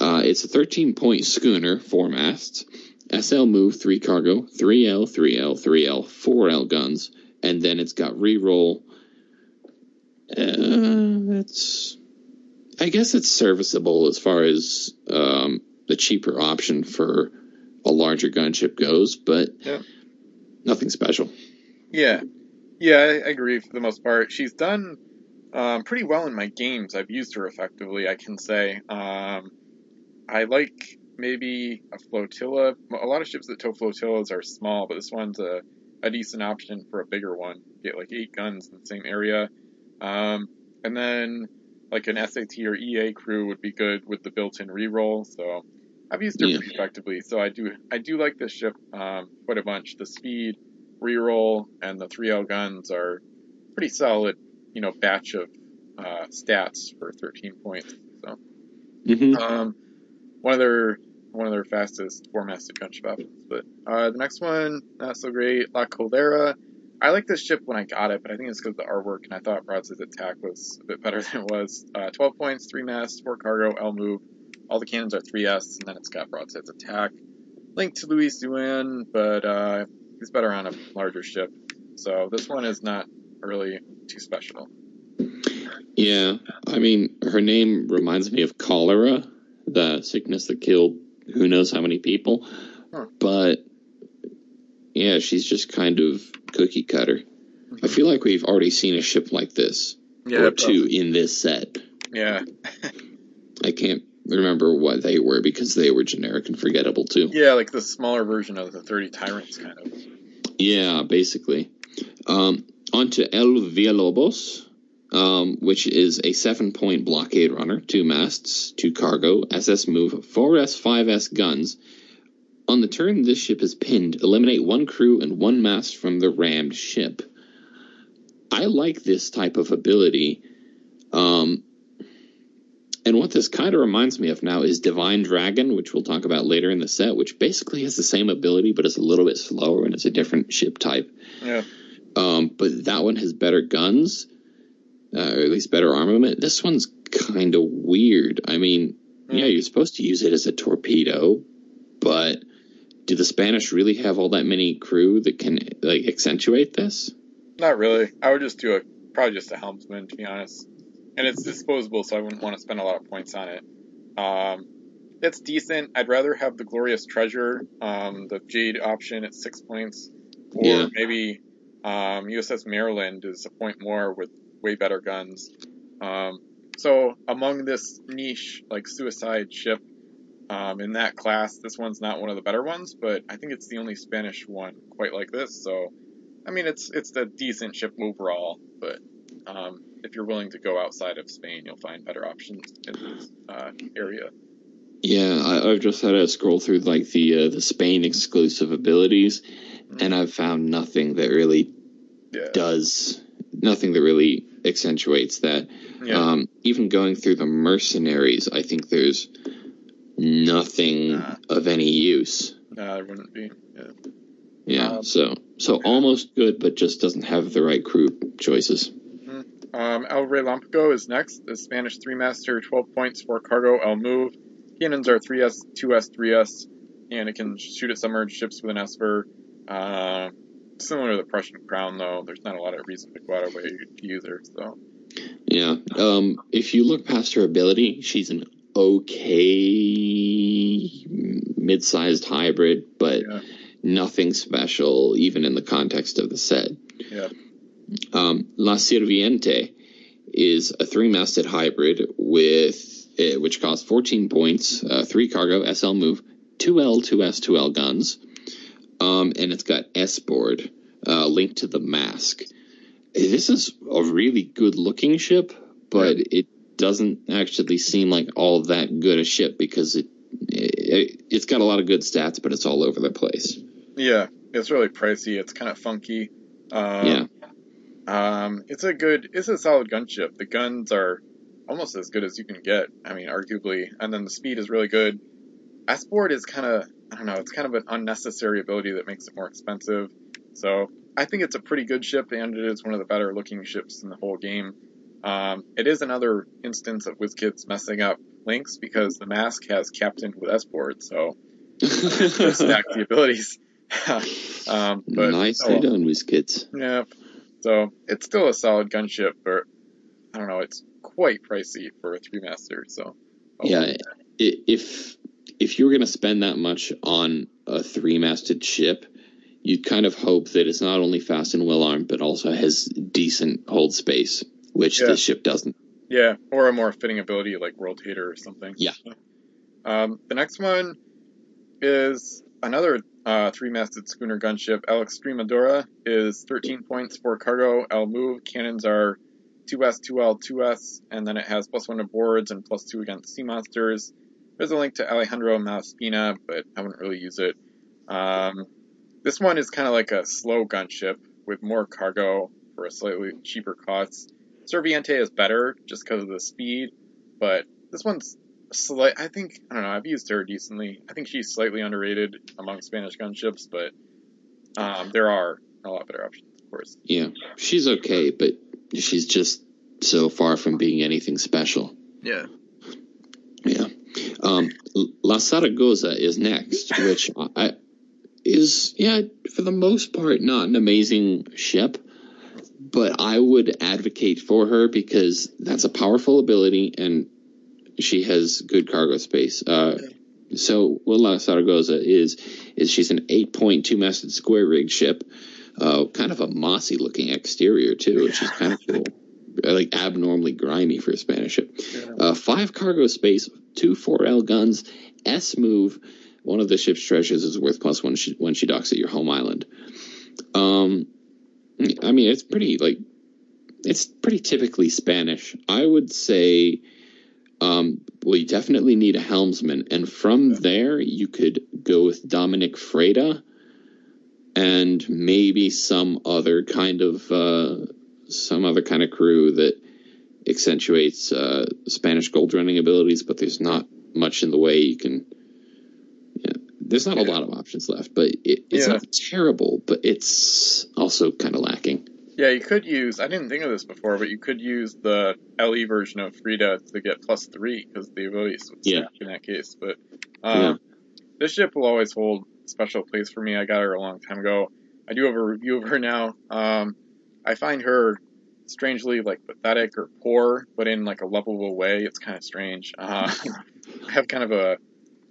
A: uh, it's a 13 point schooner, four masts, SL move, three cargo, 3L, 3L, 3L, 4L guns, and then it's got reroll. Uh, it's, I guess it's serviceable as far as um, the cheaper option for a larger gunship goes, but
B: Yeah.
A: nothing special.
B: Yeah, yeah, I agree for the most part. She's done um, pretty well in my games. I've used her effectively, I can say. Um, I like maybe a flotilla. A lot of ships that tow flotillas are small, but this one's a, a decent option for a bigger one. Get like eight guns in the same area. Um, and then like an SAT or EA crew would be good with the built-in reroll. So I've used her
A: Yeah.
B: pretty effectively. So I do I do like this ship um, quite a bunch. The speed, reroll, and the 3L guns are pretty solid. You know, batch of uh, stats for 13 points. So
A: hmm
B: um, one of their one of their fastest four-masted gunship options. But uh, the next one, not so great. La Caldera. I like this ship when I got it, but I think it's because of the artwork, and I thought Broadside's attack was a bit better <laughs> than it was. Uh, 12 points, 3 masts, 4 cargo, L move. All the cannons are 3S, and then it's got Broadside's attack. Linked to Luis Duan, but uh, he's better on a larger ship. So this one is not really too special.
A: Yeah, I mean, her name reminds me of cholera, the sickness that killed who knows how many people.
B: Huh.
A: But yeah, she's just kind of cookie cutter. I feel like we've already seen a ship like this or two in this set.
B: Yeah,
A: I can't remember what they were because they were generic and forgettable too.
B: yeah, like the smaller version of the 30 Tyrants, kind of.
A: Yeah, basically. Um, on to El Villalobos, um, which is a seven point blockade runner, two masts, two cargo, SS move, 4S, 5S guns. On the turn this ship is pinned, eliminate one crew and one mast from the rammed ship. I like this type of ability. Um, and what this kind of reminds me of now is Divine Dragon, which we'll talk about later in the set, which basically has the same ability, but is a little bit slower and it's a different ship type.
B: Yeah.
A: Um, but that one has better guns, uh, or at least better armament. This one's kind of weird. I mean, yeah, you're supposed to use it as a torpedo, but do the Spanish really have all that many crew that can like accentuate this?
B: Not really. I would just do a probably just a helmsman to be honest. And it's disposable, so I wouldn't want to spend a lot of points on it. Um, it's decent. I'd rather have the glorious treasure, um, the jade option at six points, or
A: Yeah.
B: maybe um, USS Maryland is a point more with way better guns. Um, so among this niche like suicide ship um, in that class, this one's not one of the better ones, but I think it's the only Spanish one quite like this. So I mean, it's it's a decent ship overall, but um, if you're willing to go outside of Spain, you'll find better options in this uh, area.
A: Yeah, I, I've just had to scroll through like the uh, the Spain exclusive abilities, and I've found nothing that really
B: Yeah,
A: does nothing that really accentuates that.
B: yeah,
A: Um, even going through the mercenaries, I think there's nothing
B: Nah.
A: of any use.
B: no, there wouldn't be. Yeah.
A: Yeah,
B: Um,
A: so so almost good, but just doesn't have the right crew choices.
B: Um, El Rey Lampico is next. The Spanish three master, 12 points for cargo. El Move. Cannons are 3S, 2S, 3S, and it can shoot at submerged ships with an Esper. Uh, similar to the Prussian Crown, though. There's not a lot of reason to go out of way to use her. So
A: Yeah. Um, if you look past her ability, she's an okay mid-sized hybrid, but
B: Yeah.
A: nothing special, even in the context of the set.
B: Yeah.
A: Um, La Sirviente is a three-masted hybrid with which costs 14 points, uh, three cargo, SL move, two L, two S, two L guns, um, and it's got S board uh, linked to the mask. This is a really good-looking ship, but it doesn't actually seem like all that good a ship because it, it it's got a lot of good stats, but it's all over the place.
B: Yeah, it's really pricey. It's kind of funky. Um,
A: Yeah.
B: Um, it's a good, it's a solid gunship. The guns are almost as good as you can get. I mean, arguably, and then the speed is really good. Board is kind of, I don't know, it's kind of an unnecessary ability that makes it more expensive. So I think it's a pretty good ship, and it is one of the better looking ships in the whole game. Um, it is another instance of WizKids messing up links because the mask has captain with board, so <laughs> stack the abilities. <laughs> um, but
A: Nicely
B: oh,
A: done, WizKids.
B: Yeah. So it's still a solid gunship, but I don't know. It's quite pricey for a three master. So
A: Yeah, if if you're going to spend that much on a three-masted ship, you'd kind of hope that it's not only fast and well armed, but also has decent hold space, which
B: Yeah.
A: this ship doesn't.
B: yeah, or a more fitting ability like Rotator or something.
A: Yeah.
B: Um, the next one is another uh, three-masted schooner gunship. El Extremadura is 13 points for cargo. L move cannons are 2S, 2L, 2S, and then it has plus one to boards and plus two against sea monsters. There's a link to Alejandro Malaspina, but I wouldn't really use it. Um, this one is kind of like a slow gunship with more cargo for a slightly cheaper cost. Serviente is better just because of the speed, but this one's slight. I think I don't know. I've used her decently. I think she's slightly underrated among Spanish gunships, but um, there are a lot better options, of course.
A: Yeah, she's okay, but she's just so far from being anything special.
B: Yeah.
A: Yeah. Um, La Zaragoza is next, <laughs> which I, is, yeah, for the most part, not an amazing ship, but I would advocate for her because that's a powerful ability and she has good cargo space. Uh, so what La Zaragoza is, is she's an 8.2 masted square rigged ship, uh, kind of a mossy looking exterior too, which is kind of cool. Like abnormally grimy for a Spanish ship. Uh, five cargo space, two 4L guns, S move. One of the ship's treasures is worth plus one she, when she docks at your home island. Um, I mean, it's pretty like it's pretty typically Spanish. I would say, um, well, you definitely need a helmsman, and from there you could go with Dominic Freda and maybe some other kind of uh, some other kind of crew that accentuates uh, Spanish gold running abilities, but there's not much in the way you can. Yeah, there's not a lot of options left, but it, it's
B: Yeah.
A: not terrible, but it's also kind of lacking.
B: Yeah, you could use. I didn't think of this before, but you could use the LE version of Frida to get plus three because the abilities
A: Yeah.
B: in that case. But um, this ship will always hold special place for me. I got her a long time ago. I do have a review of her now. Um, I find her strangely like pathetic or poor, but in like a lovable way. It's kind of strange. Uh, <laughs> I have kind of a,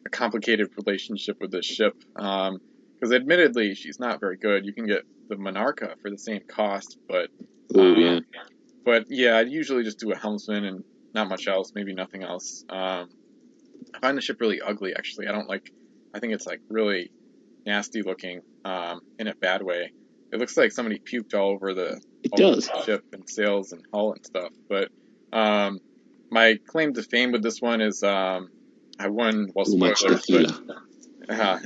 B: a complicated relationship with this ship because admittedly she's not very good. You can get the Monarcha for the same cost, but
A: Ooh,
B: um,
A: yeah.
B: but yeah, I'd usually just do a helmsman and not much else, maybe nothing else. Um, I find the ship really ugly, actually. I don't like. I think it's like really nasty looking um, in a bad way. It looks like somebody puked all over the
A: It
B: all
A: does.
B: the ship and sails and hull and stuff. But um, my claim to fame with this one is um, I won. Well,
A: Too
B: spoilers, but uh,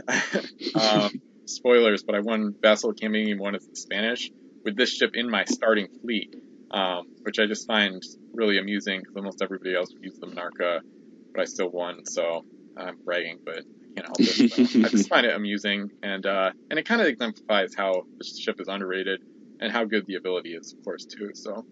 B: <laughs> um, spoilers, but I won Vassal Campaign One as the Spanish with this ship in my starting fleet, um, which I just find really amusing because almost everybody else would use the Monarcha, but I still won, so I'm bragging, but I can't help it. So I just find it amusing, and uh, and it kind of exemplifies how this ship is underrated and how good the ability is, of course, too. So,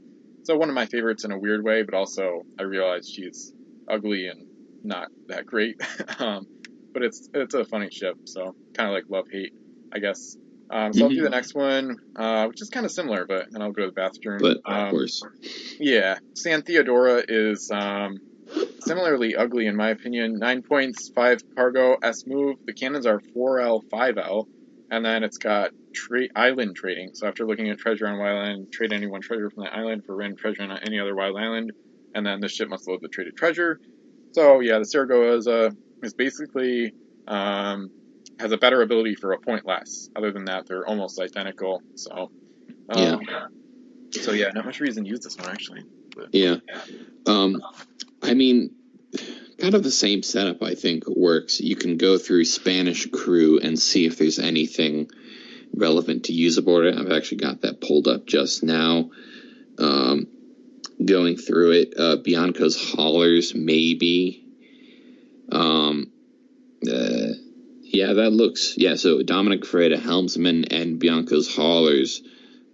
B: so one of my favorites in a weird way, but also I realize she's ugly and not that great. <laughs> um, but it's it's a funny ship, so kind of like love hate, I guess. Um, so I'll do the next one, uh, which is kind of similar, but then I'll go to the bathroom.
A: But of
B: um,
A: course,
B: yeah, San Theodora is um, similarly ugly in my opinion. Nine points, five cargo, S move. The cannons are 4L, 5L, and then it's got tra- island trading. So after looking at treasure on wild island, trade any one treasure from that island for random treasure on any other wild island, and then the ship must load the traded treasure. So yeah, the Cerigo is a is basically um, has a better ability for a point less. Other than that, they're almost identical. So um,
A: Yeah.
B: So yeah, not much reason to use this one actually. But,
A: Yeah. Um, I mean, kind of the same setup, I think, works. You can go through Spanish crew and see if there's anything relevant to use aboard it. I've actually got that pulled up just now. Um, going through it, uh, Bianco's Haulers, maybe. Um, uh, yeah, that looks. Yeah, so Dominic Fred, Helmsman, and Bianco's Haulers,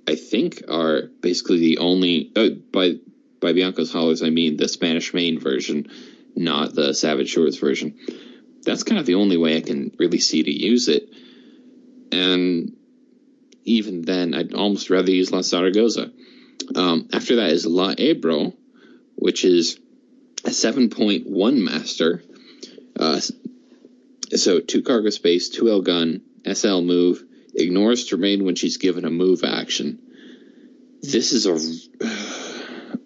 A: I think, are basically the only. Uh, by by Bianco's Haulers, I mean the Spanish Main version, not the Savage Shores version. That's kind of the only way I can really see to use it. And even then, I'd almost rather use La Zaragoza. Um, after that is La Ebro, which is a 7.1 master. Uh, so two cargo space, two L gun, SL move, ignores terrain when she's given a move action. This is a,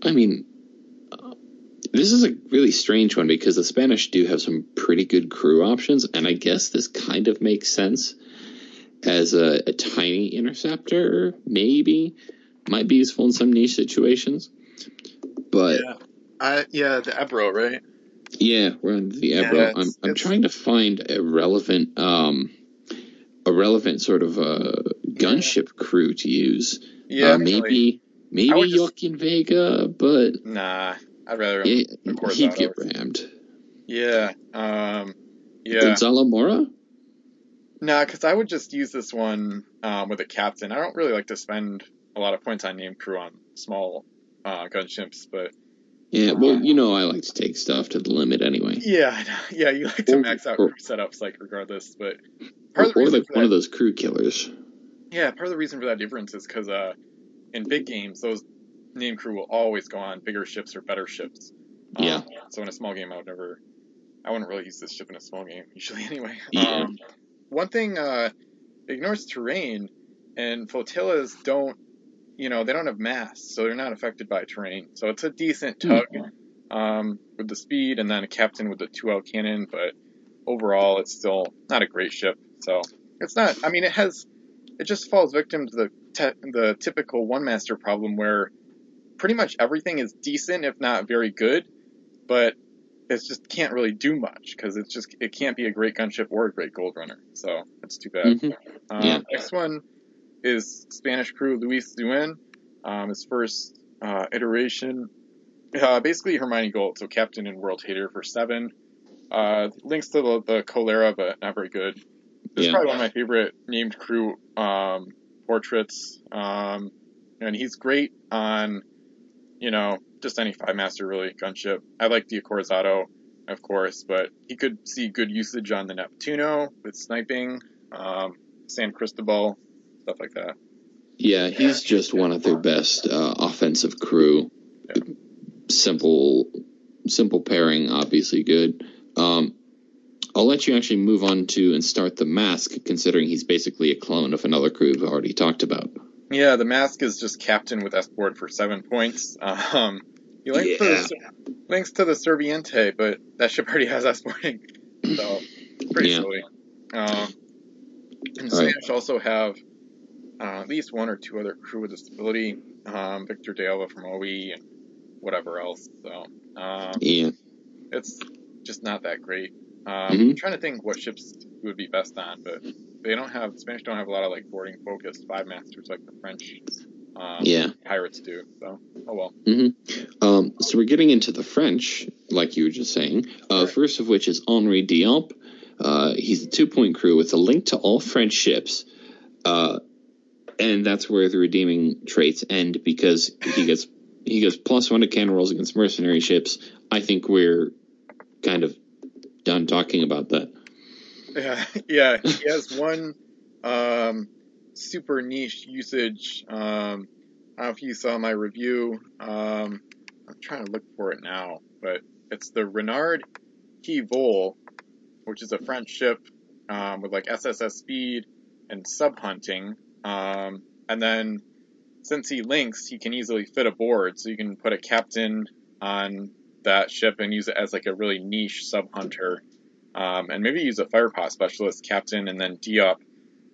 A: I mean, uh, this is a really strange one because the Spanish do have some pretty good crew options, and I guess this kind of makes sense as a, a tiny interceptor, maybe might be useful in some niche situations. But
B: yeah, I, yeah, the Ebro, right?
A: yeah, we're on the Ebro.
B: it's-
A: I'm I'm
B: it's-
A: trying to find a relevant um a relevant sort of uh gunship crew to use.
B: Yeah,
A: uh, maybe maybe
B: would just-
A: Joaquin Vega, but
B: Nah, I'd rather.
A: yeah, he'd get rammed.
B: Yeah, um, yeah.
A: Gonzalo Mora?
B: Nah, because I would just use this one um, with a captain. I don't really like to spend a lot of points on name crew on small uh, gunships, but
A: Yeah, well, you know I like to take stuff to the limit anyway.
B: yeah, <laughs> yeah, you like to max out
A: or-
B: crew setups, like regardless. But
A: Or,
B: of the reason
A: like one of those crew killers.
B: yeah, part of the reason for that difference is because uh, in big games, those name crew will always go on bigger ships or better ships. Um,
A: Yeah.
B: So in a small game, I would never, I wouldn't really use this ship in a small game <laughs> usually anyway.
A: Yeah.
B: Um, one thing uh, ignores terrain, and flotillas don't, you know, they don't have mass, so they're not affected by terrain. So it's a decent
A: Hmm.
B: tug um, with the speed, and then a captain with the 2L cannon, but overall, it's still not a great ship. So it's not. I mean, it has. It just falls victim to the te- the typical one master problem where pretty much everything is decent, if not very good, but it just can't really do much because it's just it can't be a great gunship or a great gold runner. So that's too bad.
A: Mhm.
B: Um,
A: Yeah.
B: Next one is Spanish crew Luis Zuen. Um, his first uh, iteration, uh, basically Hermione Gold, so captain and world hater for seven. Uh, links to the, the Cholera, but not very good. This is probably one of my favorite named crew um, portraits. Um, and he's great on, you know, just any five master really gunship. I like the Acorazado, of course, but he could see good usage on the Neptuno with sniping, um, San Cristobal, stuff like that.
A: Yeah, he's just one of their best uh, offensive crew. Simple, simple pairing, obviously good. Um, I'll let you actually move on to and start the mask, considering he's basically a clone of another crew we've already talked about.
B: Yeah, the mask is just captain with escort for seven points. <laughs> Um, he links, to the, links to the Serviente, but that ship already has escorting, so pretty
A: Yeah.
B: silly. Um, and
A: All right.
B: Spanish also have uh, at least one or two other crew with disability. Um, Victor de Alba from OE and whatever else. So um,
A: Yeah,
B: it's just not that great. Um,
A: Mhm.
B: I'm trying to think what ships would be best on, but they don't have Spanish don't have a lot of like boarding focused five masters like the French um,
A: yeah.
B: pirates do. So oh well.
A: Um, so we're getting into the French, like you were just saying. Uh,
B: Right.
A: First of which is Henri Diop. Uh, he's a two-point crew with a link to all French ships, uh, and that's where the redeeming traits end because he gets he gets plus one to cannon rolls against mercenary ships. I think we're kind of done talking about that.
B: Yeah, <laughs> yeah. He has one um, super niche usage. Um, I don't know if you saw my review. Um, I'm trying to look for it now, but it's the Renard Qui Vole, which is a French ship um, with like SSS speed and sub hunting. Um, and then since he links, he can easily fit aboard, so you can put a captain on that ship and use it as like a really niche sub hunter, um, and maybe use a firepot specialist captain and then Diop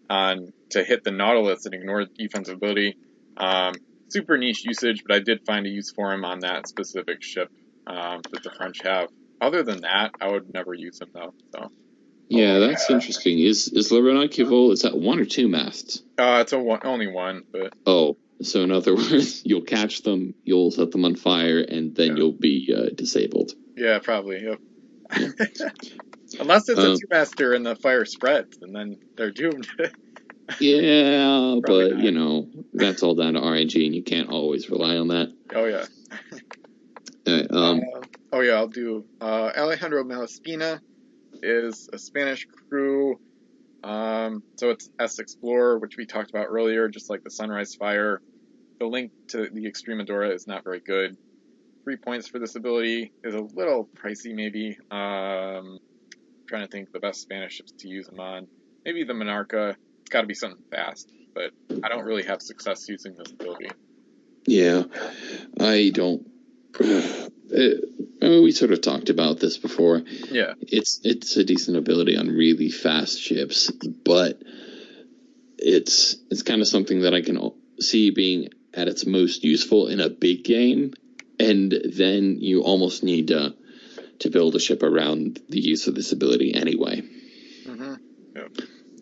B: on to hit the Nautilus and ignore defensive ability. Um, super niche usage, but I did find a use for him on that specific ship um, that the French have. Other than that, I would never use him though. So.
A: Yeah, that's interesting. Is is Le Renard Qui is that one or two masts?
B: Uh, it's a one, only one, but
A: Oh, so in other <laughs> words, you'll catch them, you'll set them on fire, and then
B: Yeah.
A: you'll be uh, disabled.
B: yeah, probably. Yep. <laughs> Unless it's a
A: Um,
B: two master and the fire spreads, and then they're doomed. <laughs>
A: Yeah, but
B: not.
A: you know that's all down to RNG, and you can't always rely on that.
B: oh yeah.
A: Um,
B: Uh, oh yeah, I'll do. Uh, Alejandro Malaspina is a Spanish crew. Um, so it's S Explorer, which we talked about earlier, just like the Sunrise Fire. The link to the Extremadura is not very good. Three points for this ability is a little pricey, maybe. Um, trying to think the best Spanish ships to use them on. Maybe the Monarca. It's got to be something fast, but I don't really have success using this ability.
A: yeah, I don't. <clears throat> Uh, I mean, we sort of talked about this before.
B: Yeah,
A: It's it's a decent ability on really fast ships, but it's it's kind of something that I can see being at its most useful in a big game, and then you almost need to to build a ship around the use of this ability anyway.
B: hmm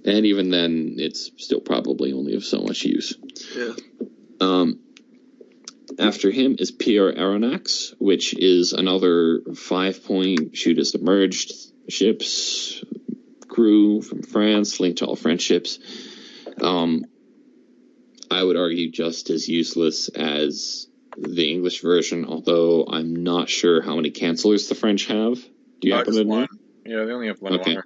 A: And even then, it's still probably only of so much use.
B: yeah,
A: Um, after him is Pierre Aronnax, which is another five point shoot as emerged ships crew from France, linked to all French ships. Um, I would argue just as useless as the English version, although I'm not sure how many cancelers the French have. Do you
B: Uh,
A: happen to know?
B: Yeah, they only have one.
A: Okay.
B: more.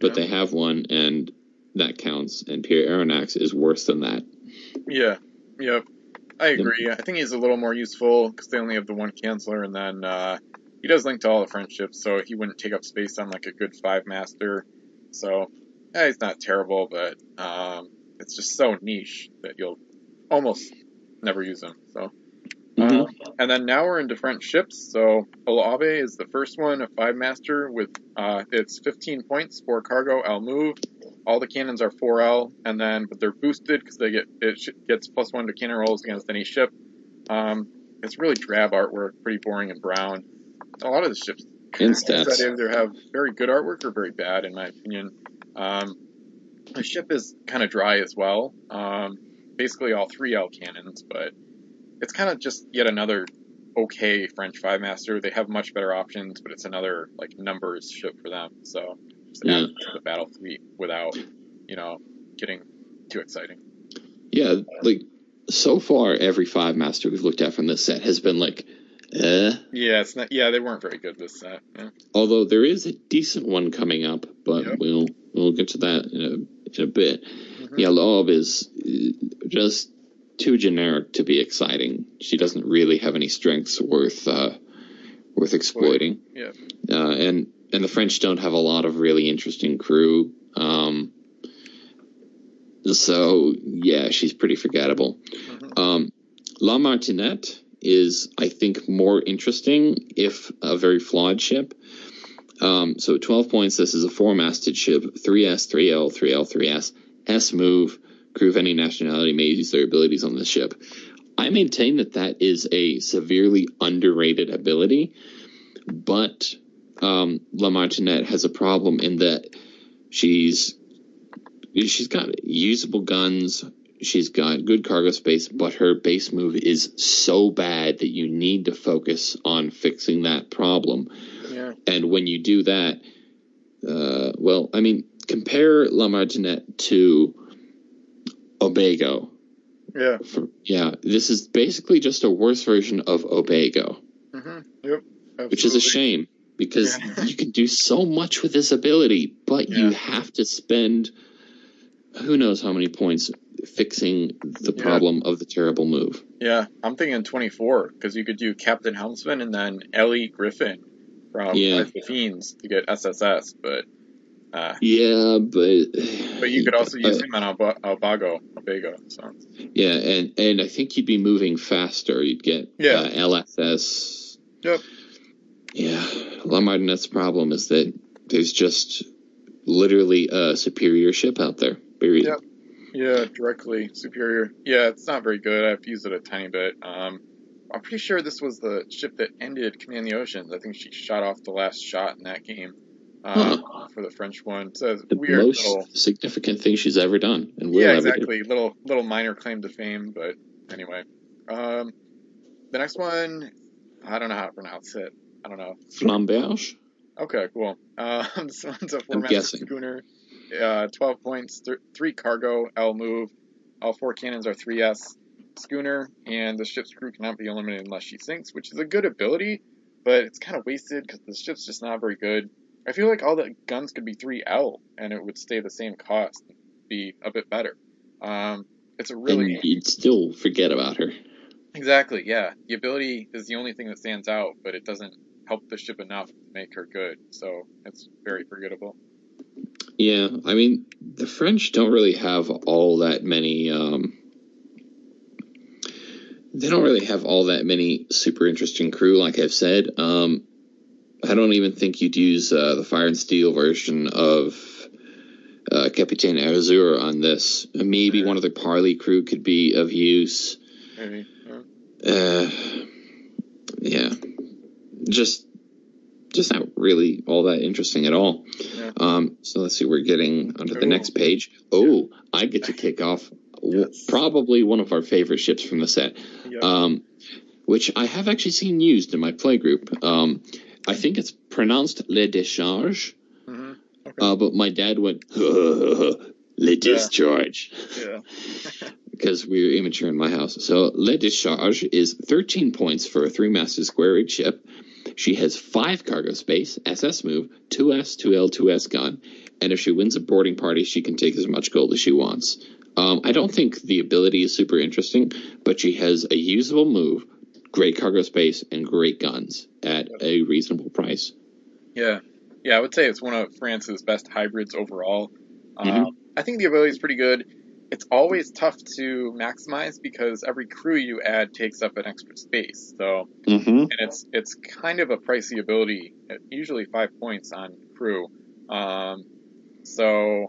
A: But they have one, and that counts. And Pierre Aronnax is worse than that.
B: Yeah, yep. I agree. I think he's a little more useful because they only have the one canceller, and then uh, he does link to all the friendships, so he wouldn't take up space on like a good five master. So, yeah, he's not terrible, but um, it's just so niche that you'll almost never use him. So,
A: Mhm.
B: uh, and then now we're into French ships. So Olabe is the first one, a five master with uh, it's 15 points, for cargo, I'll move. All the cannons are 4L, and then but they're boosted because they get it sh- gets plus one to cannon rolls against any ship. Um, it's really drab artwork, pretty boring and brown. A lot of the ships
A: And
B: that either have very good artwork or very bad, in my opinion. Um, the ship is kind of dry as well. Um, basically all three L cannons, but it's kind of just yet another okay French five master. They have much better options, but it's another like numbers ship for them. So
A: Yeah.
B: the battle fleet without you know getting too exciting.
A: Yeah, like so far, every five master we've looked at from this set has been like, eh.
B: Yeah, it's not. Yeah, they weren't very good this set. Yeah.
A: Although there is a decent one coming up, but
B: Yep.
A: we'll we'll get to that in a in a bit.
B: Mhm.
A: Yeah, Loeb is uh, just too generic to be exciting. She doesn't really have any strengths worth uh, worth exploiting.
B: Yeah.
A: Uh, and and the French don't have a lot of really interesting crew. Um, so yeah, she's pretty forgettable.
B: Mhm.
A: Um, La Martinette is, I think, more interesting if a very flawed ship. Um, so 12 points. This is a four-masted ship, 3S, 3L, 3L, 3S, S move. Crew of any nationality may use their abilities on the ship. I maintain that that is a severely underrated ability, but um, La Martinette has a problem in that she's she's got usable guns, she's got good cargo space, but her base move is so bad that you need to focus on fixing that problem.
B: Yeah.
A: And when you do that, uh, well, I mean, compare La Martinette to Obago.
B: Yeah.
A: For, yeah, this is basically just a worse version of Obago,
B: hmm Yep.
A: which is a shame because
B: Yeah.
A: you can do so much with this ability, but you have to spend who knows how many points fixing the
B: Yeah.
A: problem of the terrible move.
B: Yeah, I'm thinking 24 because you could do Captain Helmsman and then Ellie Griffin from
A: Yeah.
B: the Fiends to get SSS, but uh,
A: Yeah, but
B: but you could also <sighs> use
A: Uh,
B: him on Alba- Albago, Albago. So
A: yeah, and and I think you'd be moving faster. You'd get
B: Yeah.
A: uh, LSS.
B: Yep.
A: Yeah, La Martinette's problem is that there's just literally a superior ship out there. Period.
B: Yep. yeah, directly superior. Yeah, it's not very good. I've used it a tiny bit. Um, I'm pretty sure this was the ship that ended Command the Oceans. I think she shot off the last shot in that game. Um, For the French one, so it's
A: The
B: weird
A: most
B: little
A: significant thing she's ever done, and
B: yeah, exactly. Little little minor claim to fame, but anyway. Um, the next one, I don't know how to pronounce it. I don't know.
A: Flamberge.
B: Okay, cool. Um, <laughs> this one's a four-master schooner. Uh, twelve points, th- three cargo, L move. All four cannons are 3S schooner, and the ship's crew cannot be eliminated unless she sinks, which is a good ability, but it's kind of wasted because the ship's just not very good. I feel like all the guns could be 3L, and it would stay the same cost, be a bit better. Um, it's a really
A: and you'd still forget about her.
B: Exactly, yeah. The ability is the only thing that stands out, but it doesn't help the ship enough to make her good, so it's very forgettable.
A: Yeah, I mean, the French don't really have all that many. Um, they don't really have all that many super interesting crew, like I've said. Um, I don't even think you'd use uh, the Fire and Steel version of uh, Capitaine Azur on this. Maybe one of the Parley crew could be of use.
B: Maybe.
A: Uh, yeah, just just not really all that interesting at all.
B: Yeah.
A: Um, so let's see, we're getting onto the next page. Oh, I get to kick off
B: Yes.
A: probably one of our favorite ships from the set, um, which I have actually seen used in my play group. Um, I think it's pronounced Le Décharge,
B: Mhm.
A: uh, but my dad went <laughs> Le Discharge
B: Yeah.
A: because <laughs> we were immature in my house. So Le Discharge is 13 points for a three-masted square rig ship. She has five cargo space, SS move, 2S, 2L, 2S gun, and if she wins a boarding party, she can take as much gold as she wants. Um, I don't think the ability is super interesting, but she has a usable move, great cargo space, and great guns at a reasonable price.
B: Yeah. Yeah, I would say it's one of France's best hybrids overall. Um,
A: Mhm.
B: I think the ability is pretty good. It's always tough to maximize because every crew you add takes up an extra space. So,
A: Mm-hmm.
B: and it's it's kind of a pricey ability. Usually five points on crew. Um, so,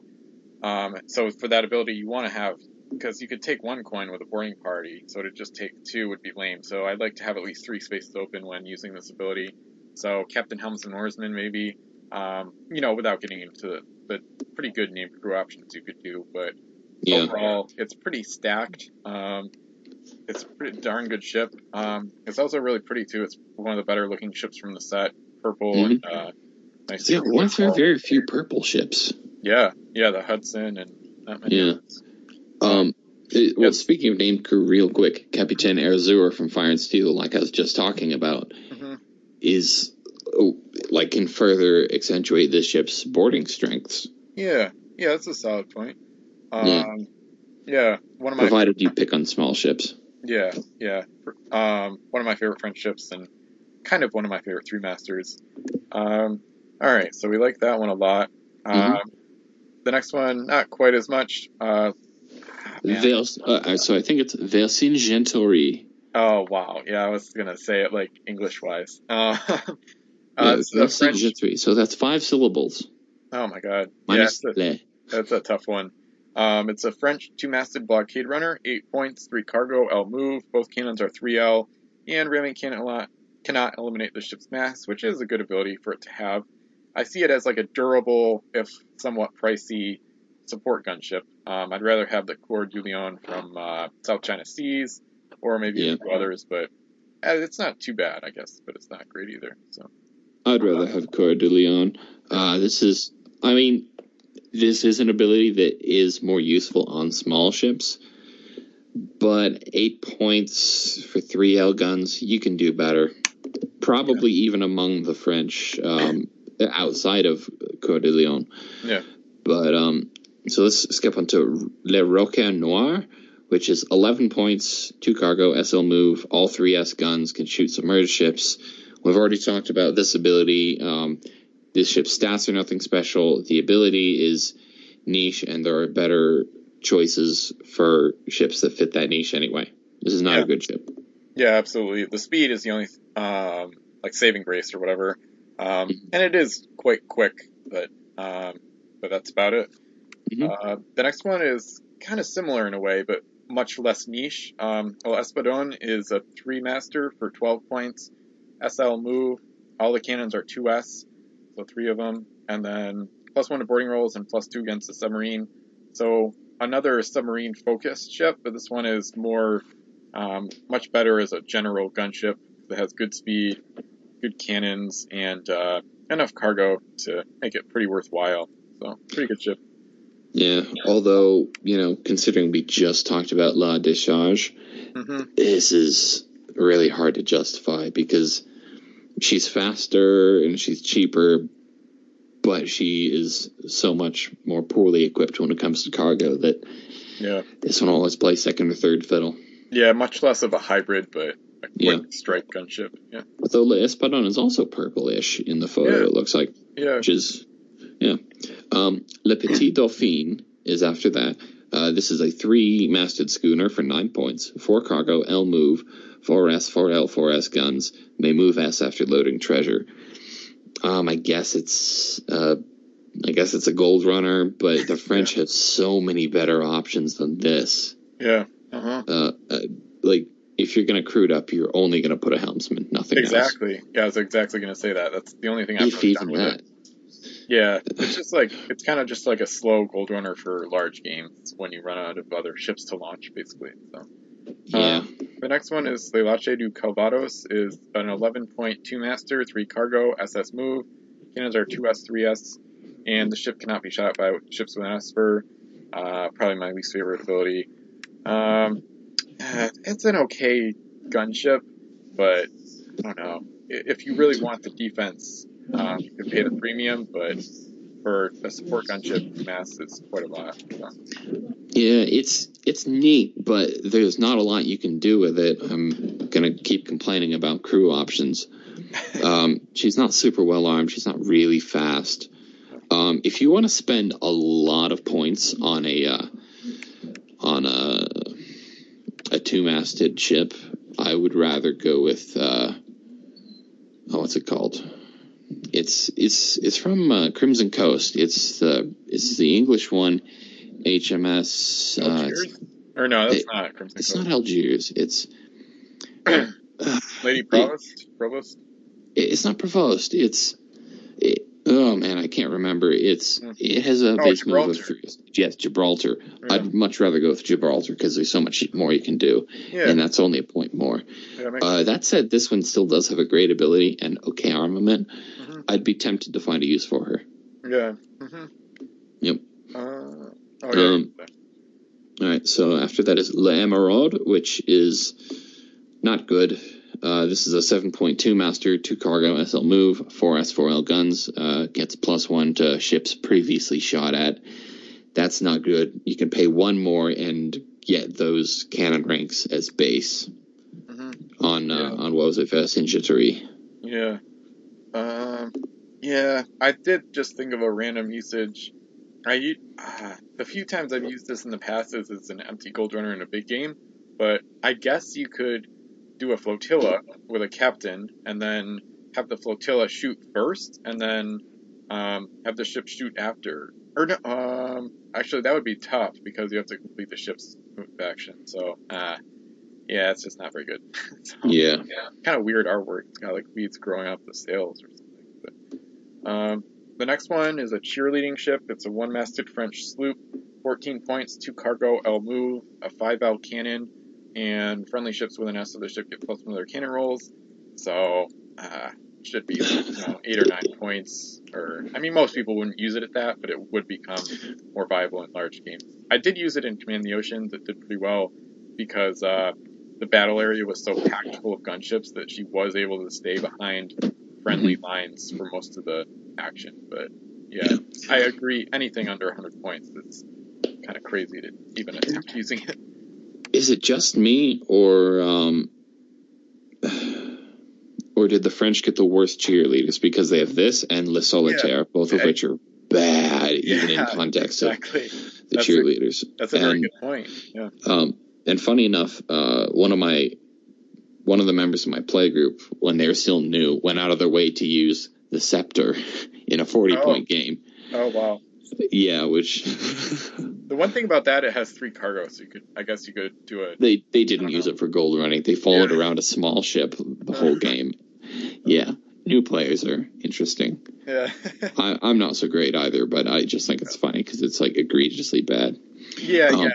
B: um, so for that ability, you want to have because you could take one coin with a boarding party, so to just take two would be lame. So I'd like to have at least three spaces open when using this ability. So Captain Helms and Oarsman maybe, um, you know, without getting into the, the pretty good named crew options you could do, but
A: Yeah.
B: overall it's pretty stacked. Um, it's a pretty darn good ship. Um, it's also really pretty too. It's one of the better looking ships from the set, purple and uh, nice.
A: Yeah, one of very, very few purple ships.
B: Yeah, yeah, the Hudson and not many
A: Yeah.
B: others.
A: Um, it- well,
B: Yep.
A: speaking of named crew, real quick, Capitaine Azur from Fire and Steel, like I was just talking about,
B: Mhm.
A: is oh, like can further accentuate this ship's boarding strengths,
B: Yeah, yeah, that's a solid point. Um,
A: Yeah.
B: yeah. one of my
A: provided you pick on small ships.
B: yeah, yeah, um, one of my favorite French ships and kind of one of my favorite three masters. Um, all right, so we like that one a lot. Um, the next one, not quite as much. Uh, man.
A: Vers, uh, so I think it's Vercingetorix.
B: oh wow, yeah, I was gonna say it like English wise. Uh, <laughs> uh, is a French.
A: So that's five syllables.
B: Oh my god, yeah,
A: Minus
B: it's a- That's a tough one. Um, it's a French two-masted blockade runner, eight points, three cargo, L move. Both cannons are 3L, and ramming cannot cannot eliminate the ship's mass, which is a good ability for it to have. I see it as like a durable, if somewhat pricey, support gunship. Um, I'd rather have the Coeur du Lion from uh, South China Seas, or maybe
A: Yeah.
B: a few others, but uh, it's not too bad, I guess. But it's not great either. So
A: I'd rather have Coeur de Lion. Uh, this is, I mean, this is an ability that is more useful on small ships, but eight points for three L guns, you can do better. Probably even among the French, um, outside of Coeur de Lion.
B: yeah,
A: But um, so let's skip on to Le Requin Noir, which is 11 points, two cargo, SL move, all three S guns, can shoot submerged ships. We've already talked about this ability. Um, this ship's stats are nothing special. The ability is niche, and there are better choices for ships that fit that niche anyway. This is not
B: Yeah.
A: a good ship.
B: Yeah, absolutely. The speed is the only um, like saving grace or whatever, um, and it is quite quick, but um, but that's about it.
A: Mhm.
B: Uh, the next one is kind of similar in a way, but much less niche. Um, L'Espadon is a three master for 12 points. SL move. All the cannons are 2S, so three of them, and then plus one to boarding rolls and plus two against the submarine. So another submarine focused ship, but this one is more um, much better as a general gunship that has good speed, good cannons, and uh, enough cargo to make it pretty worthwhile. So pretty good ship.
A: Yeah. Although you know, considering we just talked about La Décharge,
B: hmm
A: this is really hard to justify because she's faster and she's cheaper, but she is so much more poorly equipped when it comes to cargo that
B: Yeah,
A: this one always plays second or third fiddle.
B: yeah, much less of a hybrid, but a quick
A: Yeah.
B: strike gunship. Yeah,
A: Though La Espadon is also purplish in the photo,
B: Yeah.
A: it looks like,
B: yeah,
A: which is, yeah. Um, Le Petit Dauphine is after that. Uh, this is a three-masted schooner for nine points, four cargo, L move, 4S, 4L, 4S guns, may move S after loading treasure. Um, I guess it's, uh, I guess it's a gold runner, but the <laughs> French have so many better options than this.
B: yeah. Uh-huh.
A: Uh, uh, like, if you're gonna crude up, you're only gonna put a helmsman, nothing else.
B: Exactly. Yeah, I was exactly going to say that. That's the only thing I've
A: If even
B: done with
A: that.
B: it. Yeah, it's just like it's kind of just like a slow gold runner for large games when you run out of other ships to launch, basically. So
A: Yeah.
B: Um, the next one is Leilache du Calvados is an 11.2 master, three cargo, SS move. Cannons are 2S, 3S, and the ship cannot be shot by ships with an Esper. Uh, probably my least favorite ability. Um, eh, it's an okay gunship, but I don't know. If you really want the defense, um, you can pay the premium, but for a support gunship, mass it's quite a lot. So.
A: Yeah, it's it's neat, but there's not a lot you can do with it. I'm gonna keep complaining about crew options. <laughs> Um, she's not super well armed. She's not really fast. Um, if you want to spend a lot of points on a uh, on a a two masted ship, I would rather go with uh, oh, what's it called? It's it's it's from uh, Crimson Coast. It's the it's the English one, HMS. Uh,
B: Algiers? Or no, that's
A: it-
B: not Crimson
A: it's
B: Coast.
A: not Algiers. It's <clears throat>
B: Lady Provost? Provost?
A: it's not Provost. It's it, oh man, I can't remember. It's it has a
B: Oh,
A: base move of Yes, Gibraltar.
B: Yeah.
A: I'd much rather go with Gibraltar because there's so much more you can do,
B: Yeah,
A: and that's only a point more. Uh, that said, this one still does have a great ability and okay armament.
B: Mhm.
A: I'd be tempted to find a use for her.
B: Yeah. hmm
A: Yep.
B: Uh, oh, yeah.
A: Um, All right, so after that is L'Emeraude, which is not good. Uh, this is a 7.2 master, 2 cargo, SL move, 4 S4L guns, uh, gets plus 1 to ships previously shot at. That's not good. You can pay one more and get those cannon ranks as base
B: hmm
A: on uh,
B: Yeah.
A: on Wozefest Injittery.
B: Yeah. Um, yeah, I did just think of a random usage. I uh, the few times I've used this in the past is as an empty gold runner in a big game, but I guess you could do a flotilla with a captain and then have the flotilla shoot first and then um, have the ship shoot after. Or no, um, actually that would be tough because you have to complete the ship's move action. So, uh, yeah, it's just not very good. <laughs> so,
A: Yeah.
B: kind of weird artwork. It's got like weeds growing off the sails or something. But, um, the next one is a cheerleading ship. It's a one-masted French sloop, 14 points, two cargo, L move, a 5L cannon, and friendly ships with an S of the ship get plus one of their cannon rolls. So, uh, should be you know eight or nine points. Or I mean, most people wouldn't use it at that, but it would become more viable in large games. I did use it in Command the Oceans. It did pretty well because uh, the battle area was so packed full of gunships that she was able to stay behind friendly lines for most of the action. But yeah, I agree. Anything under 100 points, it's kind of crazy to even attempt <laughs> using it.
A: Is it just me, or um, or did the French get the worst cheerleaders because they have this and Le Solitaire, yeah. both of yeah. which are bad, yeah, even in context exactly. of the that's cheerleaders.
B: A, that's a very good point. Yeah.
A: Um, and funny enough, uh, one of my one of the members of my play group, when they were still new, went out of their way to use the scepter <laughs> in a forty oh. point game.
B: Oh wow!
A: Yeah, which <laughs>
B: the one thing about that it has three cargos. So you could, I guess, you could do it.
A: They they didn't use know. it for gold running. They followed yeah. around a small ship the whole <laughs> game. Yeah, new players are interesting.
B: Yeah, <laughs>
A: I, am not so great either, but I just think it's funny because it's like egregiously bad.
B: Yeah, um, yeah,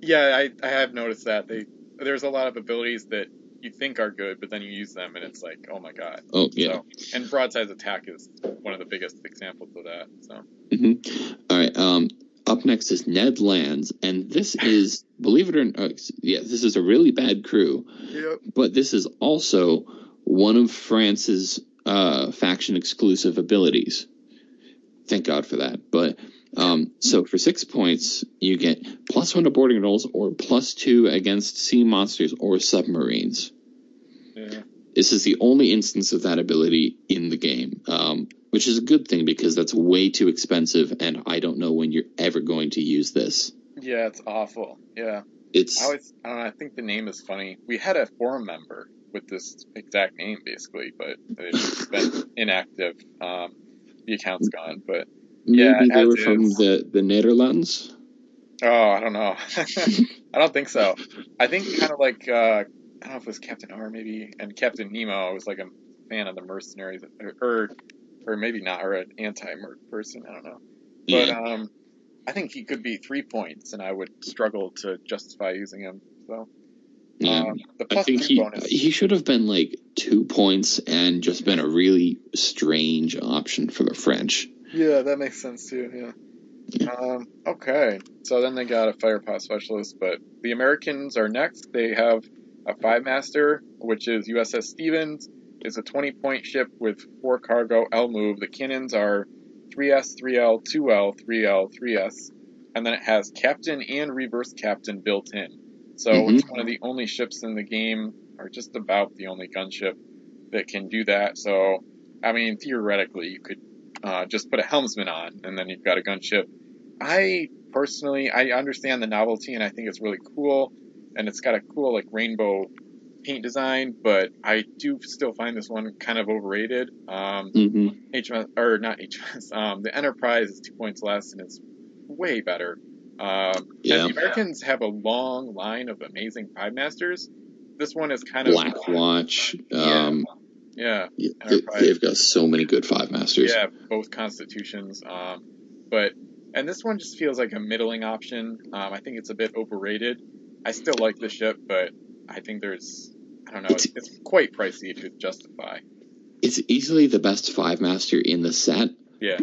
B: yeah. I I have noticed that they there's a lot of abilities that you think are good, but then you use them and it's like, oh my god.
A: Oh yeah.
B: So, and broadside attack is one of the biggest examples of that. So.
A: Mm-hmm. All right. Um, up next is Ned Lands, and this <laughs> is, believe it or not, yeah, this is a really bad crew.
B: Yep.
A: But this is also one of France's uh, faction exclusive abilities. Thank God for that. But um, so for six points, you get plus one to boarding rolls or plus two against sea monsters or submarines.
B: Yeah.
A: This is the only instance of that ability in the game, um, which is a good thing because that's way too expensive, and I don't know when you're ever going to use this.
B: Yeah, it's awful. Yeah,
A: it's.
B: I always, I don't know. I think the name is funny. We had a forum member with this exact name, basically, but it's been inactive. Um, the account's gone, but
A: Maybe yeah, they were from the, the Netherlands.
B: Oh, I don't know. <laughs> I don't think so. <laughs> I think kind of like uh, I don't know if it was Captain R maybe, and Captain Nemo was like a fan of the mercenaries, or or, or maybe not, or an anti-merc person. I don't know. But yeah. um, I think he could be three points, and I would struggle to justify using him. So.
A: Yeah, um, I think he bonus. he should have been like two points and just been a really strange option for the French.
B: Yeah, that makes sense too. Yeah. Um, okay, so then they got a firepot specialist, but the Americans are next. They have a five master, which is USS Stevens. It's a 20 point ship with four cargo L move. The cannons are 3S, 3L, 2L, 3L, 3S, and then it has captain and reverse captain built in. So mm-hmm. it's one of the only ships in the game, or just about the only gunship that can do that. So, I mean, theoretically, you could uh, just put a helmsman on, and then you've got a gunship. I personally, I understand the novelty, and I think it's really cool, and it's got a cool like rainbow paint design, but I do still find this one kind of overrated. Um,
A: mm-hmm.
B: HMS or not HMS, um, the Enterprise is two points less, and it's way better. Um, yeah. The Americans have a long line of amazing five masters. This one is kind of
A: Black Watch. Um,
B: yeah yeah,
A: they, have got so many good five masters.
B: Yeah, both constitutions. Um, but and this one just feels like a middling option. Um, I think it's a bit overrated. I still like the ship, but I think there's I don't know. It's, it's, it's quite pricey to justify.
A: It's easily the best five master in the set.
B: Yeah.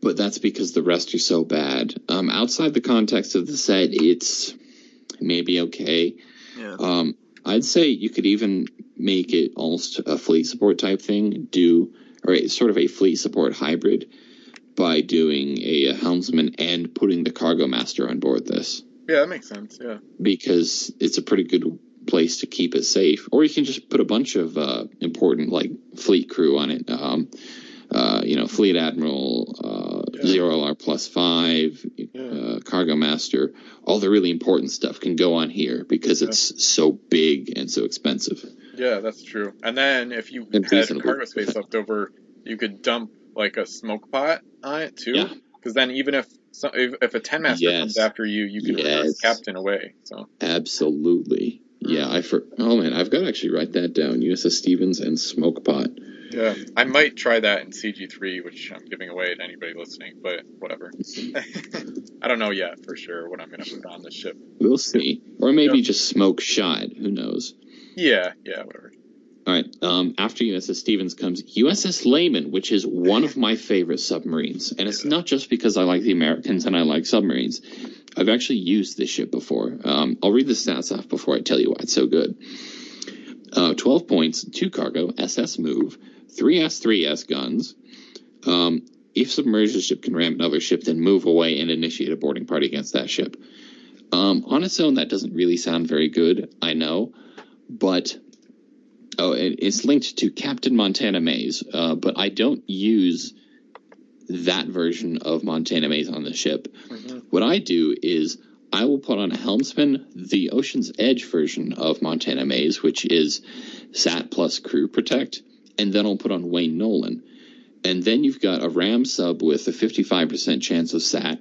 A: But that's because the rest are so bad. Um, outside the context of the set, it's maybe okay.
B: Yeah.
A: Um, I'd say you could even make it almost a fleet support type thing, do or sort of a fleet support hybrid by doing a, a helmsman and putting the cargo master on board this.
B: Yeah, that makes sense. Yeah,
A: because it's a pretty good place to keep it safe. Or you can just put a bunch of uh, important like fleet crew on it. Um, uh, you know, fleet admiral, uh, yeah. zero R plus five, yeah. uh, cargo master, all the really important stuff can go on here because yeah. it's so big and so expensive.
B: Yeah, that's true. And then if you and had cargo space left over, you could dump like a smoke pot on it too. Because then even if, if, if a ten master yes. comes after you, you can yes. captain away. So
A: absolutely. Yeah, I for oh man, I've got to actually write that down. USS Stevens and smoke pot.
B: Yeah, I might try that in CG3, which I'm giving away to anybody listening, but whatever. <laughs> I don't know yet for sure what I'm going to put on this ship.
A: We'll see. Or maybe yep. just smoke shot. Who knows?
B: Yeah, yeah, whatever.
A: All right. Um, after USS Stevens comes USS Lehman, which is one of my favorite submarines. And it's not just because I like the Americans and I like submarines. I've actually used this ship before. Um, I'll read the stats off before I tell you why it's so good. Uh, 12 points, 2 cargo, SS move, three S3S guns. Um, if submerged, ship can ram another ship, then move away and initiate a boarding party against that ship. Um, on its own, that doesn't really sound very good, I know, but Oh, it, it's linked to Captain Montana Maze, uh, but I don't use that version of Montana Maze on the ship.
B: Mhm.
A: What I do is I will put on a helmsman the Ocean's Edge version of Montana Maze, which is Sat plus Crew Protect, and then I'll put on Wayne Nolan. And then you've got a Ram sub with a 55% chance of Sat,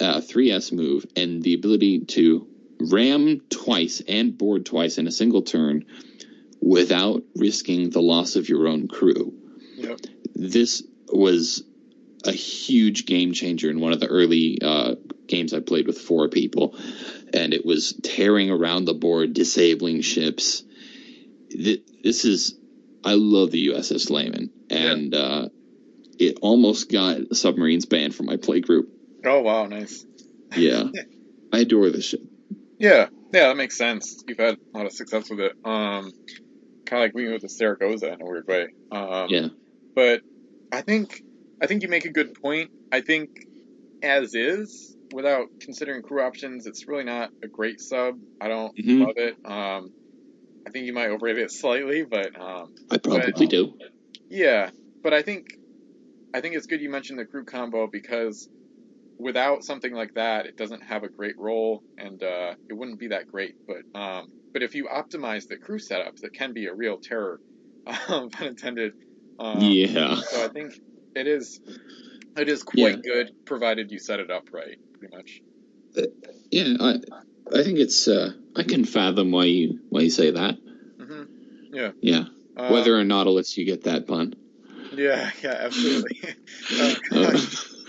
A: a 3S move, and the ability to ram twice and board twice in a single turn without risking the loss of your own crew.
B: Yep.
A: This was a huge game changer in one of the early uh, games I played with four people, and it was tearing around the board, disabling ships. This is, I love the USS Layman, and uh, it almost got submarines banned from my play group.
B: Oh wow, nice.
A: Yeah, <laughs> I adore this ship.
B: Yeah, yeah, that makes sense. You've had a lot of success with it. Um, kind of like we with the Saragossa in a weird way. Um,
A: Yeah,
B: but I think I think you make a good point. I think as is, without considering crew options, it's really not a great sub. I don't
A: Mhm.
B: love it. Um, I think you might overrate it slightly, but um,
A: I probably do.
B: yeah. But I think I think it's good you mentioned the crew combo because without something like that, it doesn't have a great role, and uh, it wouldn't be that great. But um, but if you optimize the crew setups, it can be a real terror, <laughs> um, pun intended. Um,
A: Yeah,
B: so I think it is it is quite
A: Yeah.
B: good provided you set it up right, pretty much.
A: yeah. I I think it's. Uh, I can fathom why you why you say that.
B: hmm
A: Yeah,
B: Um,
A: whether or not lets you get that pun.
B: yeah, yeah, absolutely. <laughs> oh,
A: Uh,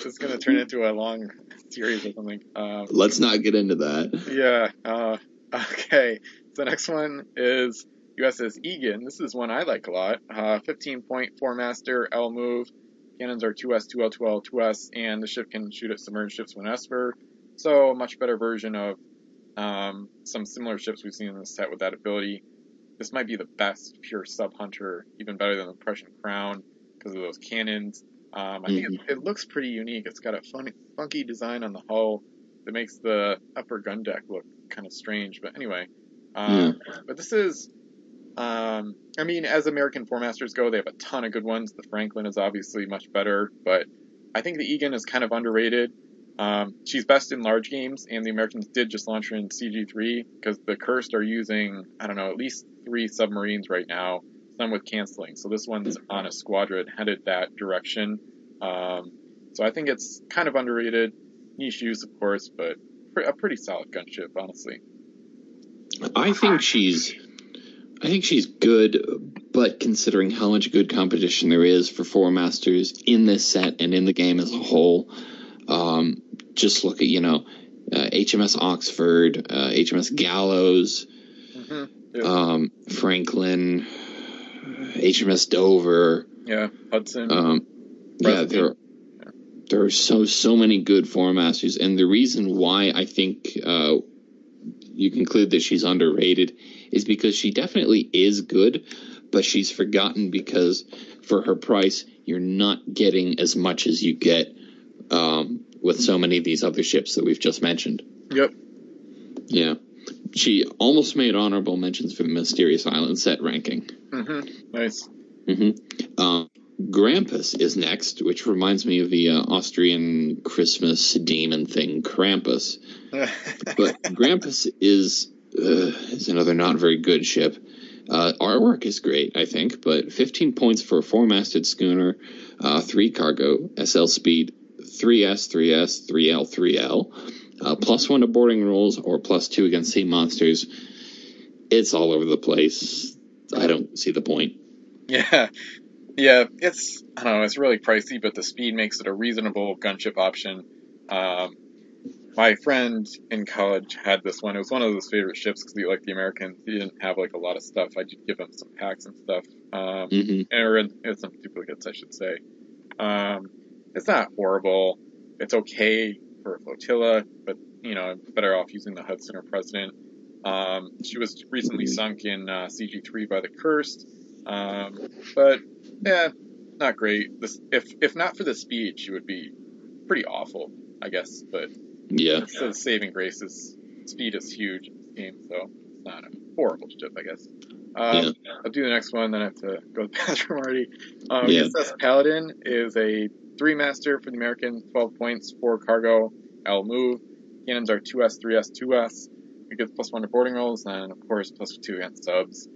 B: it's gonna turn into a long series or something. Um,
A: let's not get into that.
B: yeah. Uh, okay. The next one is USS Egan. This is one I like a lot. Uh, 15 point four master L move. Cannons are 2S, 2L, 2L, 2S, and the ship can shoot at submerged ships when esper. So a much better version of um, some similar ships we've seen in the set with that ability. This might be the best pure sub hunter, even better than the Prussian Crown because of those cannons. Um, I think it, it looks pretty unique. It's got a funny, funky design on the hull that makes the upper gun deck look kind of strange. But anyway, um, but this is, um, I mean, as American Four Masters go, they have a ton of good ones. The Franklin is obviously much better, but I think the Egan is kind of underrated. Um, she's best in large games, and the Americans did just launch her in CG3 because the Cursed are using, I don't know, at least three submarines right now, some with canceling. So this one's on a squadron headed that direction. Um, so I think it's kind of underrated. Niche use, of course, but a pretty solid gunship, honestly.
A: I think she's. I think she's good, but considering how much good competition there is for four masters in this set and in the game as a whole, um, just look at you know uh, HMS Oxford, uh, HMS Gallows,
B: hmm Yeah.
A: um, Franklin, HMS Dover.
B: yeah, Hudson.
A: Um, yeah, there there are so so many good four masters, and the reason why I think uh, you conclude that she's underrated is because she definitely is good, but she's forgotten because for her price, you're not getting as much as you get um, with so many of these other ships that we've just mentioned.
B: yep.
A: Yeah, she almost made honorable mentions for the Mysterious Island set ranking.
B: hmm Nice.
A: hmm Um, Grampus is next, which reminds me of the uh, Austrian Christmas demon thing, Krampus. <laughs> But Grampus is uh, is another not very good ship. Uh, artwork is great, I think, but 15 points for a four-masted schooner, uh, three cargo, SL speed, 3S, 3S, 3L, 3L, uh, plus one to boarding rolls or plus two against sea monsters. It's all over the place. I don't see the point.
B: yeah. Yeah, it's I don't know, it's really pricey, but the speed makes it a reasonable gunship option. Um, my friend in college had this one. It was one of his favorite ships because he liked the Americans. He didn't have like a lot of stuff. I did give him some packs and stuff. Um,
A: hmm
B: or in, in some duplicates, I should say. Um, it's not horrible. It's okay for a flotilla, but you know, I'm better off using the Hudson or President. Um, she was recently sunk in uh, CG3 by the Cursed, um, but yeah, not great. This, if if not for the speed, she would be pretty awful, I guess. But
A: Yeah.
B: it's the saving grace is speed is huge in this game, so it's not a horrible ship, I guess. Um, I'll do the next one, then I have to go to the <laughs> bathroom already. Um,
A: Yeah.
B: USS Paladin is a three master for the American, 12 points, four cargo, L move. Cannons are 2S, 3S, 2S. It gets plus one to boarding rolls, and of course, plus two against subs.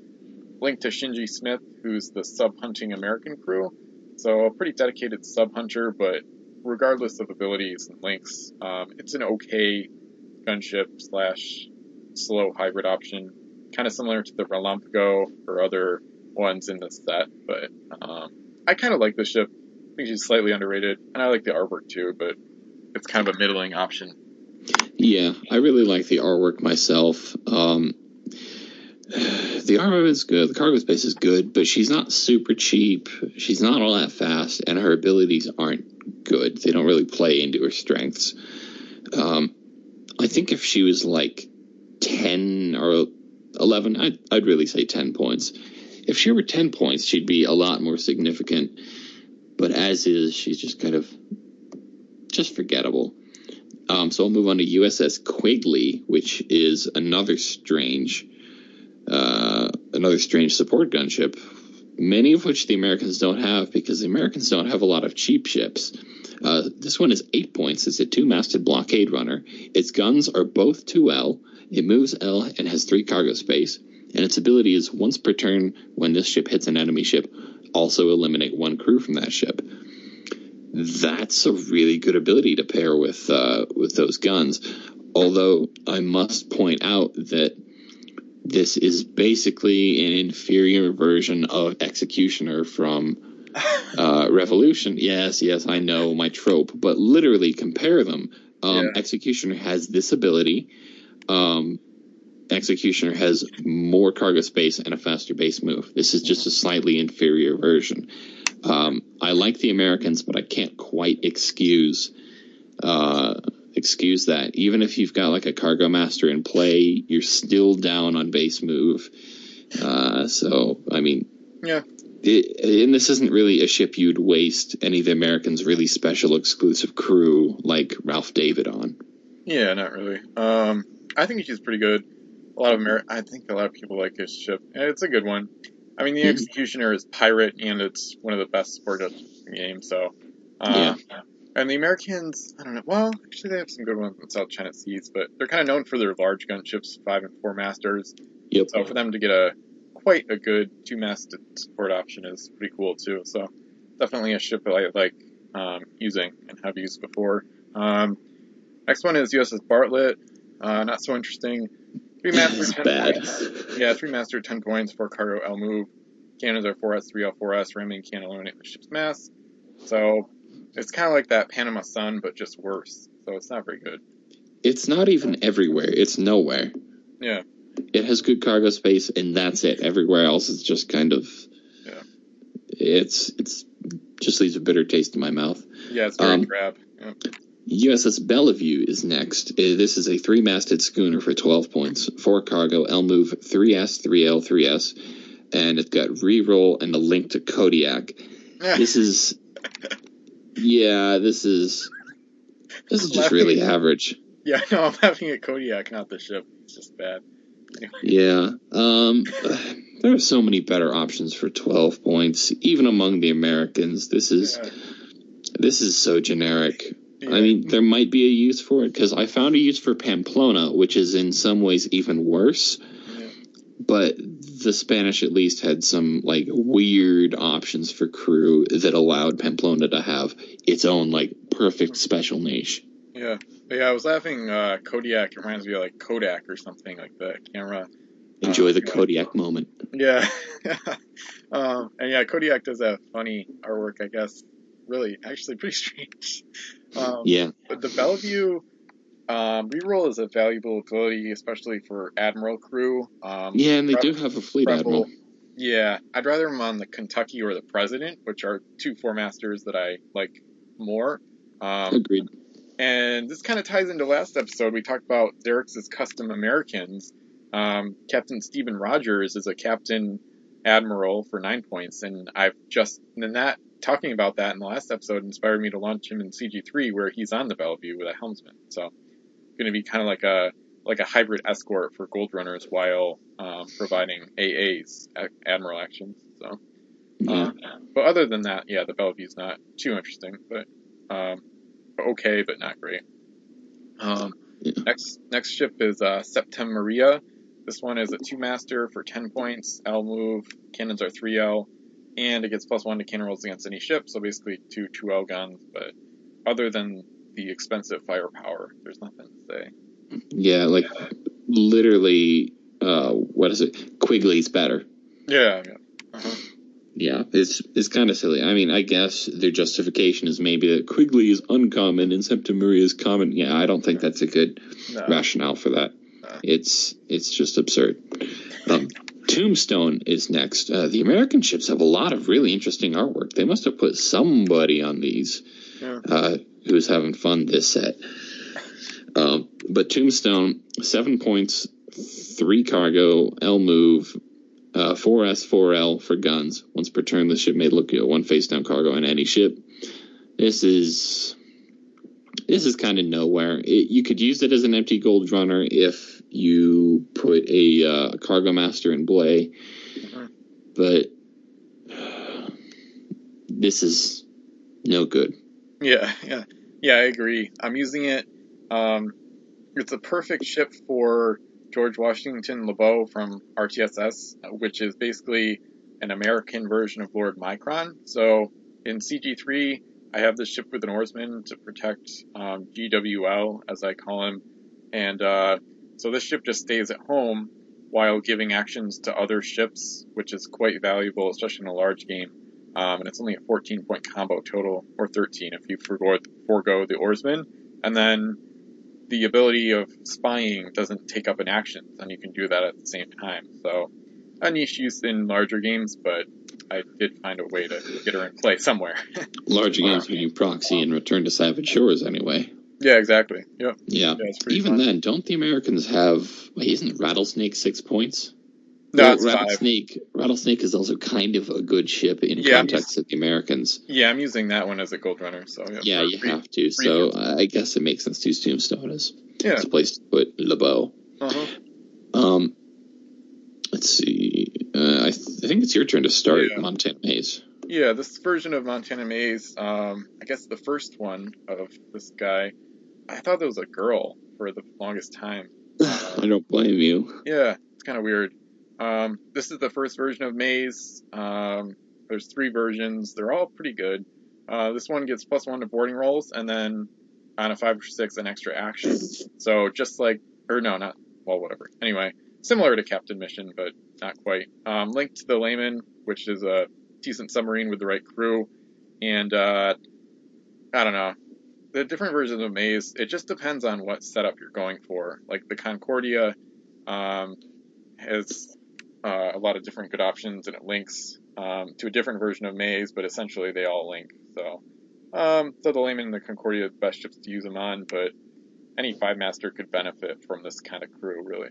B: Link to Shinji Smith, who's the sub hunting American crew. So, a pretty dedicated sub hunter, but regardless of abilities and links, um, it's an okay gunship slash slow hybrid option. Kind of similar to the Relampago or other ones in this set, but um, I kind of like this ship. I think she's slightly underrated, and I like the artwork too, but it's kind of a middling option.
A: Yeah, I really like the artwork myself. Um, the armor is good. The cargo space is good, but she's not super cheap. She's not all that fast, and her abilities aren't good. They don't really play into her strengths. Um, I think if she was like ten or eleven, I'd, I'd really say ten points. If she were ten points, she'd be a lot more significant. But as is, she's just kind of just forgettable. Um, so I'll move on to USS Quigley, which is another strange, uh, another strange support gunship. Many of which the Americans don't have because the Americans don't have a lot of cheap ships. Uh, this one is eight points. It's a two-masted blockade runner. Its guns are both 2L. It moves L and has three cargo space. And its ability is once per turn when this ship hits an enemy ship, also eliminate one crew from that ship that's a really good ability to pair with uh, with those guns. Although I must point out that this is basically an inferior version of Executioner from <laughs> uh, Revolution. Yes, yes, I know my trope, but literally compare them. Um,
B: Yeah.
A: Executioner has this ability. Um, Executioner has more cargo space and a faster base move. This is just a slightly inferior version. Um, I like the Americans, but I can't quite excuse uh, excuse that. Even if you've got like a cargo master in play, you're still down on base move. Uh, so I mean,
B: Yeah.
A: it, and this isn't really a ship you'd waste any of the Americans' really special exclusive crew like Ralph David on.
B: Yeah, not really. Um, I think she's pretty good. A lot of Amer- I think a lot of people like this ship. It's a good one. I mean, the
A: Mhm.
B: Executioner is pirate, and it's one of the best sport games. So, uh, and the Americans, I don't know. Well, actually, they have some good ones in South China Seas, but they're kind of known for their large gunships, five and four masters.
A: Yep.
B: So for them to get a quite a good two-masted support option is pretty cool too. So definitely a ship that I like um, using and have used before. Um, next one is USS Bartlett. Uh, not so interesting. Three master, 10
A: bad.
B: points. Yeah, three master, ten points, four cargo L move. Cannons are 4S, 3L, 4S. Ramming can eliminate the ship's mass. So it's kind of like that Panama Sun, but just worse. So it's not very good.
A: It's not even everywhere. It's nowhere.
B: Yeah.
A: It has good cargo space, and that's it. Everywhere else it's just kind of.
B: Yeah.
A: It's it's just leaves a bitter taste in my mouth.
B: Yeah, it's very
A: Um,
B: drab. Yeah.
A: USS Bellevue is next. Uh, This is a three-masted schooner for 12 points, four cargo, L move, 3S, 3L, 3S, and it's got reroll and a link to Kodiak. This is, yeah, this is, this is just really average.
B: Yeah, no, I'm having a Kodiak, not the ship. It's just bad.
A: Yeah, um, there are so many better options for 12 points, even among the Americans. This is,
B: Yeah.
A: this is so generic. I mean, there might be a use for it because I found a use for Pamplona, which is in some ways even worse.
B: Yeah.
A: But the Spanish at least had some like weird options for crew that allowed Pamplona to have its own like perfect special niche.
B: Yeah. But yeah, I was laughing. Uh, Kodiak reminds me of like Kodak or something like the camera.
A: Enjoy
B: Uh,
A: the Kodiak moment.
B: Yeah. <laughs> um, and yeah, Kodiak does have funny artwork, I guess. Really, actually, pretty strange. <laughs> Um,
A: Yeah,
B: But the Bellevue um, reroll is a valuable ability, especially for Admiral crew. Um,
A: yeah, and they do have a fleet admiral.
B: Yeah, I'd rather them on the Kentucky or the President, which are two four masters that I like more. Um,
A: Agreed.
B: and this kind of ties into last episode. We talked about Xerx's custom Americans. Um, Captain Stephen Rogers is a captain admiral for nine points, and I've just and that talking about that in the last episode inspired me to launch him in CG3, where he's on the Bellevue with a helmsman. So, going to be kind of like a like a hybrid escort for Gold Runners while um, providing AAs, Admiral actions. So,
A: Yeah.
B: uh, but other than that, yeah, the Bellevue's not too interesting, but um, okay, but not great. Um,
A: Yeah.
B: Next next ship is uh, Septem Maria. This one is a two master for 10 points. L move, cannons are 3L, and it gets plus one to cannon rolls against any ship, so basically two 2L guns, but other than the expensive firepower, there's nothing to say.
A: Yeah, like literally, uh, what is it? Quigley's better.
B: Yeah, yeah. Uh-huh.
A: Yeah, it's it's kind of silly. I mean, I guess their justification is maybe that Quigley is uncommon and Septimaria is common. Yeah, I don't think that's a good
B: No.
A: rationale for that.
B: No.
A: It's it's just absurd. Um, Tombstone is next. Uh, the American ships have a lot of really interesting artwork. They must have put somebody on these
B: Yeah.
A: uh, who's having fun this set. Um, but Tombstone, seven points, three cargo, L move, uh, 4S, 4L for guns. Once per turn, the ship may look at one face down cargo on any ship. This is this is kind of nowhere. It, you could use it as an empty gold runner if you put a uh, cargo master in Blay, but this is no good.
B: Yeah, yeah, yeah. I agree. I'm using it. Um, it's a perfect ship for George Washington LeBeau from RTSS, which is basically an American version of Lord Micron. So in CG3, I have this ship with an oarsman to protect um, GWL, as I call him, and uh, so this ship just stays at home while giving actions to other ships, which is quite valuable, especially in a large game. Um, and it's only a 14 point combo total, or 13 if you forego, forego the oarsman. And then the ability of spying doesn't take up an action, and you can do that at the same time. So a niche use in larger games, but I did find a way to get her in play somewhere. <laughs>
A: Larger games you proxy and return to Savage Shores anyway.
B: Yeah, exactly. Yep.
A: Yeah.
B: Yeah,
A: Even
B: fun.
A: then, don't the Americans have? Wait, isn't Rattlesnake six points?
B: No, it's five.
A: Rattlesnake. Rattlesnake is also kind of a good ship in
B: Yeah,
A: context of the Americans.
B: Yeah, I'm using that one as a gold runner. So yeah,
A: Yeah, you have to. So I guess it makes sense to use Tombstone as,
B: Yeah.
A: as a place to put LeBeau.
B: Uh-huh.
A: Um, let's see. Uh, I, th- I think it's your turn to start
B: Yeah.
A: Montana Maze.
B: Yeah, this version of Montana Maze, um, I guess the first one of this guy, I thought that was a girl for the longest time. <sighs>
A: I don't blame you.
B: Yeah, it's kind of weird. Um, this is the first version of Maze. Um, there's three versions. They're all pretty good. Uh, this one gets plus one to boarding rolls, and then on a five or six, an extra action. So just like, or no, not well, whatever. Anyway, similar to Captain Misson, but not quite. Um, linked to the Layman, which is a decent submarine with the right crew, and uh, I don't know. The different versions of Maze, it just depends on what setup you're going for. Like the Concordia um, has uh, a lot of different good options, and it links um, to a different version of Maze, but essentially they all link. So, um, so the Layman and the Concordia are the best ships to use them on, but any five master could benefit from this kind of crew, really.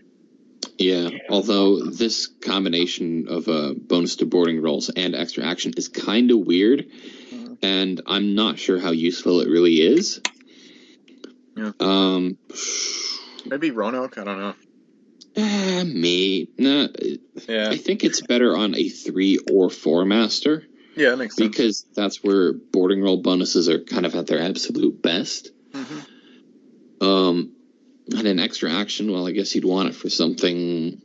A: Yeah, although this combination of uh, bonus to boarding rolls and extra action is kind of weird,
B: Mhm.
A: and I'm not sure how useful it really is.
B: Yeah.
A: Um,
B: Maybe Roanoke, I don't know.
A: eh, me, nah,
B: Yeah,
A: I think it's better on a three or four master
B: yeah, that makes sense.
A: because that's where boarding roll bonuses are kind of at their absolute best.
B: hmm
A: Um, and an extra action, well, I guess you'd want it for something.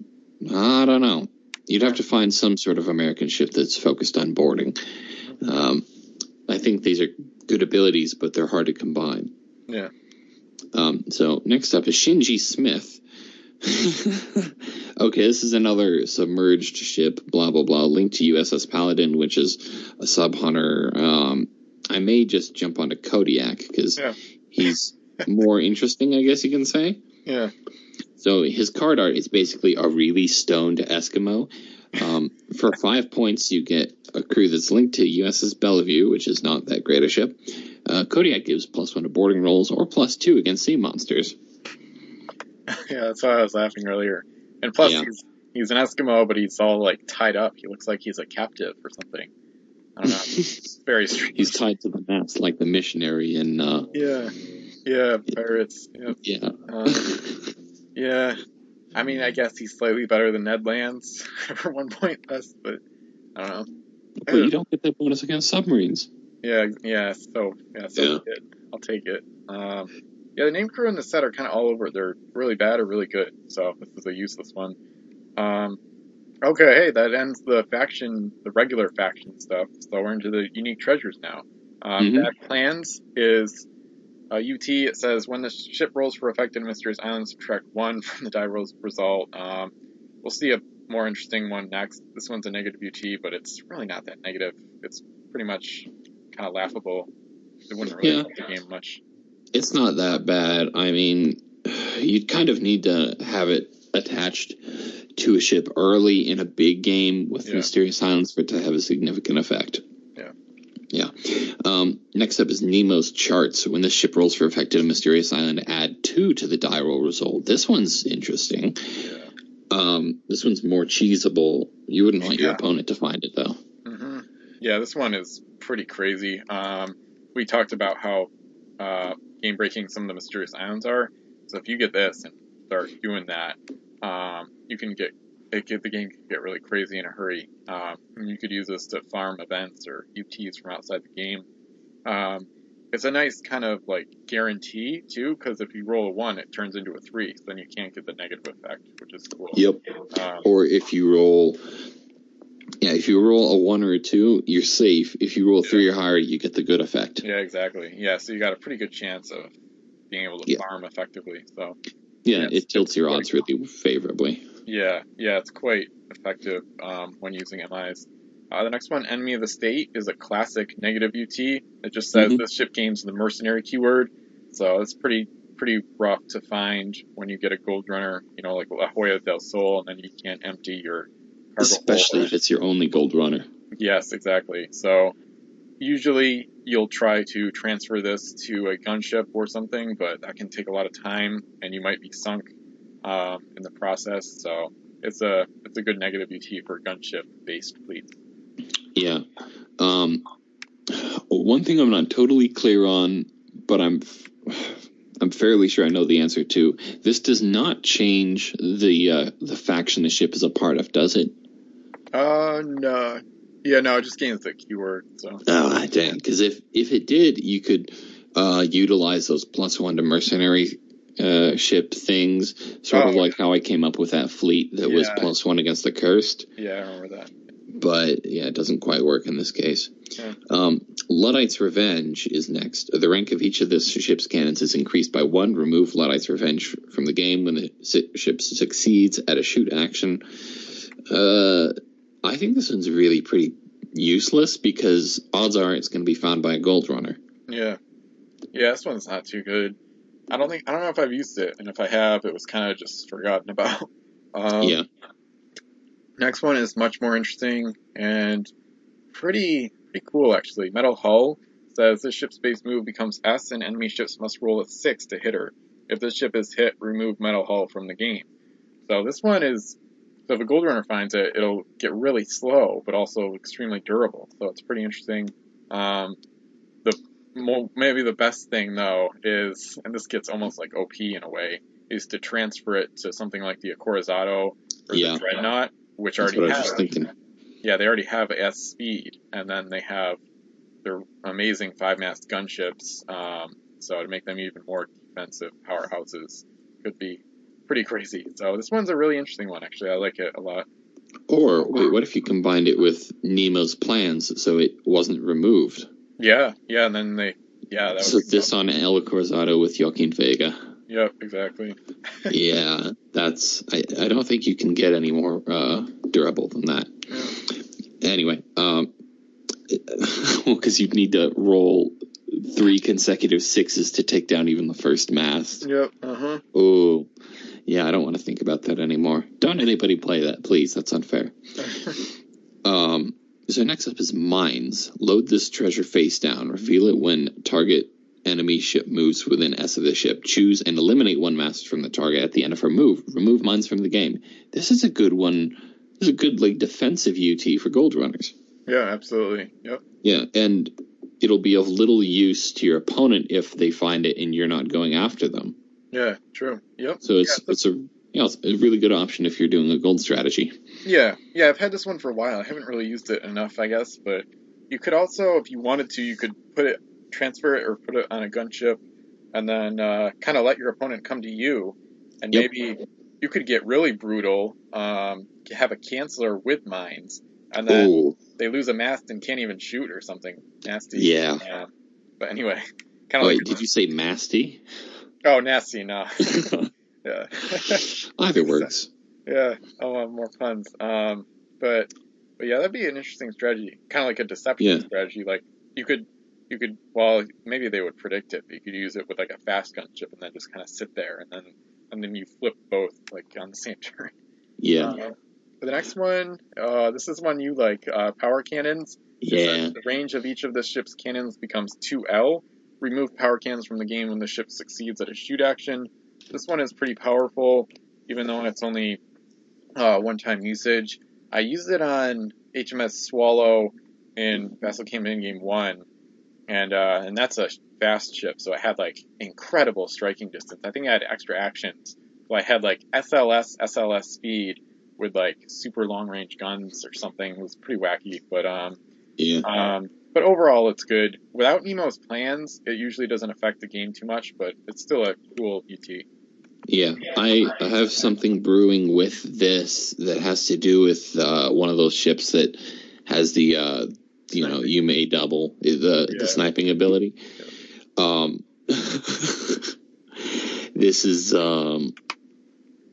A: I don't know. You'd have to find some sort of American ship that's focused on boarding. Um, I think these are good abilities, but they're hard to combine.
B: Yeah.
A: Um, so next up is Shinji Smith. <laughs> okay, this is another submerged ship. Blah blah blah. Linked to USS Paladin, which is a sub hunter. Um, I may just jump onto Kodiak because
B: Yeah.
A: he's more interesting, I guess you can say.
B: Yeah,
A: So his card art is basically a really stoned Eskimo. Um, for five points, you get a crew that's linked to USS Bellevue, which is not that great a ship. Uh, Kodiak gives plus one to boarding rolls or plus two against sea monsters. <laughs>
B: yeah, that's why I was laughing earlier. And plus,
A: Yeah.
B: he's he's an Eskimo, but he's all like tied up. He looks like he's a captive or something. I don't know. It's <laughs> very strange.
A: He's tied to the mast like the missionary in. Uh,
B: Yeah, yeah, pirates. Yeah,
A: yeah.
B: um, Yeah, I mean, I guess he's slightly better than Ned Lands <laughs> for one point less, but I don't know.
A: But you don't get that bonus against submarines.
B: Yeah, yeah. So yeah, so
A: Yeah.
B: It. I'll take it. Um, yeah, the name crew in the set are kind of all over. They're really bad or really good. So this is a useless one. Um, okay, hey, that ends the faction, the regular faction stuff. So we're into the unique treasures now. Um,
A: Mhm.
B: Back plans is uh, UT. It says when the ship rolls for affected mysterious Island, subtract one <laughs> from the die rolls result. Um, we'll see a more interesting one next. This one's a negative UT, but it's really not that negative. It's pretty much kind of laughable. It wouldn't really
A: Yeah.
B: help the game much.
A: It's not that bad. I mean, <sighs> you'd kind of need to have it attached to a ship early in a big game with
B: Yeah.
A: Mysterious Islands for it to have a significant effect.
B: Yeah.
A: Yeah. Um, next up is Nemo's charts. When the ship rolls for effect affected Mysterious Island, add two to the die roll result. This one's interesting.
B: Yeah.
A: Um, this one's more cheesable. You wouldn't want your opponent to find it though.
B: hmm Yeah, this one is pretty crazy. Um, we talked about how uh, game breaking some of the mysterious islands are. So if you get this and start doing that, um, you can get it get the game can get really crazy in a hurry. Um, you could use this to farm events or UTs from outside the game. Um, it's a nice kind of like guarantee too, because if you roll a one, it turns into a three, so then you can't get the negative effect, which is cool.
A: Yep.
B: Um,
A: Or if you roll, yeah, if you roll a one or a two, you're safe. If you roll three or higher, you get the good effect.
B: Yeah, exactly. Yeah, so you got a pretty good chance of being able to
A: Yeah.
B: farm effectively. So
A: Yeah,
B: Yes,
A: it tilts your odds really favorably.
B: Yeah, yeah, it's quite effective um, when using MIs. Uh, the next one, Enemy of the State, is a classic negative UT. It just says
A: Mhm.
B: this ship gains the mercenary keyword, so it's pretty pretty rough to find when you get a gold runner, you know, like La Joya del Sol, and then you can't empty your cargo
A: Especially if it's your only gold runner.
B: Yes, exactly. So usually you'll try to transfer this to a gunship or something, but that can take a lot of time, and you might be sunk um, in the process. So it's a it's a good negative UT for gunship based fleets.
A: Yeah. Um, one thing I'm not totally clear on, but I'm I'm fairly sure I know the answer to. This does not change the uh, the faction the ship is a part of, does it?
B: Uh, no. Yeah, no, it just gains the keyword. So
A: Oh, dang! Because if if it did, you could uh, utilize those plus one to mercenary uh, ship things, sort of
B: Oh.
A: like how I came up with that fleet that was plus one against the cursed.
B: yeah, I remember that.
A: But yeah, it doesn't quite work in this case.
B: Yeah.
A: Um, Luddite's Revenge is next. The rank of each of this ship's cannons is increased by one. Remove Luddite's Revenge from the game when the ship succeeds at a shoot action. Uh, I think this one's really pretty useless because odds are it's going to be found by a gold runner.
B: Yeah, yeah, this one's not too good. I don't think I don't know if I've used it, and if I have, it was kind of just forgotten about. <laughs> Um,
A: yeah.
B: Next one is much more interesting and pretty pretty cool actually. Metal Hull says this ship's base move becomes S and enemy ships must roll a six to hit her. If this ship is hit, remove Metal Hull from the game. So this one is so if a gold runner finds it, it'll get really slow, but also extremely durable. So it's pretty interesting. Um, maybe the best thing though is, and this gets almost like OP in a way, is to transfer it to something like the Acorazado or
A: Yeah.
B: the Dreadnought, which
A: That's
B: already
A: what I was
B: have
A: just thinking.
B: yeah, they already have S speed, and then they have their amazing five mast gunships. Um, so to make them even more defensive powerhouses could be pretty crazy. So this one's a really interesting one, actually. I like it a lot.
A: Or wait, what if you combined it with Nemo's plans so it wasn't removed?
B: Yeah, yeah, and then they, yeah, that
A: So
B: was
A: this on El Acorazado with Joaquin Vega.
B: Yep, exactly. <laughs>
A: yeah, that's. I, I don't think you can get any more uh, durable than that. Anyway, um, <laughs> well, because you'd need to roll three consecutive sixes to take down even the first mast.
B: Yep. Uh huh.
A: Oh, yeah, I don't want to think about that anymore. Don't anybody play that, please. That's unfair. <laughs> Um, so next up is mines. Load this treasure face down. Reveal it when target enemy ship moves within S of the ship. Choose and eliminate one mast from the target at the end of her move. Remove mines from the game. This is a good one. This is a good like defensive UT for gold runners.
B: yeah, absolutely. Yep.
A: Yeah, and it'll be of little use to your opponent if they find it and you're not going after them.
B: Yeah, true. Yep.
A: So it's
B: yeah,
A: it's a you know, it's a really good option if you're doing a gold strategy.
B: Yeah, yeah. I've had this one for a while. I haven't really used it enough, I guess. But you could also, if you wanted to, you could put it, transfer it, or put it on a gunship, and then uh, kind of let your opponent come to you, and
A: Yep.
B: maybe you could get really brutal. Um, have a canceller with mines, and then
A: Oh,
B: they lose a mast and can't even shoot or something nasty.
A: Yeah.
B: Yeah. But anyway, kind of
A: wait,
B: like
A: did you say masty?
B: oh nasty no. <laughs> <laughs> yeah.
A: Either works.
B: Yeah, I'll have more puns. Um, but but yeah, that'd be an interesting strategy, kind of like a deception
A: Yeah.
B: strategy. Like you could you could well maybe they would predict it, but you could use it with like a fast gunship and then just kind of sit there and then and then you flip both like on the same <laughs> turn.
A: Yeah,
B: Uh, for the next one, uh, this is one you like, uh, power cannons.
A: Yeah,
B: The range of each of the ship's cannons becomes 2L. Remove power cannons from the game when the ship succeeds at a shoot action. This one is pretty powerful, even though it's only uh, one-time usage. I used it on HMS Swallow in Vessel Came in Game 1, and uh, and that's a fast ship, so it had like incredible striking distance. I think I had extra actions. So I had like SLS, SLS speed with like super long range guns or something. It was pretty wacky, but um,
A: yeah.
B: um, but overall, it's good. Without Nemo's plans, it usually doesn't affect the game too much, but it's still a cool UT.
A: Yeah, I have something brewing with this that has to do with uh, one of those ships that has the uh, you know you may double the
B: Yeah.
A: the sniping ability. Um, <laughs> this is um,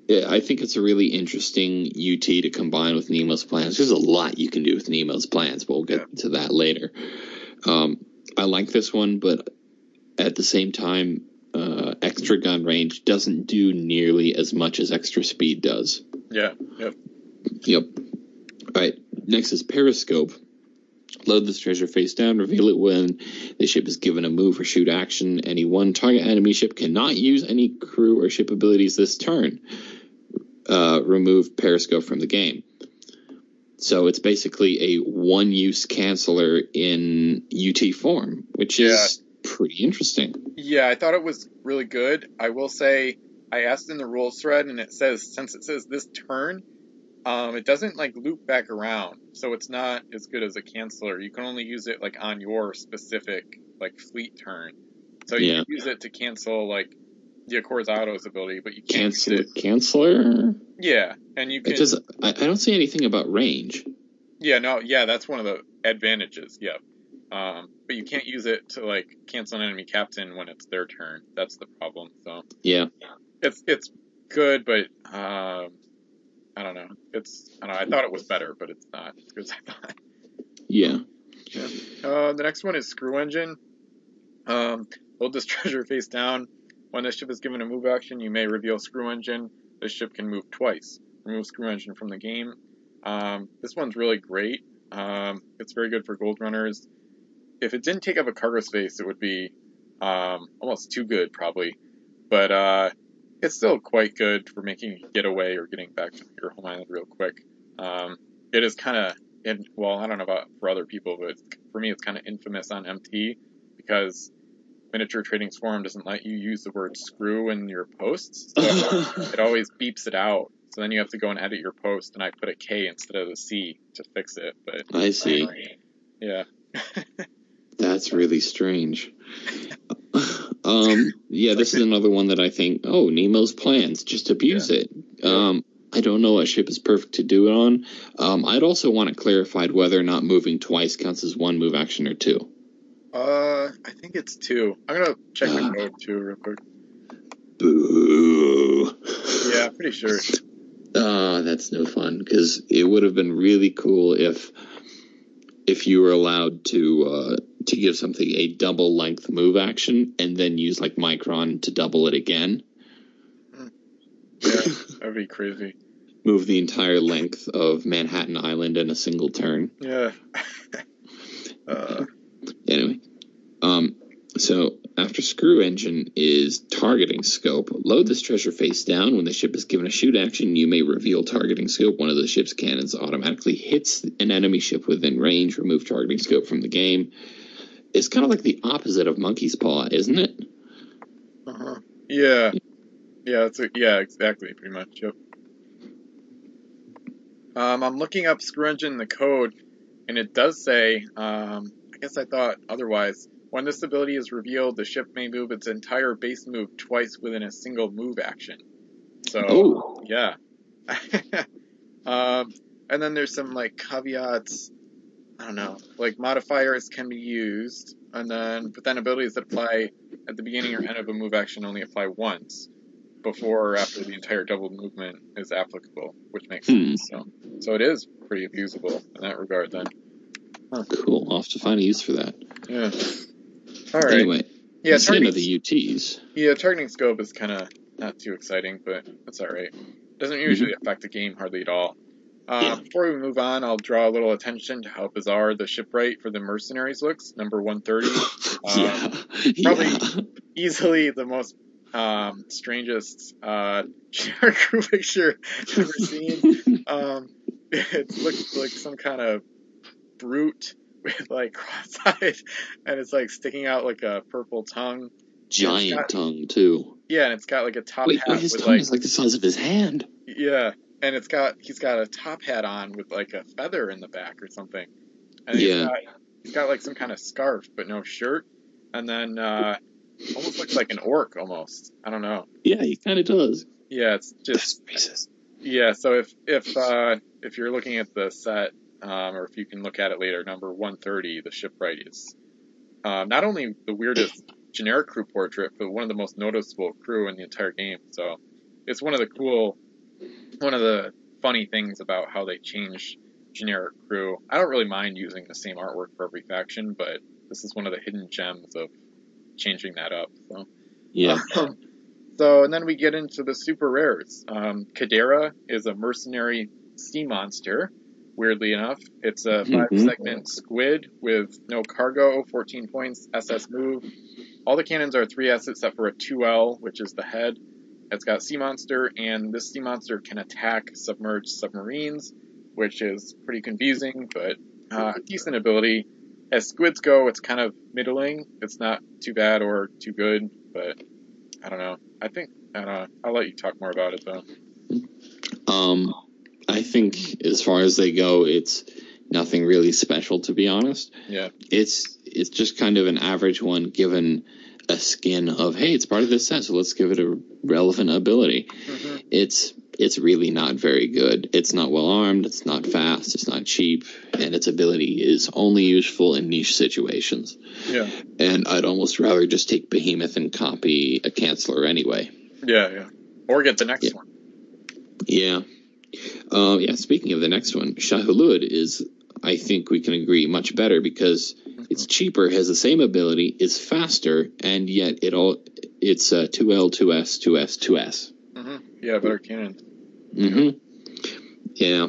A: yeah, I think it's a really interesting UT to combine with Nemo's plans. There's a lot you can do with Nemo's plans, but we'll get to that later. Um, I like this one, but at the same time, extra gun range doesn't do nearly as much as extra speed does.
B: Yeah, yep.
A: Yep. All right. Next is periscope. Load this treasure face down. Reveal it when the ship is given a move or shoot action. Any one target enemy ship cannot use any crew or ship abilities this turn. Uh, remove periscope from the game. So it's basically a one-use canceller in UT form, which is pretty interesting.
B: Yeah, I thought it was really good. I will say, I asked in the rules thread, and it says since it says this turn, um, it doesn't like loop back around, so it's not as good as a canceller. You can only use it like on your specific like fleet turn. So you
A: Yeah.
B: can use it to cancel like the Acorazado's ability, but you can't
A: Cancel
B: use it.
A: canceller.
B: Yeah, and you can.
A: It Because I, I don't see anything about range.
B: Yeah, no, yeah, that's one of the advantages. Yep. Um, but you can't use it to like cancel an enemy captain when it's their turn. That's the problem. So
A: Yeah.
B: it's it's good, but um, I don't know. It's I don't know. I thought it was better, but it's not as good as I thought.
A: Yeah.
B: Uh, the next one is Screw Engine. Um, hold this <laughs> treasure face down. When the ship is given a move action, you may reveal Screw Engine. This ship can move twice. Remove Screw Engine from the game. Um, this one's really great. Um, it's very good for gold runners. If it didn't take up a cargo space, it would be um, almost too good, probably. But uh, it's still quite good for making a getaway or getting back to your home island real quick. Um, it is kind of, well, I don't know about for other people, but for me, it's kind of infamous on MT because Miniature Trading Forum doesn't let you use the word screw in your posts. So <laughs> it always beeps it out. So then you have to go and edit your post, and I put a K instead of a C to fix it. But
A: I see.
B: yeah, <laughs>
A: That's really strange. um, yeah, this is another one that I think, oh, Nemo's plans, just abuse it. Um, I don't know what ship is perfect to do it on. Um, I'd also want it clarified whether or not moving twice counts as one move action or two.
B: uh, I think it's two. I'm gonna check the code too real quick.
A: Boo.
B: Yeah, pretty sure.
A: Ah, that's no fun because it would have been really cool if if you were allowed to uh, to give something a double length move action and then use like Micron to double it again.
B: Yeah, <laughs> that'd be crazy.
A: Move the entire length of Manhattan Island in a single turn.
B: Yeah. <laughs> uh,
A: Anyway, um, so after screw engine is targeting scope. Load this treasure face down. When the ship is given a shoot action, you may reveal targeting scope. One of the ship's cannons automatically hits an enemy ship within range. Remove targeting scope from the game. It's kind of like the opposite of monkey's paw, isn't it?
B: uh-huh. Yeah. Yeah, that's a, yeah, exactly, pretty much. Yep. Um, I'm looking up Screw Engine in the code, and it does say, um, I guess I thought otherwise. When this ability is revealed, the ship may move its entire base move twice within a single move action. So,
A: Oh,
B: yeah. <laughs> um, and then there's some like caveats. I don't know, like modifiers can be used, and then but then abilities that apply at the beginning or end of a move action only apply once, before or after the entire double movement is applicable, which makes
A: Hmm.
B: sense. So, so it is pretty abusable in that regard. Then,
A: cool. I'll have to find a use for that.
B: yeah. All right.
A: Anyway,
B: yeah,
A: that's the end
B: targeting,
A: of the UTs.
B: yeah, targeting scope is kind of not too exciting, but that's all right. Doesn't usually affect the game hardly at all. Uh. Before we move on, I'll draw a little attention to how bizarre the shipwright for the mercenaries looks. Number 130. <laughs>
A: yeah.
B: probably-
A: yeah.
B: Easily the most um, strangest uh, <laughs> crew picture I've ever seen. <laughs> Um, it looks like some kind of brute with like cross-eyed, and it's like sticking out like a purple tongue.
A: Giant
B: got-
A: tongue too.
B: Yeah, and it's got like a top
A: Wait,
B: hat
A: his
B: with
A: tongue
B: like
A: is like the size of his hand.
B: yeah, and it's got he's got a top hat on with like a feather in the back or something. And he's
A: Yeah.
B: got he's got like some kind of scarf but no shirt, and then uh, almost looks like an orc almost. I don't know.
A: Yeah, he kind of does.
B: Yeah, it's just
A: That's racist.
B: yeah. So if if uh, if you're looking at the set, um, or if you can look at it later, number 130, the shipwright is um, not only the weirdest generic crew portrait, but one of the most noticeable crew in the entire game. So it's one of the cool, one of the funny things about how they change generic crew. I don't really mind using the same artwork for every faction, but this is one of the hidden gems of changing that up. So.
A: Yeah.
B: Um, so, and then we get into the super rares. Um, Kadera is a mercenary sea monster. Weirdly enough, it's a five
A: Mhm.
B: segment squid with no cargo, 14 points, SS move. All the cannons are 3S except for a 2L, which is the head. It's got sea monster, and this sea monster can attack submerged submarines, which is pretty confusing, but uh, decent ability. As squids go, it's kind of middling. It's not too bad or too good, but I don't know. I think I don't know. I'll let you talk more about it though.
A: Um, I think as far as they go, it's nothing really special to be honest.
B: Yeah.
A: It's it's just kind of an average one given a skin of hey, it's part of this set, so let's give it a relevant ability.
B: hmm
A: It's it's really not very good. It's not well armed, it's not fast, it's not cheap, and its ability is only useful in niche situations.
B: Yeah.
A: And I'd almost rather just take Behemoth and copy a canceller anyway.
B: Yeah. Yeah. Or get the next
A: Yeah.
B: one.
A: Yeah. Uh, yeah, speaking of the next one, Shahulud is, I think we can agree, much better because it's cheaper, has the same ability, is faster, and yet it all it's uh, 2L, 2S, 2S, 2S.
B: hmm Yeah. Better cannon.
A: hmm Yeah,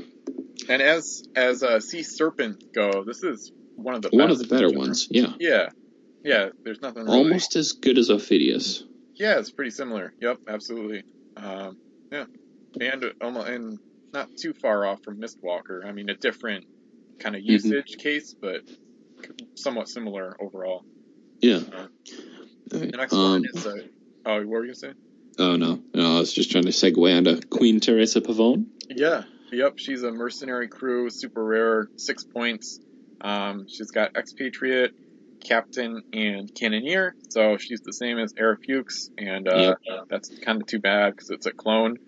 B: And as as uh, sea serpent go, this is one of the
A: one of the better ones. Yeah,
B: Yeah. Yeah. There's nothing really.
A: almost as good as Ophidius.
B: Yeah, it's pretty similar. Yep, absolutely. Um, yeah, and almost and not too far off from Mistwalker. I mean, a different kind of
A: Mhm.
B: usage case, but somewhat similar overall.
A: Yeah.
B: The next
A: Um,
B: one is uh, oh, what were you gonna say?
A: oh no, no, I was just trying to segue onto Queen Teresa Pavone.
B: Yeah, yep. She's a mercenary crew, super rare, six points. Um, she's got expatriate, captain, and cannoneer. So she's the same as Air Fuchs, and uh, that's kind of too bad because it's a clone.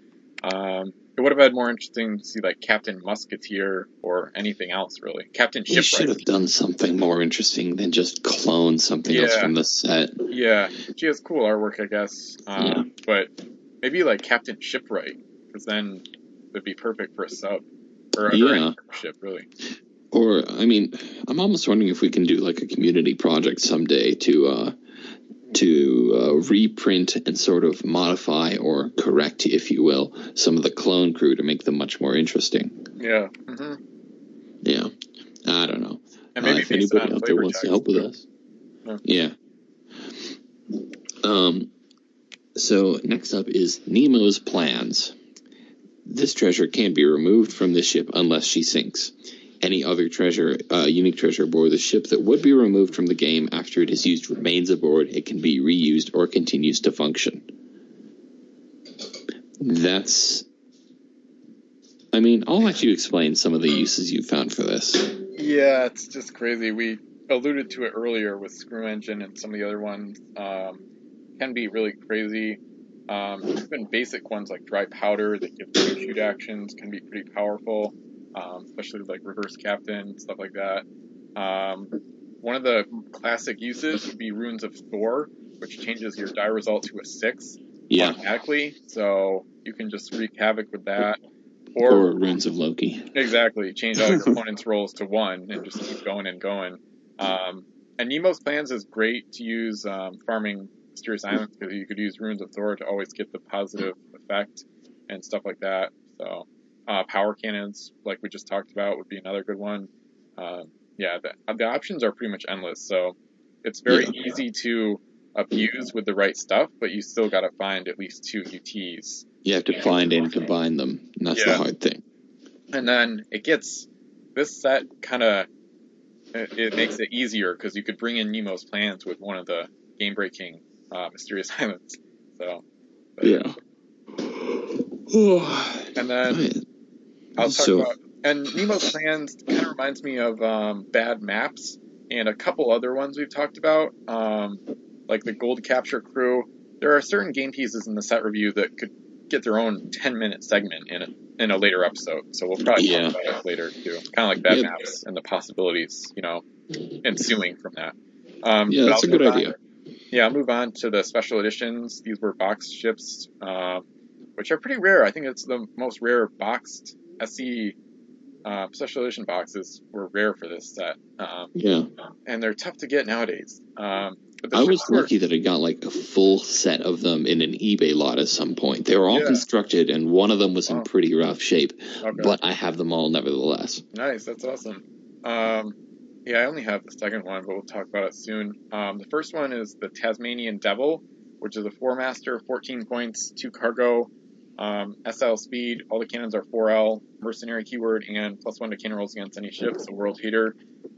B: Um, it would have been more interesting to see like Captain Musketeer or anything else really. Captain
A: You should have done something more interesting than just clone something else
B: Yeah.
A: from the set.
B: Yeah, she has cool artwork, I guess. Um,
A: Yeah.
B: But maybe like Captain Shipwright, because then it'd be perfect for a sub or, or
A: Yeah.
B: any ship really.
A: Or, I mean, I'm almost wondering if we can do like a community project someday to uh, to uh, reprint and sort of modify or correct, if you will, some of the clone crew to make them much more interesting.
B: Yeah. hmm
A: Yeah, I don't know.
B: And
A: Uh, if anybody out there wants to
B: text,
A: help with
B: too.
A: us,
B: Yeah.
A: yeah. Um. So next up is Nemo's plans. This treasure can be removed from the ship unless she sinks. Any other treasure, uh, unique treasure aboard the ship that would be removed from the game after it is used remains aboard. It can be reused or continues to function. That's. I mean, I'll let you explain some of the uses you found for this.
B: Yeah, it's just crazy. We alluded to it earlier with Screw Engine and some of the other ones. Um, can be really crazy. Um, even basic ones like dry powder that give shoot actions can be pretty powerful, um, especially like reverse captain stuff like that. Um, one of the classic uses would be Runes of Thor, which changes your die result to a six
A: Yeah.
B: automatically. So you can just wreak havoc with that. Or,
A: Or Runes of Loki.
B: exactly change all your <laughs> opponent's rolls to one and just keep going and going. Um, and Nemo's plans is great to use um, farming Mysterious Islands because you could use Runes of Thor to always get the positive effect and stuff like that. So uh, power cannons, like we just talked about, would be another good one. Uh, yeah, the, the options are pretty much endless. So it's very easy to abuse with the right stuff, but you still got to find at least two UTs.
A: You have to find and combine them. And that's
B: Yeah.
A: the hard thing.
B: And then it gets this set kind of it, it makes it easier because you could bring in Nemo's plans with one of the game breaking uh, mysterious <laughs> islands. So but-
A: Yeah. <sighs>
B: and then I'll talk
A: So-
B: about and Nemo's plans kind of reminds me of um, bad maps and a couple other ones we've talked about, um, like the Gold Capture Crew. There are certain game pieces in the set review that could get their own 10 minute segment in a, in a later episode. So we'll probably
A: Yeah.
B: talk about it later too. Kind of like bad maps and the possibilities, you know, ensuing from that. Um,
A: Yeah, that's
B: I'll
A: a good
B: on-
A: idea.
B: yeah, I'll move on to the special editions. These were box ships, uh, which are pretty rare. I think it's the most rare boxed SE uh, special edition boxes were rare for this set, um,
A: Yeah.
B: and they're tough to get nowadays. Um, but
A: I was
B: were-
A: lucky that I got like a full set of them in an eBay lot at some point. They were all
B: Yeah.
A: constructed, and one of them was in pretty rough shape,
B: Okay.
A: but I have them all nevertheless.
B: Nice, that's awesome. Um, yeah, I only have the second one, but we'll talk about it soon. Um, the first one is the Tasmanian Devil, which is a four master, 14 points, two cargo, um, SL speed. All the cannons are 4L, mercenary keyword, and plus one to cannon rolls against any ship. So world hater.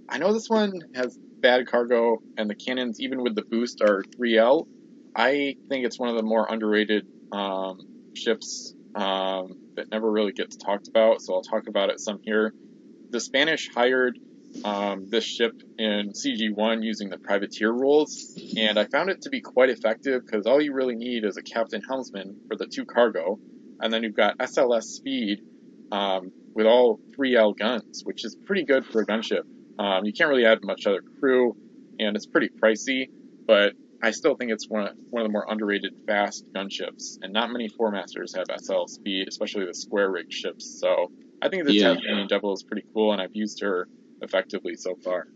B: I know this one has bad cargo, and the cannons, even with the boost, are 3L. I think it's one of the more underrated um, ships um, that never really gets talked about. So I'll talk about it some here the Spanish hired um, this ship in CG1 using the privateer rules, and I found it to be quite effective because all you really need is a captain helmsman for the two cargo, and then you've got SLS speed um, with all 3L guns, which is pretty good for a gunship. Um, you can't really add much other crew, and it's pretty pricey, but I still think it's one of, one of the more underrated fast gunships, and not many four masters have SL speed, especially the square rigged ships. So I think the
A: Yeah.
B: Tasmanian Devil is pretty cool, and I've used her effectively so far.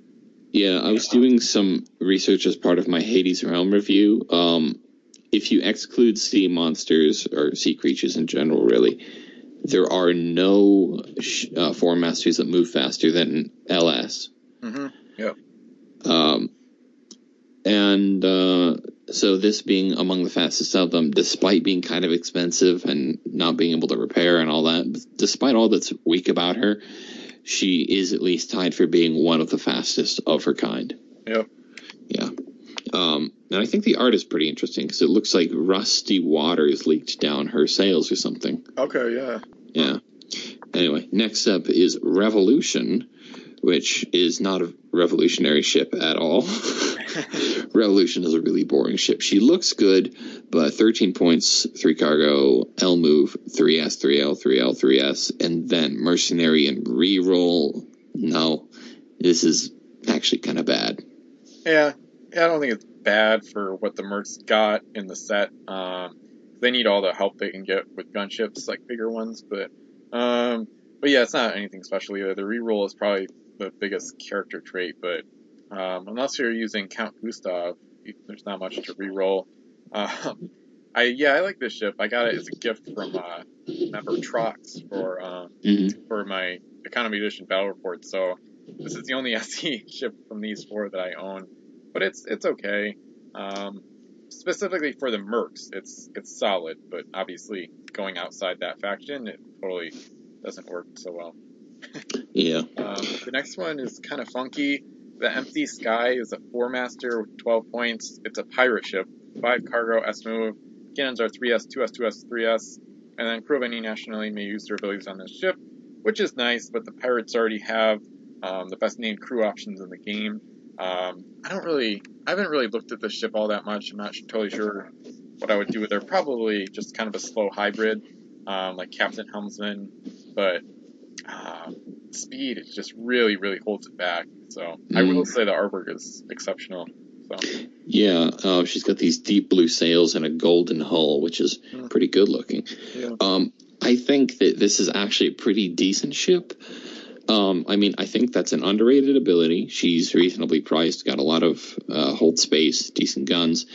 A: Yeah, I was doing some research as part of my Hades Realm review. Um, if you exclude sea monsters or sea creatures in general, really, there are no sh- uh, form masters that move faster than LS.
B: Mm-hmm.
A: Um, and uh, so this being among the fastest of them, despite being kind of expensive and not being able to repair and all that, despite all that's weak about her, she is at least tied for being one of the fastest of her kind.
B: Yep.
A: Yeah. Um, and I think the art is pretty interesting because it looks like rusty water is leaked down her sails or something.
B: Okay, yeah.
A: Yeah. Anyway, next up is Revolution, which is not a revolutionary ship at all. <laughs> Revolution is a really boring ship. She looks good, but 13 points, 3 cargo, L move, 3S, 3L, 3L, 3S, and then mercenary and reroll. No, this is actually kind of bad.
B: Yeah, yeah, I don't think it's bad for what the Mercs got in the set. Um, they need all the help they can get with gunships, like bigger ones, but um, but yeah, it's not anything special either. The reroll is probably the biggest character trait, but um, unless you're using Count Gustav, there's not much to reroll. Um, I yeah, I like this ship. I got it as a gift from uh, member Trox for um,
A: Mhm.
B: for my economy edition battle report. So this is the only <laughs> SE ship from these four that I own, but it's it's okay. Um, specifically for the Mercs, it's it's solid, but obviously going outside that faction, it totally doesn't work so well. <laughs>
A: Yeah.
B: Um, the next one is kind of funky. The Empty Sky is a four master with 12 points. It's a pirate ship, five cargo, S move. Cannons are 3S, 2S, 2S, 3S. and then crew of any nationality may use their abilities on this ship, which is nice. But the pirates already have um, the best named crew options in the game. Um, I don't really, I haven't really looked at this ship all that much. I'm not totally sure what I would do with her. Probably just kind of a slow hybrid, um, like Captain Helmsman, but uh, speed it just really, really holds it back. So mm. I will say the artwork is exceptional. So.
A: Yeah, uh, she's got these deep blue sails and a golden hull, which is mm. pretty good looking. Yeah. Um, I think that this is actually a pretty decent ship. Um, I mean, I think that's an underrated ability. She's reasonably priced, got a lot of uh, hold space, decent guns.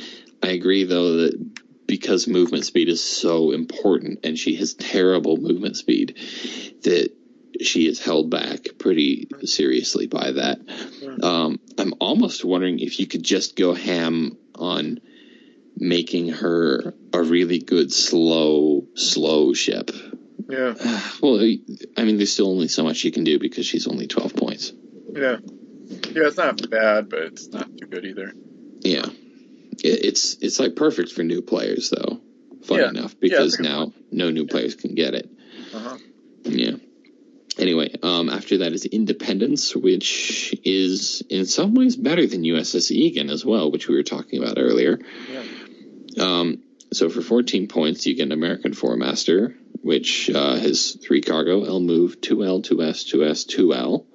A: I agree, though, that because movement speed is so important and she has terrible movement speed, that she is held back pretty seriously by that. Um, I'm almost wondering if you could just go ham on making her a really good slow, slow ship.
B: Yeah. <sighs>
A: Well, I mean, there's still only so much you can do because she's only 12 points.
B: Yeah. Yeah, it's not bad, but it's not too good either.
A: Yeah. It's it's like perfect for new players though. Fun yeah. enough, because yeah, now no new players can get it. Uh-huh. Yeah. Anyway, um, after that is Independence, which is in some ways better than USS Egan as well, which we were talking about earlier. Yeah. Um, so for 14 points, you get an American Four Master, which uh, has three cargo, L move, 2L, 2S, 2S, 2L.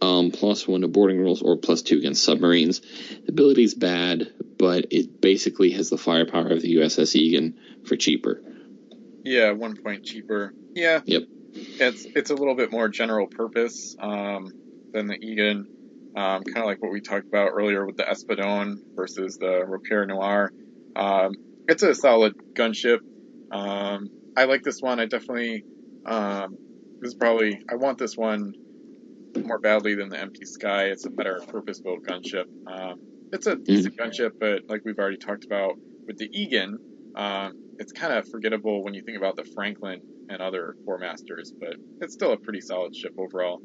A: Um, plus one to boarding rules or plus two against submarines. The ability is bad, but it basically has the firepower of the USS Egan for cheaper.
B: Yeah, one point cheaper. Yeah.
A: Yep.
B: It's it's a little bit more general purpose um, than the Egan. Um, kind of like what we talked about earlier with the Espadon versus the Requin Noir. Um, it's a solid gunship. Um, I like this one. I definitely um, this is probably I want this one more badly than the Empty Sky. It's a better purpose-built gunship. Um, it's a decent mm-hmm. gunship, but like we've already talked about with the Egan, um, it's kind of forgettable when you think about the Franklin and other Four Masters, but it's still a pretty solid ship overall.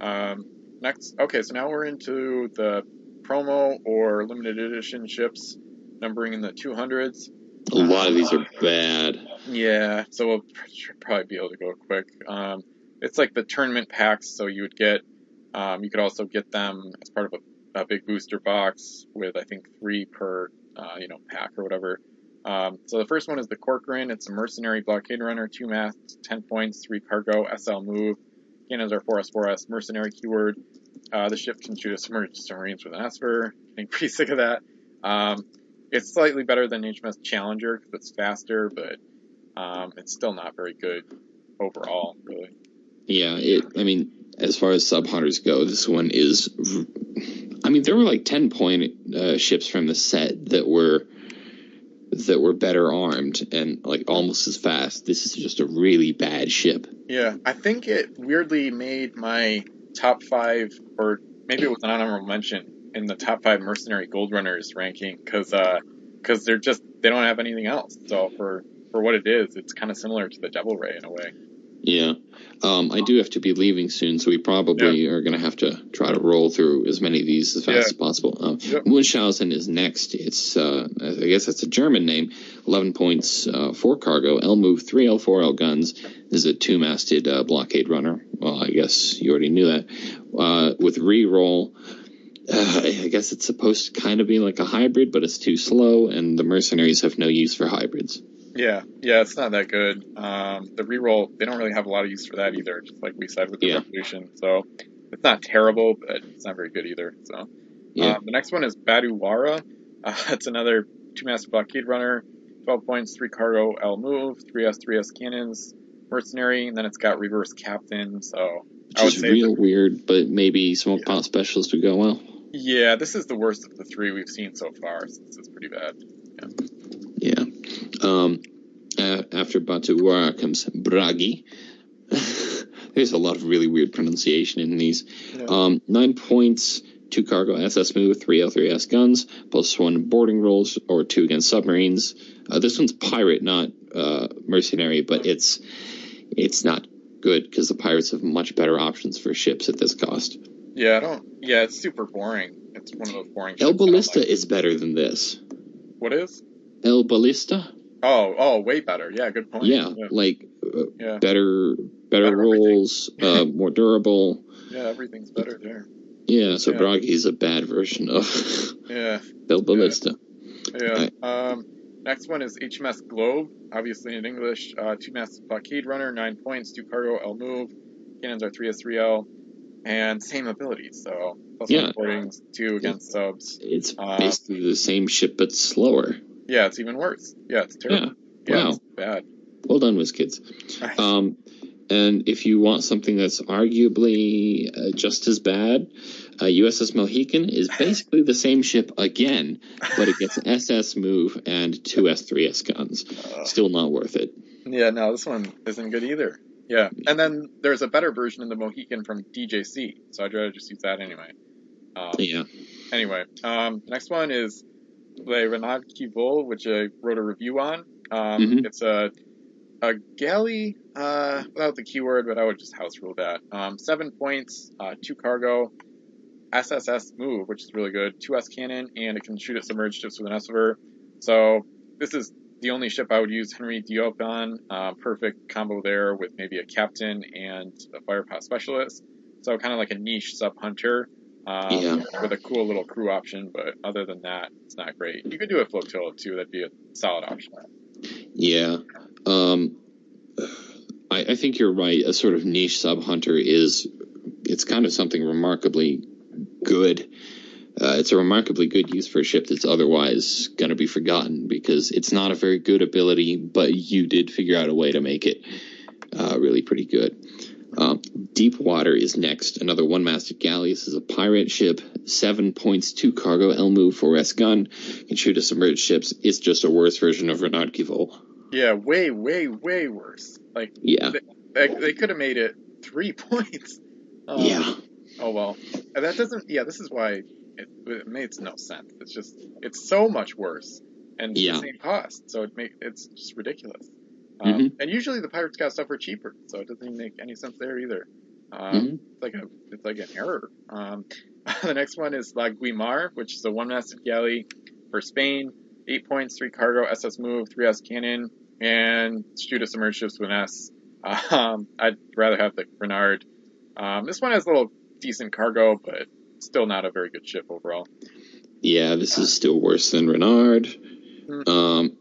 B: Um, next, okay, so now we're into the promo or limited edition ships, numbering in the 200s.
A: A lot of these are bad.
B: Yeah, so we'll probably be able to go quick. Um, it's like the tournament packs, so you would get, um, you could also get them as part of a, a, big booster box with I think three per, uh, you know, pack or whatever. Um, so the first one is the Corcoran. It's a mercenary blockade runner, two masts, 10 points, three cargo, SL move. Again, Cannons are 4S, 4S, mercenary keyword. Uh, the ship can shoot a submerged submarines with an Esper. Getting pretty <laughs> sick of that. Um, it's slightly better than HMS Challenger because it's faster, but um, it's still not very good overall, really.
A: Yeah, it. I mean, as far as sub hunters go, this one is. I mean, there were like ten point uh, ships from the set that were that were better armed and like almost as fast. This is just a really bad ship.
B: Yeah, I think it weirdly made my top five, or maybe it was an honorable mention in the top five mercenary gold runners ranking because because uh, they're just they don't have anything else. So for for what it is, it's kind of similar to the Devil Ray in a way.
A: Yeah. Um, I do have to be leaving soon, so we probably yeah. are going to have to try to roll through as many of these as fast yeah. as possible. Uh, yep. Munchausen is next. It's, uh, I guess that's a German name. 11 points, uh, 4 cargo, L move, 3 L4 L guns. This is a two masted uh, blockade runner. Well, I guess you already knew that. Uh, with re-roll, uh, I guess it's supposed to kind of be like a hybrid, but it's too slow, and the mercenaries have no use for hybrids.
B: Yeah, yeah, it's not that good. Um, the reroll, they don't really have a lot of use for that either, just like we said with the yeah. Revolution. So it's not terrible, but it's not very good either. So yeah. Um, the next one is Baduwara. <laughs> Uh, it's another two master blockade runner, 12 points, three cargo, L move, 3S, 3S cannons, mercenary, and then it's got reverse captain. So
A: Which I would is say real weird, but maybe smoke yeah. pot specialist would go well.
B: Yeah, this is the worst of the three we've seen so far. So this is pretty bad.
A: Yeah. yeah. Um, after Baduwara comes Bragi. <laughs> There's a lot of really weird pronunciation in these. Yeah. Um, nine points, two cargo SS move, three L3S guns, plus one boarding rolls or two against submarines. Uh, this one's pirate, not uh, mercenary, but it's it's not good because the pirates have much better options for ships at this cost.
B: Yeah, I don't. Yeah, it's super boring. It's one of those boring.
A: El Ballista like. is better than this.
B: What is?
A: El Ballista.
B: Oh, oh, way better. Yeah, good point.
A: Yeah, like uh,
B: Yeah.
A: better, better,
B: Better
A: rolls, uh, more durable. <laughs>
B: Yeah, everything's better there.
A: Yeah, so
B: Yeah.
A: Broggy's a bad version of <laughs>
B: Yeah,
A: Bill Ballista.
B: yeah. Um, next one is HMS Globe, obviously in English. Uh, two mass blockade runner, nine points, two cargo, L move. Cannons are 3S3L, and same abilities. So plus
A: Yeah.
B: one boardings, two against subs.
A: It's
B: Uh,
A: basically the same ship but slower.
B: Yeah, it's even worse. Yeah, it's terrible.
A: Yeah,
B: Yeah,
A: wow.
B: it's bad.
A: Well done, WizKids. Um, and if you want something that's arguably uh, just as bad, uh, USS Mohican is <laughs> basically the same ship again, but it gets <laughs> SS move and two S3S guns.
B: Uh,
A: Still not worth it.
B: yeah, no, this one isn't good either. Yeah, and then there's a better version of the Mohican from DJC, so I'd rather just use that anyway. Um,
A: Yeah.
B: Anyway, um, next one is Le Renard Kivol, which I wrote a review on. Um,
A: Mhm.
B: It's a a galley uh, without the keyword, but I would just house rule that. Um, seven points, uh, two cargo, SSS move, which is really good. Two S cannon, and it can shoot at submerged ships with an SVR. So this is the only ship I would use Henry Diop on. Uh, perfect combo there with maybe a captain and a firepower specialist. So kind of like a niche sub hunter um,
A: Yeah.
B: with a cool little crew option. But other than that, it's not great. You could do a flotilla too. That'd be a solid option.
A: Yeah. Um, I, I think you're right. A sort of niche sub hunter is, it's kind of something remarkably good. Uh, it's a remarkably good use for a ship that's otherwise going to be forgotten because it's not a very good ability, but you did figure out a way to make it uh, really pretty good. Um, Deep Water is next. Another one masted galley. This is a pirate ship. Seven points, two cargo, move, 4S gun. Can shoot at submerged ships. It's just a worse version of Renard Kivol.
B: Yeah, way, way, way worse. Like
A: Yeah.
B: they, they could have made it three <laughs> points. Um,
A: Yeah.
B: Oh well, that doesn't. Yeah, this is why it, it makes no sense. It's just it's so much worse and
A: Yeah.
B: the same cost. So it make it's just ridiculous. Um,
A: Mm-hmm.
B: And usually the pirates got stuff for cheaper, so it doesn't make any sense there either. Um,
A: Mhm.
B: It's like a it's like an error. Um, <laughs> the next one is La Guimar, which is a one-masted galley for Spain. Eight points, three cargo, SS move, three S cannon, and shoot at submerged ships with an S. <laughs> Um, I'd rather have the Renard. Um, this one has a little decent cargo, but still not a very good ship overall.
A: Yeah, this is still worse than Renard. Um,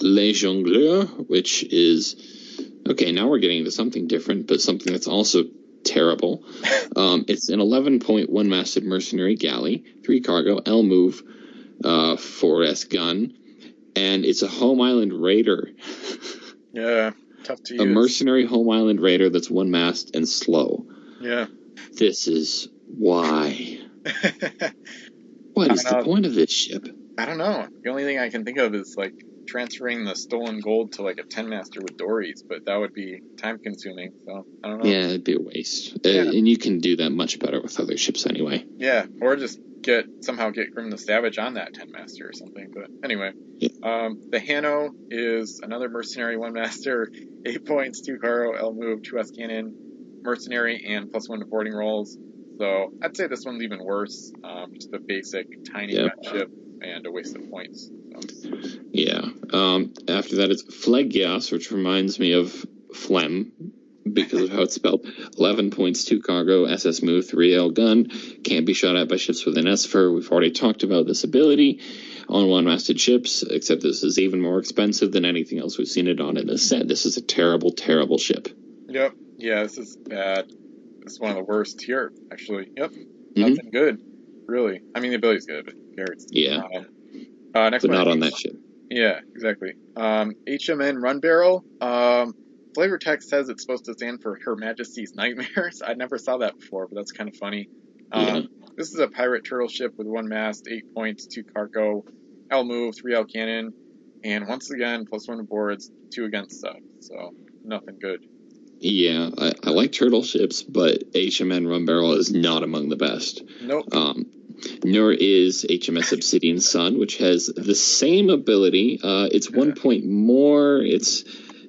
A: Les Jongleurs, which is okay. Now we're getting into something different, but something that's also terrible. <laughs> Um, it's an 11.1 masted mercenary galley, three cargo, L move, uh, 4S gun, and it's a home island raider, <laughs>
B: Yeah, tough to
A: a
B: use.
A: mercenary home island raider that's one mast and slow.
B: yeah.
A: This is why. <laughs> what is the point of this ship?
B: I don't know. The only thing I can think of is like transferring the stolen gold to like a ten master with dories, but that would be time consuming. So I don't know.
A: Yeah, it'd be a waste. Uh,
B: Yeah.
A: and you can do that much better with other ships anyway.
B: Yeah, or just get somehow get Grim the Savage on that ten master or something. But anyway,
A: Yeah.
B: um, the Hano is another mercenary one master, <laughs> eight points, two cargo, L move, two S cannon, mercenary, and plus one to boarding rolls. So I'd say this one's even worse. Um, just a basic tiny gun ship and a waste of points. So,
A: Yeah. Um, after that, it's Phlegias, which reminds me of Phlegm because of how it's spelled. 11 points, 2 cargo, SS move, 3L gun. Can't be shot at by ships with an SFR. We've already talked about this ability on one masted ships, except this is even more expensive than anything else we've seen it on in this set. This is a terrible, terrible ship.
B: Yep. Yeah, this is bad. This is one of the worst here, actually. Yep.
A: Mhm.
B: Nothing good, really. I mean, the ability's good, but
A: Yeah,
B: uh, next
A: but
B: one.
A: not on
B: think-
A: that ship.
B: Yeah, exactly. Um, HMN Run Barrel. Um, flavor text says it's supposed to stand for Her Majesty's Nightmares. <laughs> I never saw that before, but that's kind of funny. Um,
A: Yeah.
B: This is a pirate turtle ship with one mast, eight points, two cargo, L move, three L cannon, and once again, plus one boards, two against subs. So nothing good.
A: Yeah, I, I like turtle ships, but HMN Run Barrel is not among the best.
B: Nope.
A: Um, nor is HMS Obsidian Sun, which has the same ability. Uh, it's one point more. It's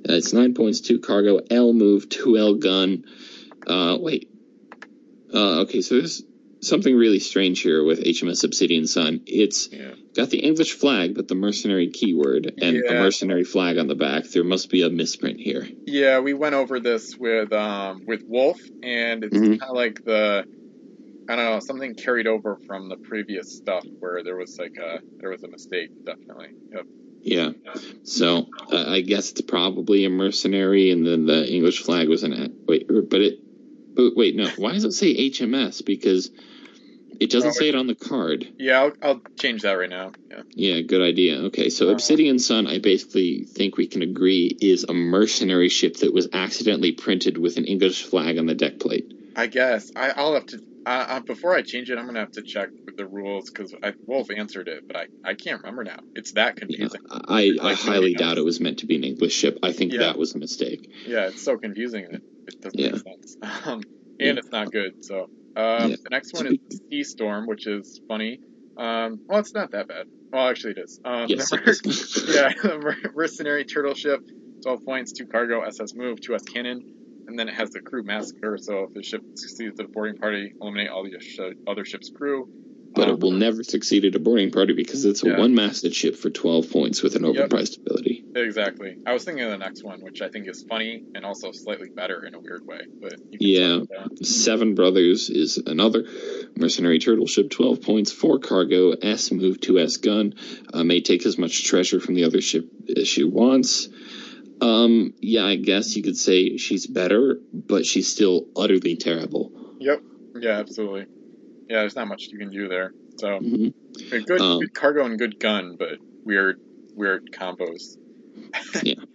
A: uh, it's nine points, two cargo, L move, two L gun. Uh, wait. Uh, okay, so there's something really strange here with HMS Obsidian Sun. It's
B: Yeah.
A: got the English flag, but the mercenary keyword and the
B: Yeah.
A: mercenary flag on the back. There must be a misprint here.
B: Yeah, we went over this with um with Wolf, and it's
A: Mhm.
B: kind of like the I don't know something carried over from the previous stuff where there was like a there was a mistake. Definitely. Yep.
A: Yeah. So uh, I guess it's probably a mercenary, and then the English flag was an a- wait, but it. But wait, no. Why does it say HMS? Because it doesn't
B: Oh,
A: say it on the card.
B: Yeah, I'll, I'll change that right now. Yeah.
A: Yeah, good idea. Okay, so
B: Uh,
A: Obsidian Sun, I basically think we can agree is a mercenary ship that was accidentally printed with an English flag on the deck plate.
B: I guess I, I'll have to. Uh, uh, before I change it, I'm gonna have to check the rules because Wolf answered it, but I, I can't remember now. It's that
A: Yeah,
B: confusing.
A: I, I
B: Like
A: highly doubt it was meant to be an English ship. I think
B: Yeah.
A: that was a mistake.
B: Yeah, it's so confusing that it doesn't
A: Yeah.
B: make sense. <laughs> Um, and it's not good. So um,
A: Yeah.
B: the next one is Sea Storm, which is funny. Um, well, it's not that bad. Well, actually, it is. Um,
A: Yes, <laughs> <laughs>
B: the mer- yeah, the mer- mercenary turtle ship, 12 points, 2 cargo, SS move, 2 S cannon, and then it has the crew massacre. So if the ship succeeds at a boarding party, eliminate all the sh- other ship's crew.
A: but
B: Um,
A: it will never succeed at a boarding party because it's a
B: Yeah.
A: one-masted ship for 12 points with an
B: Yep.
A: overpriced ability.
B: Exactly. I was thinking of the next one, which I think is funny and also slightly better in a weird way. But
A: Yeah.
B: talk about that.
A: Seven Brothers is another mercenary turtle ship, 12 points, 4 cargo, S move, 2S gun. Uh, may take as much treasure from the other ship as she wants. Um, yeah, I guess you could say she's better, but she's still utterly terrible.
B: Yep. Yeah, absolutely. Yeah, there's not much you can do there. So
A: Mhm.
B: a good,
A: Um,
B: good cargo and good gun, but weird, weird combos.
A: Yeah. <laughs>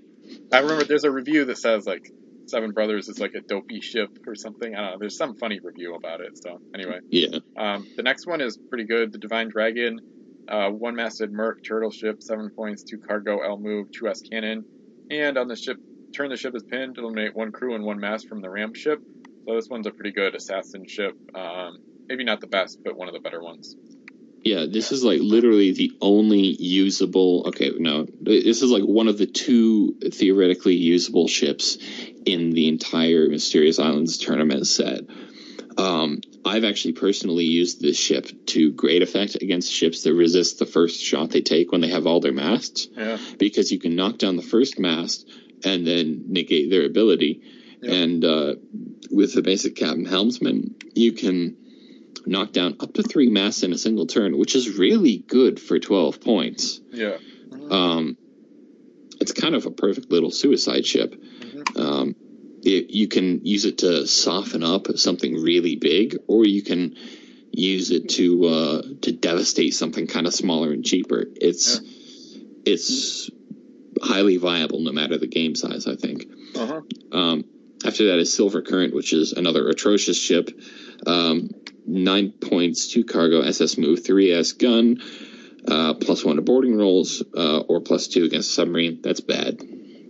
B: I remember there's a review that says like Seven Brothers is like a dopey ship or something. I don't know. There's some funny review about it. So anyway,
A: Yeah.
B: um, the next one is pretty good. The Divine Dragon, uh, one masted Merc turtle ship, seven points, two cargo, L move, two S cannon, and on the ship, turn the ship as pinned, eliminate one crew and one mast from the ramp ship. So this one's a pretty good assassin ship. Um, maybe not the best, but one of the better ones.
A: Yeah, this is like literally the only usable. Okay, no, this is like one of the two theoretically usable ships in the entire Mysterious Islands tournament set. Um, I've actually personally used this ship to great effect against ships that resist the first shot they take when they have all their masts,
B: Yeah,
A: because you can knock down the first mast and then negate their ability.
B: Yep.
A: And uh, with the basic Captain Helmsman, you can knock down up to three masts in a single turn, which is really good for 12 points.
B: yeah.
A: Um, it's kind of a perfect little suicide ship.
B: Mhm.
A: Um, it, you can use it to soften up something really big, or you can use it to uh, to devastate something kind of smaller and cheaper. It's it's highly viable no matter the game size. I think.
B: Uh-huh.
A: Um, after that is Silver Current, which is another atrocious ship. Um, nine points, two cargo, SS move, three S gun, uh, plus one to boarding rolls, uh, or plus two against a submarine. That's bad.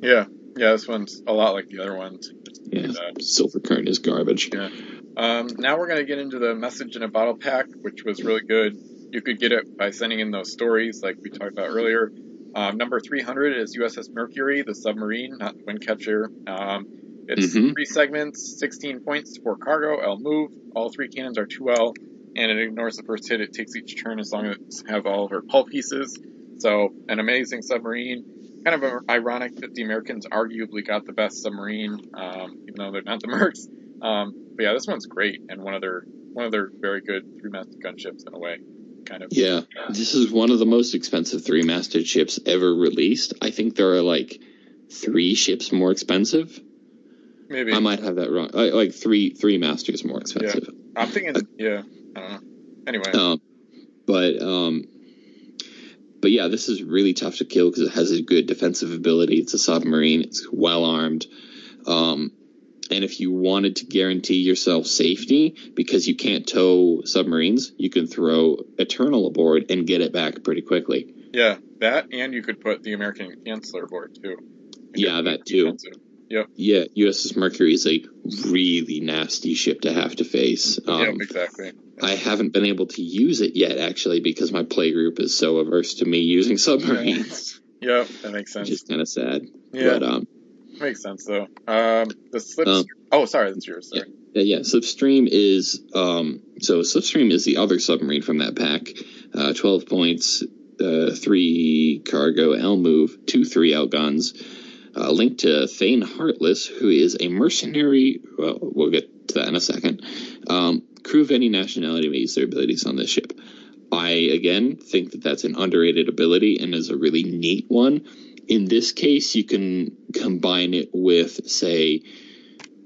B: Yeah, yeah. This one's a lot like the other ones.
A: Yeah,
B: bad.
A: Silver Current is garbage.
B: Yeah. Um, now we're going to get into the message in a bottle pack, which was really good. You could get it by sending in those stories, like we talked about earlier. Um, number 300 is USS Mercury, the submarine, not the wind catcher. Um, it's
A: Mhm.
B: three segments, 16 points for cargo, L move. All three cannons are 2L, and it ignores the first hit. It takes each turn as long as it have all of her hull pieces. So, an amazing submarine. Kind of ironic that the Americans arguably got the best submarine, um, even though they're not the <laughs> Mercs. Um, but yeah, this one's great and one of their one of their very good three-masted gunships in a way, kind of.
A: Yeah, this is one of the most expensive three masted ships ever released. I think there are like three ships more expensive.
B: Maybe
A: I might have that wrong. Like, like three three masters more expensive.
B: I'm thinking, yeah, I don't know. Anyway,
A: Um, but um, but yeah, this is really tough to kill because it has a good defensive ability. It's a submarine. It's well armed. Um, and if you wanted to guarantee yourself safety because you can't tow submarines, you can throw Eternal aboard and get it back pretty quickly.
B: yeah, that and you could put the American Chancellor aboard too.
A: Yeah, that too.
B: Defensive.
A: Yeah, USS Mercury is a really nasty ship to have to face. Um,
B: yeah, exactly.
A: I haven't been able to use it yet, actually, because my play group is so averse to me using submarines, <laughs>
B: Yeah, that makes
A: which
B: sense.
A: is kind of sad.
B: Yeah,
A: But um,
B: makes sense though. Um, the slips.
A: Um,
B: oh, sorry, that's yours. Sorry.
A: Yeah, yeah. Slipstream is um, so Slipstream is the other submarine from that pack. Uh, Twelve points, uh, three cargo, L move, two three out guns. Uh, linked to Thane Heartless, who is a mercenary. Well, we'll get to that in a second. Um, crew of any nationality may use their abilities on this ship. I again think that that's an underrated ability and is a really neat one. In this case, you can combine it with, say,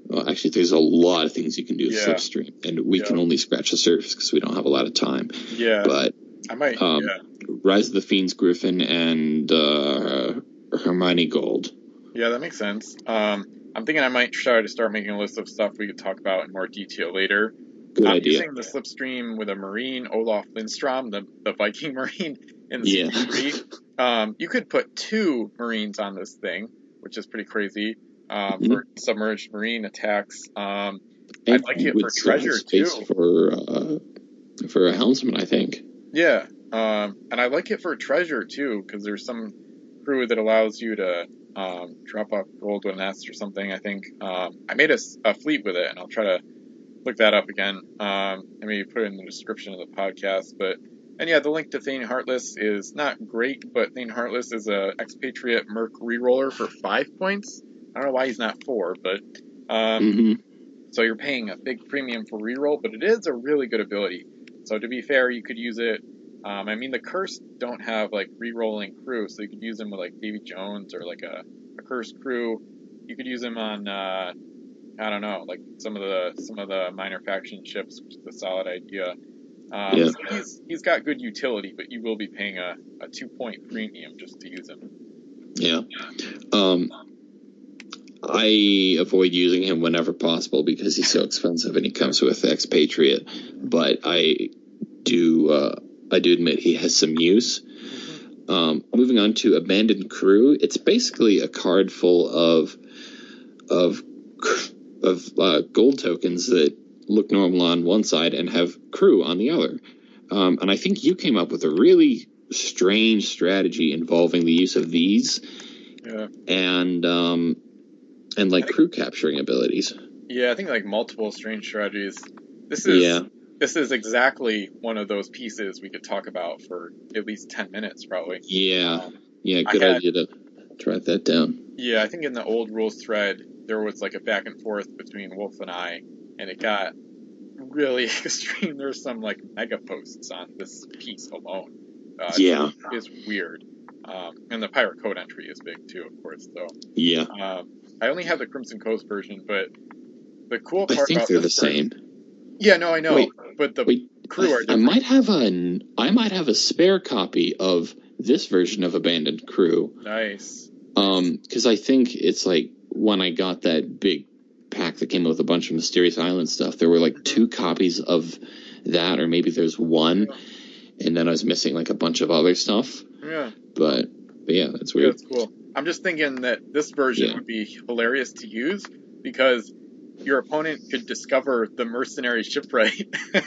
A: well, actually, there's a lot of things you can do with
B: Yeah.
A: Slipstream, and we
B: Yeah.
A: can only scratch the surface because we don't have a lot of time.
B: Yeah,
A: But
B: I might.
A: um,
B: yeah,
A: Rise of the Fiends Griffin and uh, Hermione Gold.
B: Yeah, that makes sense. Um, I'm thinking I might try to start making a list of stuff we could talk about in more detail later.
A: Good
B: I'm
A: idea.
B: using the slipstream with a Marine, Olaf Lindstrom, the, the Viking <laughs> Marine in the
A: Yeah.
B: CP3. Um, you could put two Marines on this thing, which is pretty crazy um,
A: Mhm.
B: for submerged Marine attacks. Um, I'd like it for treasure,
A: space
B: too.
A: For uh, for a helmsman, I think.
B: yeah, um, and I like it for treasure too, because there's some crew that allows you to um, drop off gold with nest or something. I think um, I made a fleet with it, and I'll try to look that up again. Um, and maybe put it in the description of the podcast. But and yeah, the link to Thane Heartless is not great, but Thane Heartless is a expatriate merc reroller for five points. I don't know why he's not four, but um,
A: hmm
B: so you're paying a big premium for reroll, but it is a really good ability. So to be fair, you could use it. Um, I mean, the cursed don't have like rerolling crew, so you could use them with like Davy Jones or like a, a cursed crew. You could use them on uh, I don't know, like some of the some of the minor faction ships, which is a solid idea. Um,
A: Yeah.
B: so he's he's got good utility, but you will be paying a, a two point premium just to use him.
A: Yeah. Um, I avoid using him whenever possible because he's so expensive and he comes with expatriate. But I do uh, I do admit he has some use. Um, moving on to abandoned crew, it's basically a card full of of of uh, gold tokens that look normal on one side and have crew on the other. Um, and I think you came up with a really strange strategy involving the use of these
B: Yeah.
A: and um, and like crew capturing abilities.
B: Yeah, I think like multiple strange strategies. This is
A: Yeah.
B: This is exactly one of those pieces we could talk about for at least ten minutes, probably.
A: Yeah,
B: Um,
A: yeah, good
B: had-
A: idea to write that down.
B: yeah, I think in the old rules thread there was like a back and forth between Wolf and I, and it got really <laughs> extreme. There's some like mega posts on this piece alone. Uh,
A: Yeah.
B: it's weird. Um, and the pirate code entry is big too, of course. So
A: Yeah,
B: um, I only have the Crimson Coast version, but the cool
A: I
B: part
A: think
B: about
A: they're the
B: version-
A: same.
B: Yeah, no, I know,
A: Wait,
B: but the
A: wait,
B: crew are
A: I, I might have a I might have a spare copy of this version of Abandoned Crew.
B: Nice.
A: Um, because I think it's like when I got that big pack that came with a bunch of Mysterious Island stuff, there were like two copies of that, or maybe there's one, and then I was missing like a bunch of other stuff.
B: Yeah,
A: But, but yeah, that's
B: yeah,
A: weird.
B: that's cool. I'm just thinking that this version
A: Yeah.
B: would be hilarious to use because your opponent could discover the mercenary shipwright <laughs> at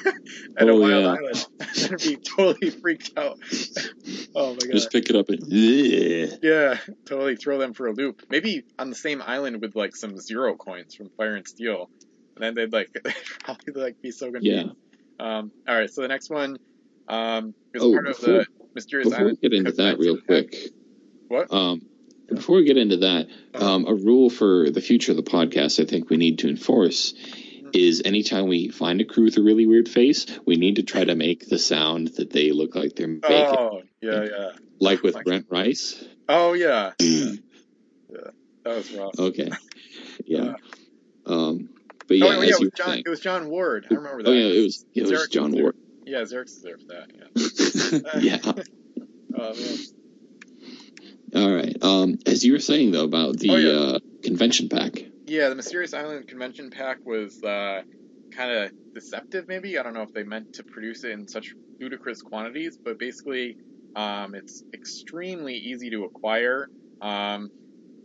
B: a
A: Oh,
B: wild
A: yeah.
B: island <laughs> and be totally freaked out. oh my god.
A: Just pick it up and. Ugh.
B: Yeah, totally throw them for a loop. Maybe on the same island with like some zero coins from Fire and Steel. And then they'd like they'd <laughs> probably like be so confused.
A: Yeah.
B: Um, all right, so the next one um, is
A: Oh,
B: part of the Mysterious
A: Before we
B: Island.
A: get into that real quick,
B: What?
A: um, before we get into that, um, a rule for the future of the podcast I think we need to enforce is anytime we find a crew with a really weird face, we need to try to make the sound that they look like they're making,
B: Oh, yeah, yeah.
A: like with
B: like-
A: Brent Rice.
B: Oh, yeah. <clears throat> That was rough.
A: Okay, yeah.
B: Uh,
A: Um, but
B: oh,
A: yeah,
B: yeah, it was John.
A: saying.
B: It was John Ward. I remember that.
A: Oh yeah, it was it was John
B: there.
A: Ward.
B: Yeah, Xerxes there for that. Yeah. <laughs>
A: yeah. <laughs>
B: Oh man.
A: All right. Um, as you were saying though about the
B: Oh, yeah.
A: uh, convention pack.
B: Yeah, the Mysterious Island convention pack was uh, kind of deceptive, maybe. I don't know if they meant to produce it in such ludicrous quantities, but basically, um, it's extremely easy to acquire. Um,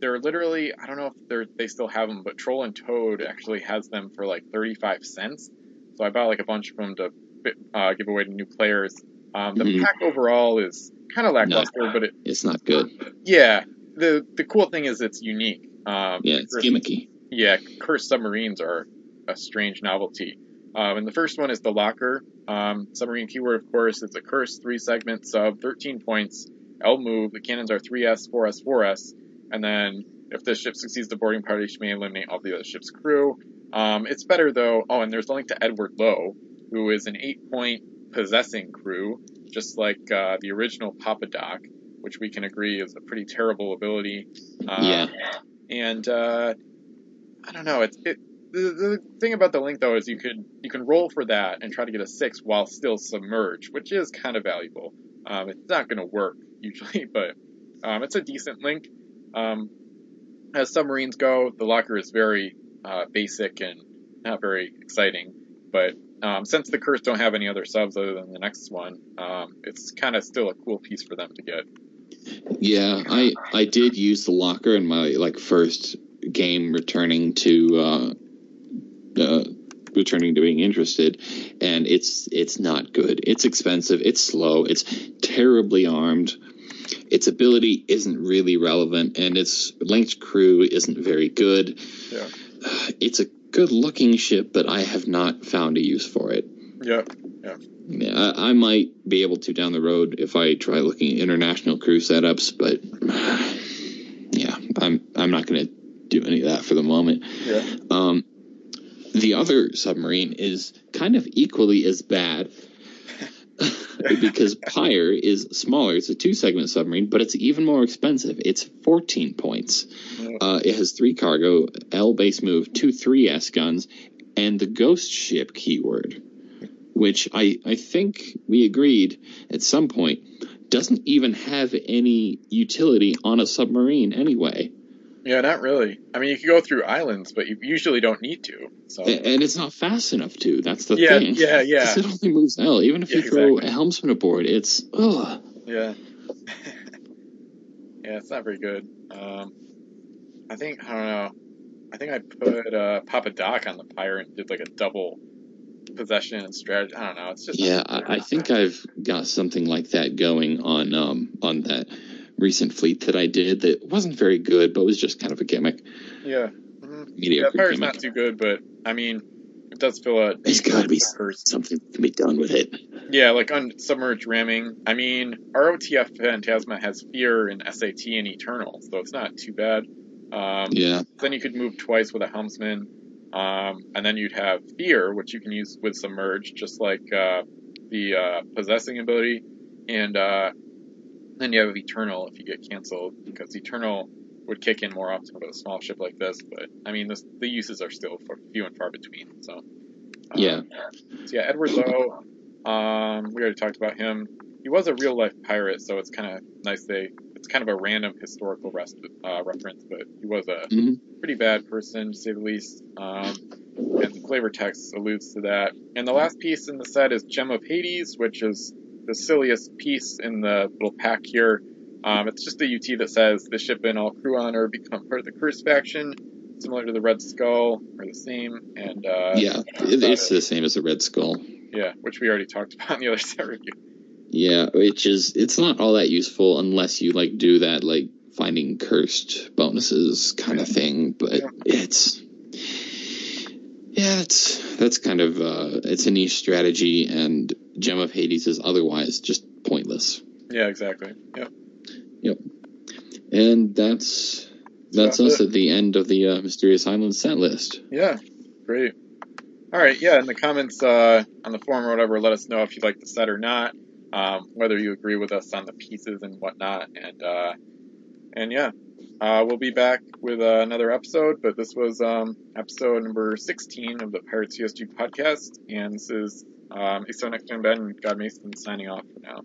B: they're literally, I don't know if they're they still have them, but Troll and Toad actually has them for like 35 cents. So I bought like a bunch of them to uh, give away to new players. Um, the
A: Mhm.
B: pack overall is kind of lackluster, but it,
A: It's not good.
B: yeah, the the cool thing is it's unique. Um,
A: Yeah, it's
B: versus-
A: gimmicky.
B: yeah, cursed submarines are a strange novelty. Um, and the first one is the locker. Um, submarine keyword, of course, is a curse, three segment sub, 13 points. L move. The cannons are 3S, 4S, 4S. And then if the ship succeeds the boarding party, she may eliminate all the other ship's crew. Um, it's better though. Oh, and there's a link to Edward Lowe, who is an eight point possessing crew, just like uh, the original Papa Doc, which we can agree is a pretty terrible ability.
A: Uh, yeah.
B: And uh, I don't know. It's it. The, the thing about the link though is you could you can roll for that and try to get a six while still submerged, which is kind of valuable. Um, it's not going to work usually, <laughs> but um, it's a decent link. Um, as submarines go, the locker is very uh, basic and not very exciting. But um, since the Curse don't have any other subs other than the next one, um, it's kind of still a cool piece for them to get.
A: Yeah, I I did use the locker in my like first game returning to uh, uh, returning to being interested, and it's it's not good. It's expensive. It's slow. It's terribly armed. Its ability isn't really relevant, and its linked crew isn't very good.
B: Yeah.
A: It's a good looking ship, but I have not found a use for it.
B: Yeah. Yeah.
A: Yeah, I, I might be able to down the road if I try looking at international crew setups, but <sighs> yeah, I'm I'm not going to do any of that for the moment.
B: Yeah.
A: Um, the other submarine is kind of equally as bad <laughs> because Pyre is smaller. It's a two segment submarine, but it's even more expensive. It's 14 points. Uh, it has three cargo, L base move, two 3S guns, and the ghost ship keyword, which I, I think we agreed at some point doesn't even have any utility on a submarine anyway.
B: Yeah, not really. I mean, you can go through islands, but you usually don't need to. So.
A: And it's not fast enough to. That's the
B: yeah,
A: thing.
B: Yeah, yeah.
A: It only moves L. Even if
B: Yeah,
A: you throw
B: exactly.
A: a helmsman aboard, it's ugh.
B: Yeah. <laughs> yeah, it's not very good. Um, I think I don't know. I think I put uh, Papa Doc on the pirate and did like a double possession and strategy. I don't know. It's just
A: Yeah, I, I think I've got something like that going on um on that recent fleet that I did that wasn't very good, but was just kind of a gimmick,
B: yeah. hmm Yeah,
A: mediocre gimmick.
B: not too good, but I mean, it does fill a.
A: There's got to be something can be done with it.
B: Yeah, like on submerged ramming. I mean, ROTF Phantasma has Fear and SAT and Eternal, so it's not too bad. Um,
A: Yeah,
B: Then you could move twice with a helmsman, um, and then you'd have Fear, which you can use with Submerge, just like uh, the uh, possessing ability, and uh, then you have Eternal if you get canceled, because Eternal would kick in more often with a small ship like this. But I mean, this, the uses are still few and far between. So um,
A: Yeah.
B: So yeah, Edward Lowe. Um, we already talked about him. He was a real life pirate, so it's kind of nice they. It's kind of a random historical rest, uh, reference, but he was a
A: Mhm.
B: pretty bad person, to say the least. Um, and the flavor text alludes to that. And the last piece in the set is Gem of Hades, which is the silliest piece in the little pack here. Um, it's just a UT that says the ship and all crew on her become part of the Curse faction, similar to the Red Skull, or the same. And uh,
A: yeah, it, it's the same as the Red Skull.
B: yeah, which we already talked about in the other <laughs> set review.
A: Yeah, which is it's not all that useful unless you like do that like finding cursed bonuses kind of thing. But
B: Yeah.
A: it's yeah, it's that's kind of uh, it's a niche strategy, and Gem of Hades is otherwise just pointless.
B: Yeah, exactly. Yep. Yep.
A: And that's that's
B: That's
A: us
B: it.
A: at the end of the uh, Mysterious Island set list.
B: Yeah, great. All right, yeah, in the comments uh, on the forum or whatever, let us know if you like the set or not, um, whether you agree with us on the pieces and whatnot, and uh, and yeah, uh, we'll be back with uh, another episode. But this was um, episode number 16 of the Pirates CSG podcast, and this is um, Aso Next Gen Ben God Mason signing off for now.